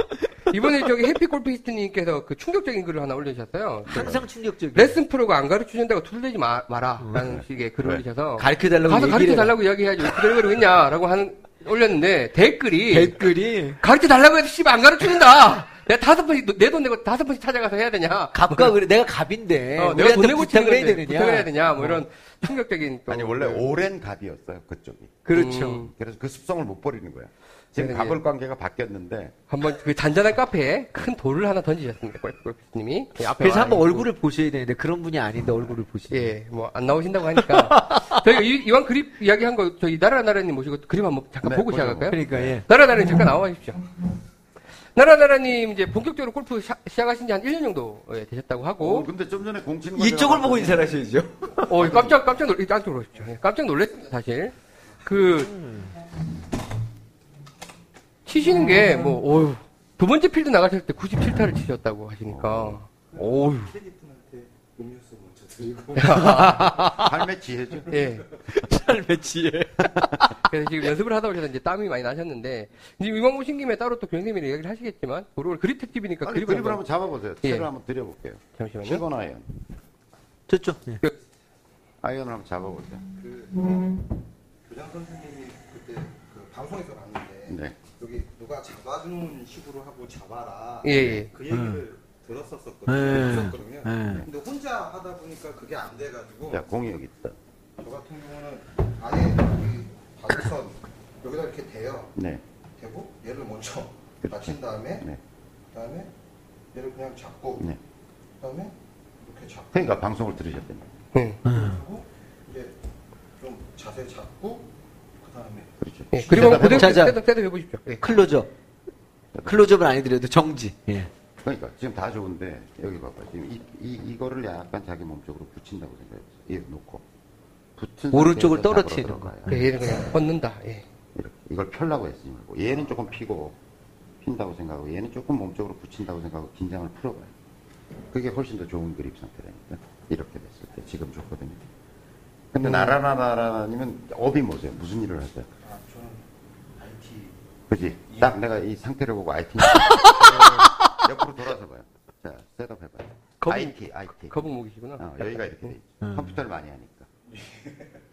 이번에 저기 해피 골피스트님께서 그 충격적인 글을 하나 올려주셨어요. 그 항상 충격적이에요. 레슨 프로가 안 가르쳐 준다고 투덜대지 마, 마라. 라는 식의 글을 네. 올리셔서. 가르쳐 달라고 가서 얘기를 가르쳐. 달라고 이야기해야지. 왜 투덜거리고 있냐라고 하는, 올렸는데, 댓글이. 댓글이 가르쳐 달라고 해도 씨발 안 가르쳐 준다! 내가 다섯 번씩, 내 돈 내고 다섯 번씩 찾아가서 해야 되냐? 갑과 그래 내가 갑인데 어, 내가 돈 내고 치는 부탁을 해야? 부탁을 해야 되냐? 뭐 이런 충격적인. 또 아니 원래 그- 오랜 갑이었어요 그쪽이. 그렇죠. 음. 그래서 그 습성을 못 버리는 거야. 지금 네, 갑을 관계가 바뀌었는데 한번 그 잔잔한 카페에 큰 돌을 하나 던지셨습니다. 앞에 그래서 와 한번. 얼굴을 보셔야 되는데 그런 분이 아닌데 얼굴을 보시죠. 예, 뭐, 안 나오신다고 하니까. 저희가 이, 이왕 그립 이야기 한 거, 저희 나라나라님 모시고 그림 한번 잠깐 네, 보고. 시작할까요? 그러니까 예. 나라나라님 잠깐 나와 주십시오. 나라나라님 이제 본격적으로 골프 시, 시작하신 지 한 1년 정도 예, 되셨다고 어, 하고, 근데 좀 전에 공 치는 거 이쪽을 보고 인사를 하셔야죠. 어, 깜짝, 깜짝 놀, 깜짝 놀라십시오. 예, 깜짝 놀랐습니다, 사실. 그, 치시는 게, 뭐, 어휴, 두 번째 필드 나가실 때 97타를 치셨다고 하시니까, 어휴. 삶의 지혜죠. 예. 삶의 지혜. 그래서 지금 연습을 하다 보셔서 이제 땀이 많이 나셨는데, 이제 이왕 오신 김에 따로 또 교수님이랑 이야기를 하시겠지만, 오늘 그립 특집이니까 아니, 그립을 그립을 한번, 한번 잡아보세요. 예. 채를 한번 드려볼게요. 잠시만요. 시건 아이언. 좋죠. 예. 아이언을 한번 잡아보세요. 교장 선생님이 그때 그 방송에서 봤는데 네. 여기 누가 잡아주는 식으로 하고 잡아라 예, 예. 그 얘기를 들었었거든요. 네. 들었거든요. 네. 근데 혼자 하다 보니까 그게 안 돼가지고 자, 공이 여기 있다. 저 같은 경우는 아예 여기 바늘선 여기다 이렇게 대요. 네. 대고 얘를 먼저 그렇죠. 받친 다음에 네. 그다음에 얘를 그냥 잡고 네. 그다음에 이렇게 잡고 그러니까 방송을 들으셨더니. 네. 그리고 이제 좀 자세 잡고 그다음에 그렇죠. 예, 그리고 그대로 자, 자. 셋업 해보십시오. 예. 클로즈업. 클로즈업은 안 해드려도 정지. 예. 그러니까 지금 다 좋은데 여기 봐봐. 지금 이, 이 이거를 약간 자기 몸쪽으로 붙인다고 생각해. 이 놓고 붙은 오른쪽을 떨어뜨리는. 들어가요. 예, 얘는 그냥 뻗는다. 예. 이렇게 이걸 펴려고 했으니 말고 얘는 조금 피고 핀다고 생각하고 얘는 조금 몸쪽으로 붙인다고 생각하고 긴장을 풀어봐요. 그게 훨씬 더 좋은 그립 상태라니까 이렇게 됐을 때 지금 좋거든요. 근데 나라나라라님은 업이 뭐세요? 무슨 일을 하세요? 아, 저는 IT 그지? 딱 내가 이 상태를 보고 IT 옆으로 돌아서 봐요. 자 셋업 해봐요. 거북- IT, IT. 거북목이시구나. 어, 여기가 이렇게 돼 있죠. 음. 컴퓨터를 많이 하니까.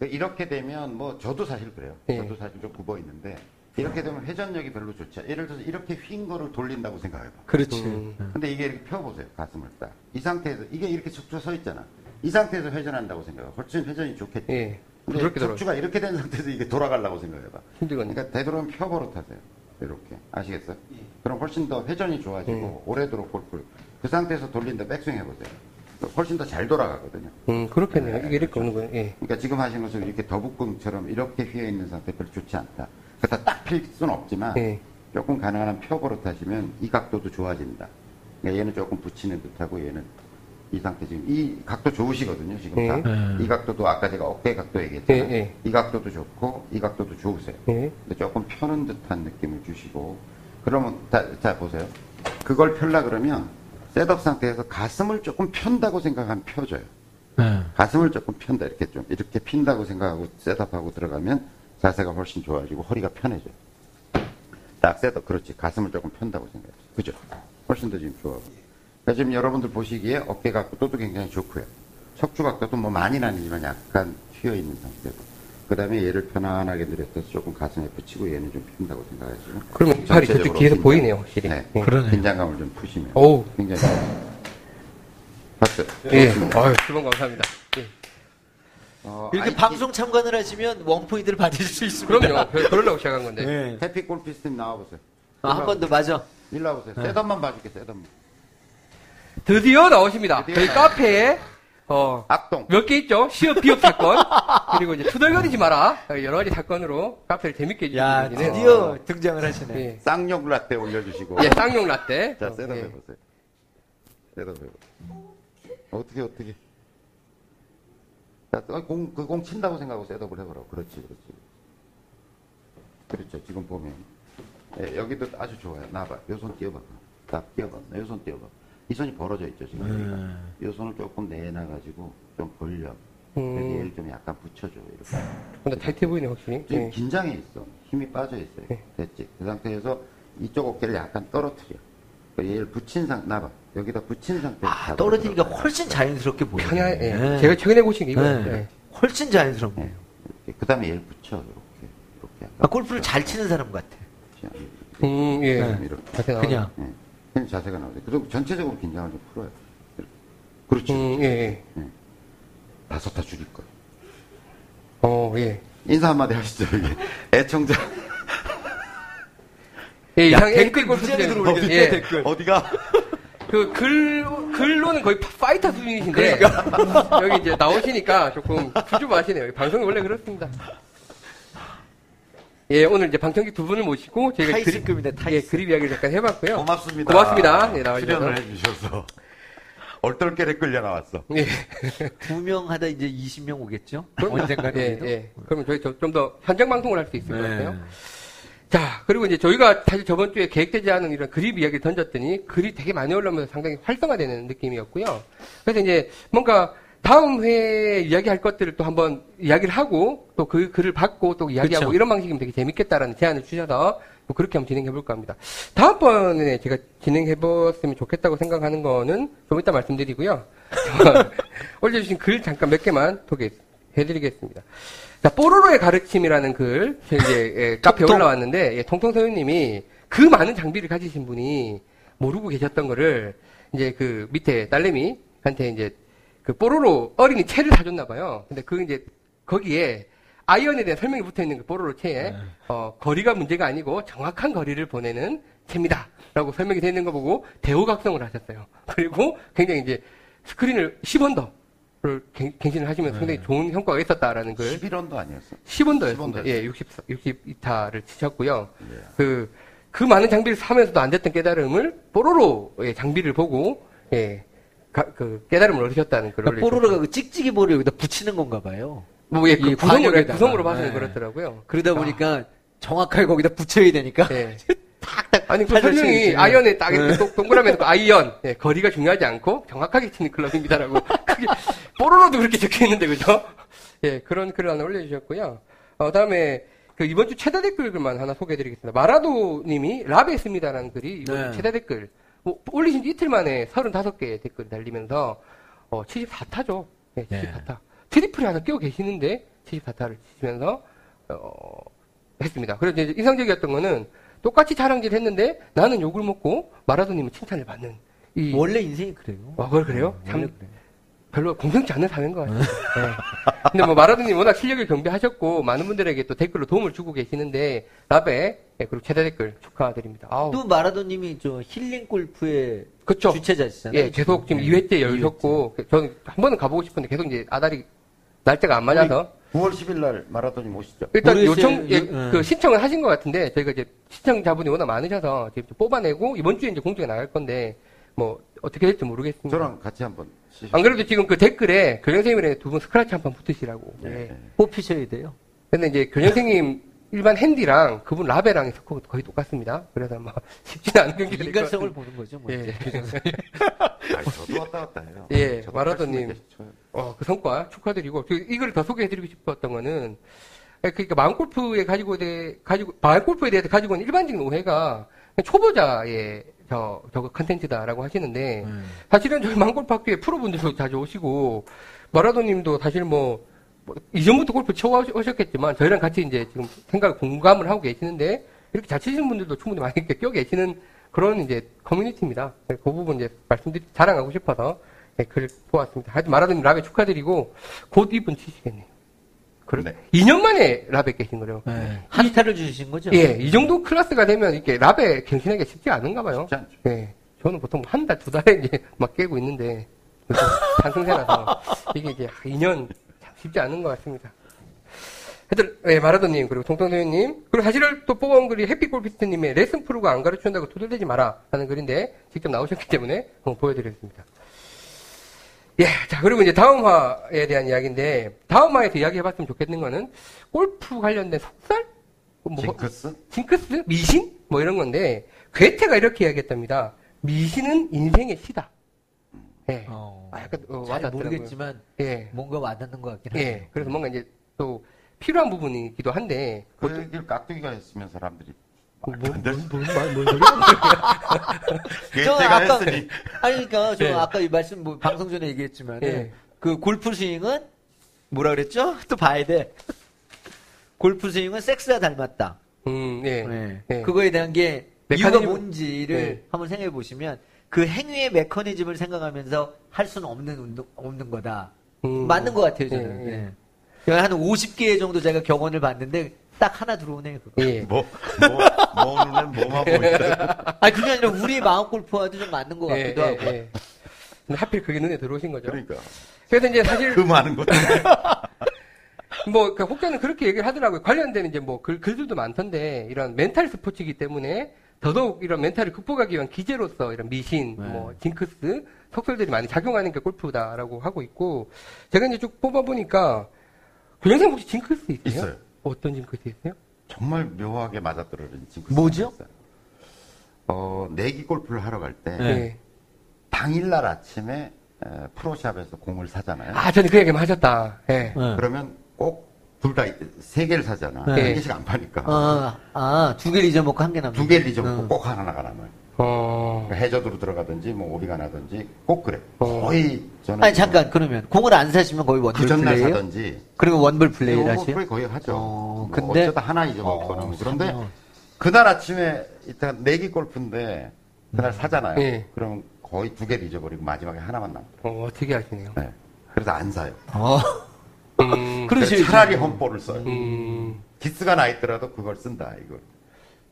이렇게 되면 뭐 저도 사실 그래요. 예. 저도 사실 좀 굽어 있는데 이렇게 되면 회전력이 별로 좋지 않아요. 예를 들어서 이렇게 휜 거를 돌린다고 생각해봐. 그렇지. 음. 근데 이게 이렇게 펴보세요. 가슴을 딱. 이 상태에서 이게 이렇게 척추가 서 있잖아. 이 상태에서 회전한다고 생각해. 훨씬 회전이 좋겠지. 예. 근데. 척추가 이렇게 된 상태에서 이게 돌아가려고 생각해봐. 힘들거든요. 그러니까 되도록이면 펴버릇 하세요. 이렇게. 아시겠어요? 예. 그럼 훨씬 더 회전이 좋아지고 오래도록 골프를 그 상태에서 돌린다 백스윙 해보세요. 훨씬 더 잘 돌아가거든요. 음, 그렇겠네요. 이게 이렇게 오는 거예요. 예. 그러니까 지금 하신 것처럼 이렇게 더북궁처럼 이렇게 휘어 있는 상태 별로 좋지 않다. 그렇다 딱 필 수는 없지만 예. 조금 가능한 펴버릇 하시면 이 각도도 좋아진다. 그러니까 얘는 조금 붙이는 듯하고 얘는 이 상태 지금 이 각도 좋으시거든요. 지금 예. 다. 이 각도도 아까 제가 어깨 각도 얘기했잖아요. 예, 예. 이 각도도 좋고 이 각도도 좋으세요. 예. 근데 조금 펴는 듯한 느낌을 주시고 그러면 다, 자 보세요. 그걸 펼라 그러면 셋업 상태에서 가슴을 조금 편다고 생각하면 펴져요. 네. 가슴을 조금 편다 이렇게 좀 이렇게 핀다고 생각하고 셋업하고 들어가면 자세가 훨씬 좋아지고 허리가 편해져요. 딱 셋업 그렇지 가슴을 조금 편다고 생각해요. 그죠? 훨씬 더 지금 좋아. 그러니까 지금 여러분들 보시기에 어깨 각도도 굉장히 좋고요. 척추 각도도 뭐 많이는 아니지만 약간 휘어 있는 상태고. 그 다음에 얘를 편안하게 내려서 조금 가슴에 붙이고 얘는 좀 핀다고 생각하시고. 이 팔이 저쪽 뒤에서 긴장- 보이네요, 확실히. 네. 예. 그러네. 긴장감을 좀 푸시면. 어우. 굉장히. 박수. 예. 아유, 수고 감사합니다. 예. 어, 이렇게 IT 방송 참관을 하시면 원포인트를 받으실 수 있습니다. 그럼요. 그- 그러려고 시작한 건데. 네. 해피골피스트님 나와보세요. 아, 한 번 더 맞아. 일로 와보세요. 셋업만 봐줄게, 셋업만. 드디어 나오십니다. 드디어 저희 나와요. 카페에, 어, 악동. 몇 개 있죠? 시옷 비읍 사건. 그리고 이제 투덜거리지 마라. 여러 가지 사건으로 카페를 재밌게 야, 해주시는 드디어 등장을 하시네. 예. 쌍용 라떼 올려주시고. 예, 쌍용 라떼. 자, 어, 셋업 예. 해보세요. 셋업 해보세요. 어떻게, 어떻게. 자, 어, 공, 그 공 친다고 생각하고 셋업을 해보라고. 그렇지, 그렇지. 그렇죠. 지금 보면. 예, 여기도 아주 좋아요. 나봐. 요 손 띄워봐. 딱 띄워봐. 요손 띄워봐. 이 손이 벌어져 있죠, 지금. 음. 요 손을 조금 내놔가지고 좀 벌려. 음. 여기를 좀 약간 붙여줘, 이렇게. 근데 타이트해 보이네, 확실히. 지금 예. 긴장해 있어. 힘이 빠져 있어요. 네. 됐지. 그 상태에서 이쪽 어깨를 약간 떨어뜨려. 그 얘를 붙인 상, 나봐. 여기다 붙인 상태에서. 아, 떨어지니까. 훨씬 자연스럽게 보여요. 편하, 예. 네. 제가 최근에 보신 게 이거. 네. 예. 훨씬 자연스럽네요. 네. 그 다음에 얘를 붙여. 이렇게. 이렇게. 약간 아, 골프를 잘 치는 사람 같아. 붙여. 음, 예. 네. 이렇게. 그냥. 예. 그냥 자세가 나오죠. 그리고 전체적으로 긴장을 좀 풀어요. 이렇게. 그렇지. 음, 예, 예. 다섯 타 줄일 거예요. 어, 예. 인사 한마디 하시죠, 여기. 애청자. 예, 야, 이상 댓글 댓글 골프 무지하게 주제는- 들어오네, 예. 댓글. 어디가? 그 글, 글로는 거의 파- 파이터 수준이신데, 그러니까. 여기 이제 나오시니까 조금 주저하시네요. 방송이 원래 그렇습니다. 예, 오늘 이제 방청객 두 분을 모시고 저희가 타이슨급이네, 타이슨. 예, 그립 이야기를 잠깐 해봤고요. 고맙습니다. 고맙습니다. 예. 출연을 해주셔서. 얼떨결에 끌려 나왔어. 예. 두 명 하다 이제 20명 오겠죠? 언젠가는. 예, 예. 그러면 저희 좀 더 현장 방송을 할 수 있을 것 네. 같아요. 자, 그리고 이제 저희가 사실 저번 주에 계획되지 않은 이런 그립 이야기 를 던졌더니 글이 되게 많이 올라오면서 상당히 활성화되는 느낌이었고요. 그래서 이제 뭔가 다음 회에 이야기할 것들을 또 한번 이야기를 하고 또 그 글을 받고 또 이야기하고 그쵸. 이런 방식이면 되게 재밌겠다라는 제안을 주셔서 또 그렇게 한번 진행해 볼까 합니다. 다음번에 제가 진행해 봤으면 좋겠다고 생각하는 거는 좀 이따 말씀드리고요. 올려주신 글 잠깐 몇 개만 소개해 드리겠습니다. 자, 뽀로로의 가르침이라는 글, 저 이제, 예, 카페에. 올라왔는데, 예, 통통서유님이 그 많은 장비를 가지신 분이 모르고 계셨던 거를, 이제 그 밑에 딸내미한테 이제 그 뽀로로 어린이 채를 사줬나 봐요. 근데 그 이제 거기에 아이언에 대한 설명이 붙어 있는 그 뽀로로 채에, 어, 거리가 문제가 아니고 정확한 거리를 보내는 채입니다. 라고 설명이 되어 있는 거 보고 대호각성을 하셨어요. 그리고 굉장히 이제 스크린을 10원더. 를 갱신을 하시면서 상당히 좋은 효과가 있었다라는 글 11원도 아니었어. 10원더였습니다. 10원더였어요. 예, 60, 62타를 치셨고요. 네. 그, 그 많은 장비를 사면서도 안 됐던 깨달음을 뽀로로의 장비를 보고 예, 가- 그 깨달음을 얻으셨다는 그런 그러니까 뽀로로가 그 찍찍이 볼을 여기다 붙이는 건가 봐요. 뭐 예, 그이 구성으로. 구성으로 봐서는 네. 그렇더라고요. 그러다 보니까 정확하게 거기다 붙여야 되니까 예. 탁탁 아니 그 설명이. 아이언에 딱 이렇게 네. 동- 동그라미 놓고 아이언 예, 거리가 중요하지 않고 정확하게 치는 클럽입니다라고 그게 뽀로로도 그렇게 적혀 있는데 그죠? 예 그런 글을 하나 올려주셨고요. 어, 다음에 그 이번 주 최다 댓글만 하나 소개해드리겠습니다. 마라도 님이 라베 있습니다라는 글이 이번 주 네. 최다 댓글 뭐, 올리신 지 이틀 만에 35개의 댓글 달리면서 어, 74타죠. 예, 74타. 트리플을 하나 끼고 계시는데 74타를 치시면서 어, 했습니다. 그래서 이제 인상적이었던 거는 똑같이 자랑질 했는데 나는 욕을 먹고 마라도님은 칭찬을 받는 이 원래 인생이 그래요. 와, 그걸 그래요? 음, 참 그래요. 별로 공평치 않은 사회인 것 같아요. 네. 근데 뭐 마라도님 워낙 실력을 경비하셨고 많은 분들에게 또 댓글로 도움을 주고 계시는데 라베 예, 그리고 최대 댓글 축하드립니다. 아우. 또 마라도님이 저 힐링 골프의 그쵸. 주최자시잖아요. 예, 계속 지금 네. 2회째 열셨고 저는 한 번은 가보고 싶은데 계속 이제 아다리 날짜가 안 맞아서 9월 10일 날 마라톤이 오시죠. 일단. 요청 예, 요- 예. 그 신청을 하신 것 같은데 저희가 이제 시청자분이 워낙 많으셔서 지금 좀 뽑아내고 이번 주에 이제 공지가 나갈 건데 뭐 어떻게 될지 모르겠습니다. 저랑 같이 한번. 안 그래도 지금 그 댓글에 교장선생님이랑 두분 스크래치 한번 붙으시라고. 네. 예. 뽑히셔야 돼요. 근데 이제 교장선생님 일반 핸디랑 그분 라베랑 스코어가 거의 똑같습니다. 그래서 뭐 쉽지는 않은 경기가 될것 인간성을. 보는 거죠. 뭐 예. 이제. 아니, 저도 왔다 갔다 해요. 예, 저도 마라톤님. 80몇 개씩 쳐요. 어, 그 성과 축하드리고, 그 이걸 더 소개해드리고 싶었던 거는, 그러니까 마음 골프에 가지고 대, 가지고, 마음 골프에 대해서 가지고 있는 일반적인 오해가 초보자의 저, 저거 컨텐츠다라고 하시는데, 음. 사실은 저희 마음 골프 학교에 프로분들도 자주 오시고, 마라도님도 사실 뭐, 뭐 이전부터 골프 쳐오셨겠지만, 저희랑 같이 이제 지금 생각을 공감을 하고 계시는데, 이렇게 잘 치시는 분들도 충분히 많이 이렇게 껴 계시는 그런 이제 커뮤니티입니다. 그 부분 이제 말씀드리, 자랑하고 싶어서 네, 글 보았습니다. 하여튼 마라도님 라베 축하드리고, 곧 이분 치시겠네요. 그래? 네. 2년 만에 라베 깨신 거래요. 네. 한 타를 주신 거죠? 예, 이 정도 클래스가 되면 이렇게 라베 갱신하기가 쉽지 않은가 봐요. 쉽지 않죠. 예. 저는 보통 한 달, 두 달에 이제 막 깨고 있는데, 상승세라서 이게 이제 2년 참 쉽지 않은 것 같습니다. 하여튼, 예, 마라도님, 그리고 동통도현님, 그리고 사실을 또 뽑아온 글이 해피골피스트님의 레슨 프로가 안 가르쳐준다고 투덜대지 마라 하는 글인데, 직접 나오셨기 때문에 한번 보여드리겠습니다. 예, 자, 그리고 이제 다음화에 대한 이야기인데, 다음화에서 이야기해봤으면 좋겠는 거는, 골프 관련된 속설? 뭐, 징크스? 징크스? 미신? 뭐 이런 건데, 괴테가 이렇게 이야기했답니다. 미신은 인생의 시다. 예. 어, 아, 약간, 어, 잘 와닿더라고요. 모르겠지만 예. 뭔가 와닿는 것 같긴 예. 하네요. 그래서 뭔가 이제 또 필요한 부분이기도 한데, 그 얘기를 깍두기가 했으면 사람들이 뭐, 말도 안 되지. 뭔, 뭔, 뭔 소리야? 저 괴테가 아까 했으니 아니 그러니까 저 예. 아까 이 말씀 뭐 방송 전에 얘기했지만 예. 그 골프 스윙은 뭐라 그랬죠? 또 봐야 돼. 골프 스윙은 섹스와 닮았다. 음, 예. 네. 예. 그거에 대한 게 이유가 메커니즘- 뭔지를 네. 한번 생각해 보시면 그 행위의 메커니즘을 생각하면서 할 수는 없는 운동, 없는 거다. 음. 맞는 것 같아요 저는. 예, 예. 예. 제가 한 50개 정도 제가 경험을 봤는데 딱 하나 들어오네요. 그거. 예. 뭐, 뭐, 뭐 눈엔 뭐만 보이더라. 아니 그게 아니라 우리 마음 골프와도 좀 맞는 것 예, 같기도 예, 하고. 예. 근데 하필 그게 눈에 들어오신 거죠. 그러니까. 그래서 이제 사실 그 많은 것. 뭐, 그 혹자는 그렇게 얘기를 하더라고요. 관련된 이제 뭐 글, 글들도 많던데, 이런 멘탈 스포츠이기 때문에 더더욱 이런 멘탈을 극복하기 위한 기제로서 이런 미신, 네. 뭐, 징크스, 속설들이 많이 작용하는 게 골프다라고 하고 있고, 제가 이제 쭉 뽑아보니까, 교장선생 혹시 징크스 있어요? 있어요. 어떤 징크스 있어요? 정말 묘하게 맞아떨어진 징크스. 뭐죠? 어, 내기 골프를 하러 갈 때, 네. 당일날 아침에 에, 프로샵에서 공을 사잖아요. 아, 저는 그 얘기 하셨다. 예. 네. 그러면 꼭 둘 다 세 개를 사잖아. 네. 한 개씩 안 파니까. 아, 아, 두 개를 잊어먹고 한 개 남는 두 개를 잊어먹고 어. 꼭 하나가 남아요. 어, 그러니까 해저드로 들어가든지 뭐 오비가 나든지 꼭 그래. 어. 거의 저는 아니, 잠깐, 그러면, 공을 안 사시면 거의 원불 그 전날 플레이예요 사든지 그리고 원불 플레이를 뭐 하세요? 거의 거의 하죠. 어, 뭐 근데- 어쩌다 하나 잊어먹거나 어, 뭐 그런데 사면. 그날 아침에 이따 내기 골프인데 음. 그날 사잖아요. 예. 그럼 거의 두 개를 잊어버리고 마지막에 하나만 남고. 어, 어떻게 하시네요. 네. 그래서 안 사요. 어. 음, 그러시죠. 차라리 험볼을 써요. 음, 기스가 나 있더라도 그걸 쓴다 이거.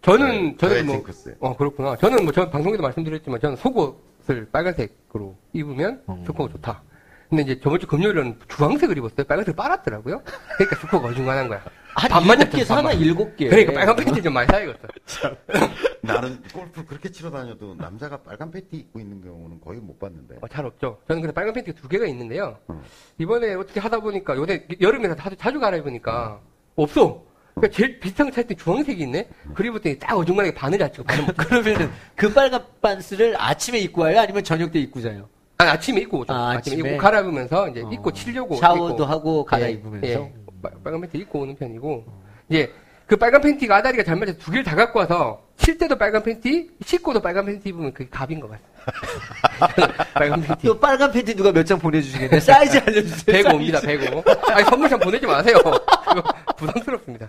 저는, 네, 저는 뭐, 징크스예요. 어, 그렇구나. 저는 뭐, 저 방송에도 말씀드렸지만, 저는 속옷을 빨간색으로 입으면 음. 스코어가 좋다. 근데 이제 저번 주 금요일은 주황색을 입었어요. 빨간색을 빨았더라고요. 그러니까 스코어가 어중간한 거야. 한 반만 일곱 개 잡혔어, 사나 반만. 일곱 개. 그러니까 빨간 팬티 좀 많이 사야겠어. 나는 골프 그렇게 치러 다녀도 남자가 빨간 팬티 입고 있는 경우는 거의 못 봤는데. 어, 잘 없죠. 저는 근데 빨간 팬티가 두 개가 있는데요. 어. 이번에 어떻게 하다 보니까 요새 여름에 자주, 자주 갈아입으니까 없어. 그러니까 제일 비슷한 거 찾을 때 주황색이 있네? 그리고부터 딱 어중간하게 바늘 잡고 바늘 못 그러면은 그 빨간 반스를 아침에 입고 와요? 아니면 저녁 때 입고 자요? 아니, 아침에 입고 오죠. 아, 아침에 아침에? 입고 갈아입으면서 이제 어. 입고 치려고. 샤워도 입고. 하고 예, 갈아입으면서? 예. 빨- 빨간 팬티 입고 오는 편이고. 이제 그 빨간 팬티가 아다리가 잘 맞아서 두 개를 다 갖고 와서 칠 때도 빨간 팬티, 씻고도 빨간 팬티 입으면 그게 갑인 것 같아요. 빨간 팬티. 또 빨간 팬티 누가 몇 장 보내주시겠네. 사이즈 알려주세요. 105입니다, 105. 아니, 선물 참 보내지 마세요. 부담스럽습니다.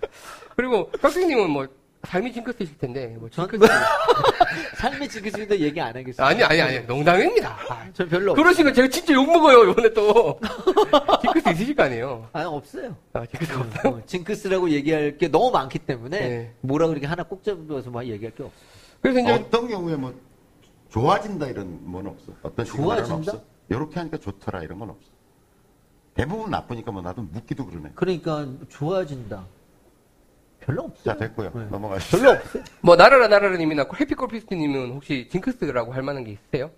그리고, 깍두기님은 뭐, 삶이 징크스이실 텐데, 뭐, 전- 징크스. 삶의 징크스도 얘기 안 하겠습니다. 아니, 아니, 아니, 농담입니다. 아, 저 별로. 그러시면 제가 진짜 욕 먹어요, 이번에 또. 징크스 있으실 거 아니에요? 아, 없어요. 아, 징크스 없어요? 어, 징크스라고 얘기할 게 너무 많기 때문에 네. 뭐라 그렇게 하나 꼭 잡아서 막 얘기할 게 없어. 그래서 이제, 어떤 경우에 뭐 좋아진다 이런 건 없어. 어떤 좋아진다? 없어. 이렇게 하니까 좋더라 이런 건 없어. 대부분 나쁘니까 뭐 나도 묻기도 그러네. 그러니까 좋아진다. 별로 없어요. 자 됐고요. 네. 넘어가시죠. 별로 없어요. 뭐, 나라라 나라라님이나 해피골피스트님은 혹시 징크스라고 할 만한 게 있으세요?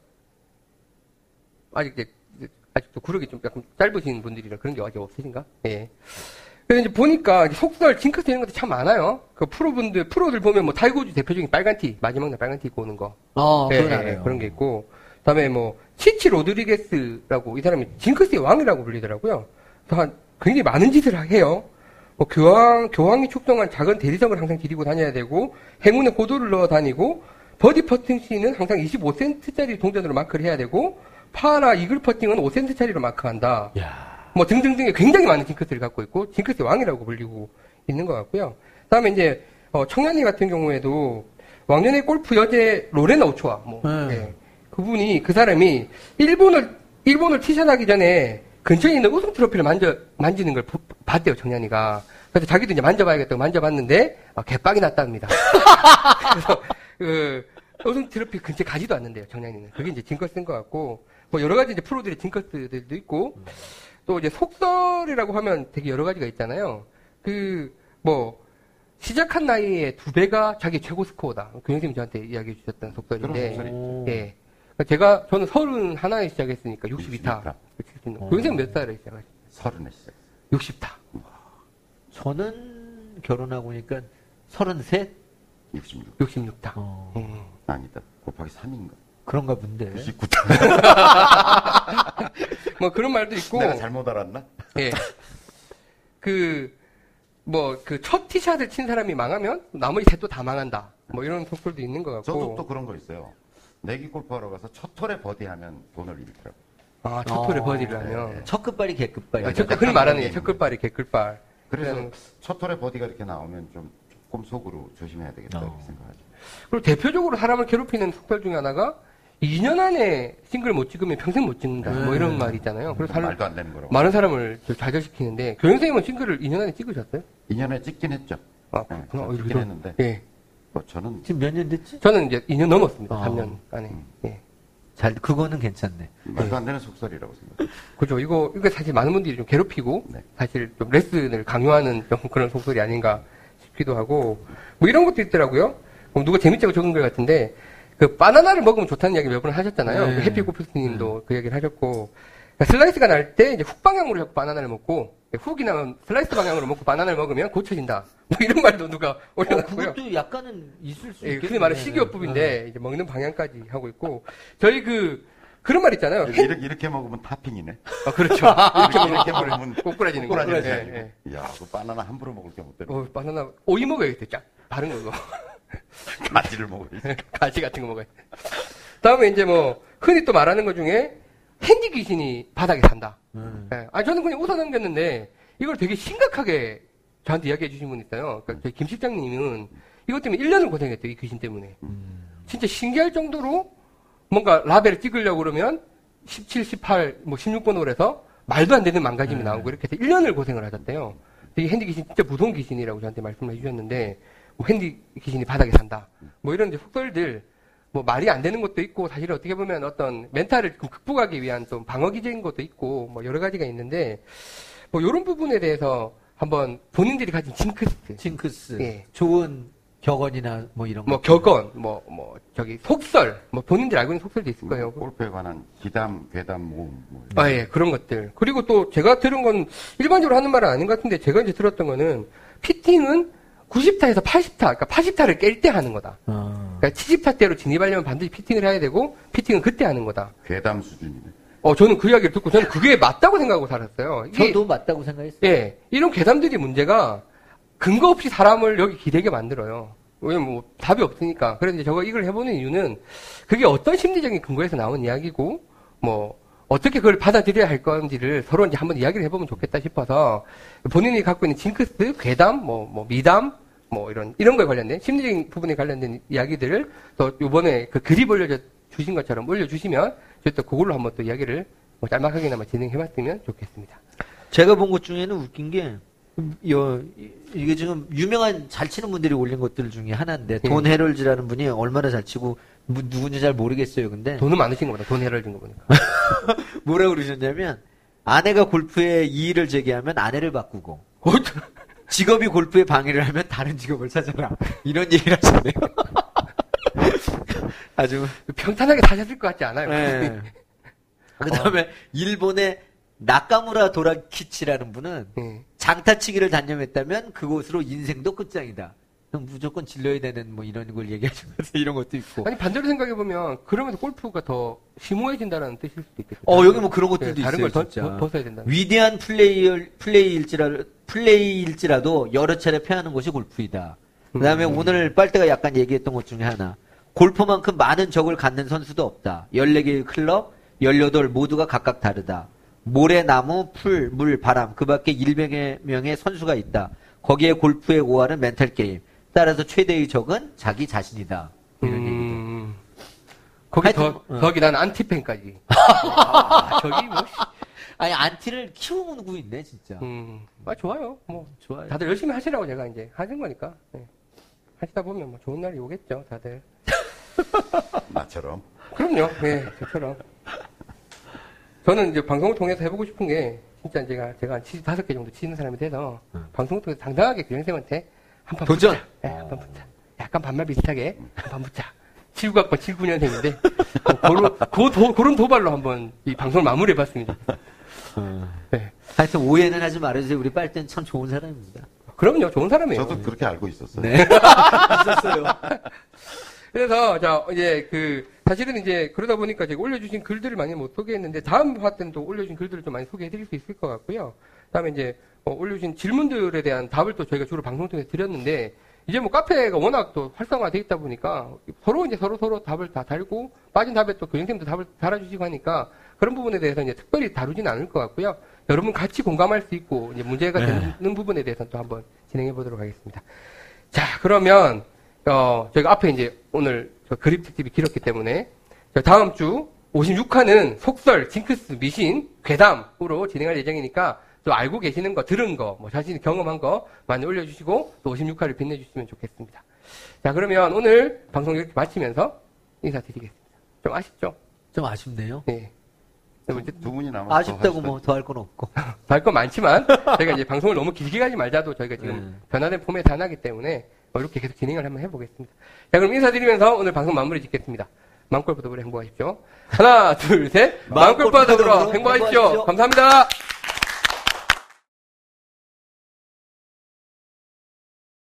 아직 이제, 아직도 구력이 좀 약간 짧으신 분들이라 그런 게 아직 없으신가? 예. 그래서 이제 보니까 속설, 징크스 이런 것도 참 많아요. 그 프로분들, 프로들 보면 뭐 타이거 우즈 대표적인 빨간 티, 마지막 날 빨간 티 입고 오는 거. 어, 예, 그건 예. 그런 게 있고. 그 다음에 뭐, 치치 로드리게스라고 이 사람이 징크스의 왕이라고 불리더라고요. 그래서 한 굉장히 많은 짓을 해요. 뭐 교황, 교황이 축성한 작은 대리석을 항상 가지고 다녀야 되고, 행운에 고도를 넣어 다니고, 버디 퍼팅 시는 항상 25센트짜리 동전으로 마크를 해야 되고, 파나 이글 퍼팅은 5센트짜리로 마크한다. 뭐 등등등의 굉장히 많은 징크스를 갖고 있고, 징크스의 왕이라고 불리고 있는 것 같고요. 그 다음에 이제, 어, 청년이 같은 경우에도, 왕년의 골프 여제 로레나 오초아, 뭐, 네. 예. 그분이, 그 사람이, 일본을, 일본을 티샷하기 전에 근처에 있는 우승 트로피를 만져, 만지는 걸 보- 봤대요, 정년이가. 그래서 자기도 이제 만져봐야겠다고 만져봤는데, 아, 개빡이 났답니다. 그래서, 그, 우승 트로피 근처에 가지도 않는데요, 정년이는. 그게 이제 징크스 쓴것 같고, 뭐 여러 가지 이제 프로들의 징크스들도 있고, 또 이제 속설이라고 하면 되게 여러 가지가 있잖아요. 그, 뭐, 시작한 나이에 두 배가 자기 최고 스코어다. 교영님이 저한테 이야기해 주셨던 속설인데. 예. 그러니까 제가, 저는 서른 하나에 시작했으니까 62타. 62타. 교영님 몇 살에 시작하셨어요? 서른에 시작. 60타. 저는 결혼하고 오니까 33? 66. 66타. 어, 음. 아니다. 곱하기 3인가? 그런가 본데. 99타. 뭐 그런 말도 있고, 내가 잘못 알았나? 예. 그, 뭐, 그 첫 티샷을 친 사람이 망하면 나머지 셋도 다 망한다. 뭐 이런 속설도 있는 것 같고. 저도 또 그런 거 있어요. 내기 골프하러 가서 첫 톨에 버디하면 돈을 잃더라고. 아, 첫 톨에 어, 버디를 하면. 첫 끝발이 개끝발이. 아, 첫, 흔히 말하는 게 첫글발이 개글발. 그래서 그냥- 첫 톨에 버디가 이렇게 나오면 좀 조금 속으로 조심해야 되겠다 어. 이렇게 생각하죠. 그리고 대표적으로 사람을 괴롭히는 속설 중에 하나가 2년 안에 싱글 못 찍으면 평생 못 찍는다. 뭐 이런 말이 있잖아요. 그래서 사람- 말도 안 되는 거라고. 많은 사람을 저 좌절시키는데 교영 선생님은 싱글을 2년 안에 찍으셨어요? 2년에 찍긴 했죠. 아, 네, 그렇구나. 어, 찍긴 이런- 했는데 예. 뭐 저는 지금 몇 년 됐지? 저는 이제 2년 넘었습니다. 아. 3년 안에. 예. 잘, 그거는 괜찮네. 말도 안 되는 속설이라고 생각해요. 그죠. 이거, 이거 사실 많은 분들이 좀 괴롭히고, 네. 사실 좀 레슨을 강요하는 좀 그런 속설이 아닌가 싶기도 하고, 뭐 이런 것도 있더라고요. 그럼 누가 재밌자고 적은 것 같은데, 그 바나나를 먹으면 좋다는 이야기 몇 번 하셨잖아요. 네. 그 해피고프스 님도 그 얘기를 하셨고, 그러니까 슬라이스가 날 때 이제 훅 방향으로 자꾸 바나나를 먹고, 훅이 나면 슬라이스 방향으로 먹고 바나나를 먹으면 고쳐진다. 뭐 이런 말도 누가 어, 올려놨고요. 그것도 약간은 있을 수 예, 있겠네. 흔히 말하는 식이요법인데, 이제 먹는 방향까지 하고 있고, 저희 그, 그런 말 있잖아요. 햄- 이렇게, 이렇게 먹으면 타핑이네. 아, 그렇죠. 이렇게, 이렇게 먹으면 꼬꾸라지는 거. 꼬꾸라지는 예. 예. 야, 그 바나나 함부로 먹을 게 못 되는 어, 바나나, 오이 먹어야겠다, 쫙. 다른 거. 가지를 먹어야지. 가지 같은 거 먹어야 돼. 다음에 이제 뭐, 흔히 또 말하는 것 중에, 핸디 귀신이 바닥에 산다. 음. 예. 아, 저는 그냥 웃어 넘겼는데, 이걸 되게 심각하게 저한테 이야기해 주신 분 있어요. 그러니까 저희 김 실장님은 이것 때문에 1년을 고생했대요, 이 귀신 때문에. 진짜 신기할 정도로 뭔가 라벨을 찍으려고 그러면 17, 18, 뭐 16번으로 해서 말도 안 되는 망가짐이 나오고 이렇게 해서 1년을 고생을 하셨대요. 이 핸디 귀신 진짜 무서운 귀신이라고 저한테 말씀을 해주셨는데, 뭐 핸디 귀신이 바닥에 산다. 뭐 이런 속설들, 뭐 말이 안 되는 것도 있고, 사실 어떻게 보면 어떤 멘탈을 좀 극복하기 위한 좀 방어 기제인 것도 있고, 뭐 여러 가지가 있는데, 뭐 이런 부분에 대해서 한번 본인들이 가진 징크스. 징크스. 예. 좋은 격언이나 뭐 이런 뭐 거. 격언, 뭐, 뭐, 저기, 속설, 뭐, 본인들 알고 있는 속설도 있을 거예요. 골프에 관한 기담, 괴담, 모음. 뭐 아, 예, 그런 것들. 그리고 또 제가 들은 건 일반적으로 하는 말은 아닌 것 같은데 제가 이제 들었던 거는 피팅은 90타에서 80타, 그러니까 80타를 깰 때 하는 거다. 어. 그러니까 70타대로 진입하려면 반드시 피팅을 해야 되고 피팅은 그때 하는 거다. 괴담 수준이네. 어, 저는 그 이야기를 듣고 저는 그게 맞다고 생각하고 살았어요. 이게 저도 맞다고 생각했어요. 예, 이런 괴담들이 문제가 근거 없이 사람을 여기 기대게 만들어요. 왜냐면 뭐 답이 없으니까. 그래서 이제 저거 이걸 해보는 이유는 그게 어떤 심리적인 근거에서 나온 이야기고 뭐 어떻게 그걸 받아들여야 할 건지를 서로 이제 한번 이야기를 해보면 좋겠다 싶어서 본인이 갖고 있는 징크스, 괴담, 뭐, 뭐 미담, 뭐 이런 이런 거에 관련된 심리적인 부분에 관련된 이야기들을 또 이번에 그 그립 올려 주신 것처럼 올려주시면 저희 또 그걸로 한번 또 이야기를 뭐 짤막하게나마 진행해봤으면 좋겠습니다. 제가 본 것 중에는 웃긴 게, 음, 여, 이- 이게 지금 유명한 잘 치는 분들이 올린 것들 중에 하나인데, 예. 돈 헤럴즈라는 분이 얼마나 잘 치고, 뭐 누군지 잘 모르겠어요. 근데, 돈은 많으신 것보다 돈 헤럴진 거 보니까. 뭐라 그러셨냐면, 아내가 골프에 이의를 제기하면 아내를 바꾸고, 직업이 골프에 방해를 하면 다른 직업을 찾아라. 이런 얘기를 하셨네요. 아주, 평탄하게 사셨을 것 같지 않아요? 네. 그 다음에, 일본의 나카무라 도라키치라는 분은, 예. 장타치기를 단념했다면 그곳으로 인생도 끝장이다. 그럼 무조건 질러야 되는 뭐 이런 걸 같아요. 이런 것도 있고. 아니 반대로 생각해 보면 그러면서 골프가 더 심오해진다는 뜻일 수도 있겠죠. 어, 여기 뭐 그런 것들도 네, 다른 있어요, 걸 더, 진짜. 더, 벗어야 된다. 위대한 플레이, 플레이일지라, 플레이일지라도 여러 차례 패하는 것이 골프이다. 그 다음에 음. 오늘 빨대가 약간 얘기했던 것 중에 하나. 골프만큼 많은 적을 갖는 선수도 없다. 14개의 클럽, 18 모두가 각각 다르다. 모래, 나무, 풀, 물, 바람, 그 밖에 100여 명의 선수가 있다. 거기에 골프의 오할은 멘탈 게임. 따라서 최대의 적은 자기 자신이다. 이런. 음, 거기 하여튼, 더, 어. 거기 난 안티팬까지. 아, 저기 뭐, 씨. 아니, 안티를 키우고 있네, 진짜. 음, 아, 좋아요. 뭐, 좋아요. 다들 열심히 하시라고 제가 이제 하신 거니까. 네. 하시다 보면 뭐 좋은 날이 오겠죠, 다들. 나처럼. 그럼요. 네, 저처럼. 저는 이제 방송을 통해서 해보고 싶은 게, 진짜 제가, 제가 한 75개 정도 치는 사람이 돼서, 방송을 통해서 당당하게 교장쌤한테 한판 도전! 붙자. 네, 한판 붙자. 약간 반말 비슷하게 한판 붙자. 79학번 79년생인데, 그런, 그 도, 그런 도발로 한번 이 방송을 마무리해봤습니다. 네. 하여튼 오해는 하지 말아주세요. 우리 빨대는 참 좋은 사람입니다. 그럼요, 좋은 사람이에요. 저도 그렇게 알고 있었어요. 네. 있었어요. 그래서 자 이제 그 사실은 이제 그러다 보니까 제가 올려주신 글들을 많이 못 소개했는데 다음 화 때는 또 올려주신 글들을 좀 많이 소개해드릴 수 있을 것 같고요. 그다음에 이제 어, 올려주신 질문들에 대한 답을 또 저희가 주로 방송 통해서 드렸는데 이제 뭐 카페가 워낙 또 활성화돼 있다 보니까 서로 이제 서로 서로 답을 다 달고 빠진 답에 또 교장님도 답을 달아주시고 하니까 그런 부분에 대해서 이제 특별히 다루지는 않을 것 같고요. 여러분 같이 공감할 수 있고 이제 문제가 되는 부분에 대해서 또 한번 진행해 보도록 하겠습니다. 자, 그러면, 어, 저희가 앞에 이제 오늘 저 그립 특집이 길었기 때문에, 저 다음 주 56화는 속설, 징크스, 미신, 괴담으로 진행할 예정이니까, 또 알고 계시는 거, 들은 거, 뭐 자신이 경험한 거 많이 올려주시고, 또 56화를 빛내주시면 좋겠습니다. 자, 그러면 오늘 방송 이렇게 마치면서 인사드리겠습니다. 좀 아쉽죠? 좀 아쉽네요. 네. 이제 두 분이 남아서 아쉽다고 뭐 더 할 건 없고. 할건 많지만 저희가 이제 방송을 너무 길게 가지 말자도 저희가 지금 네. 변화된 폼에 단하기 때문에 뭐 이렇게 계속 진행을 한번 해보겠습니다. 자 그럼 인사드리면서 오늘 방송 마무리 짓겠습니다. 마음골프덕으로 행복하십시오. 하나 둘 셋. 마음골프덕으로 행복하십시오. 행복하십시오. 감사합니다.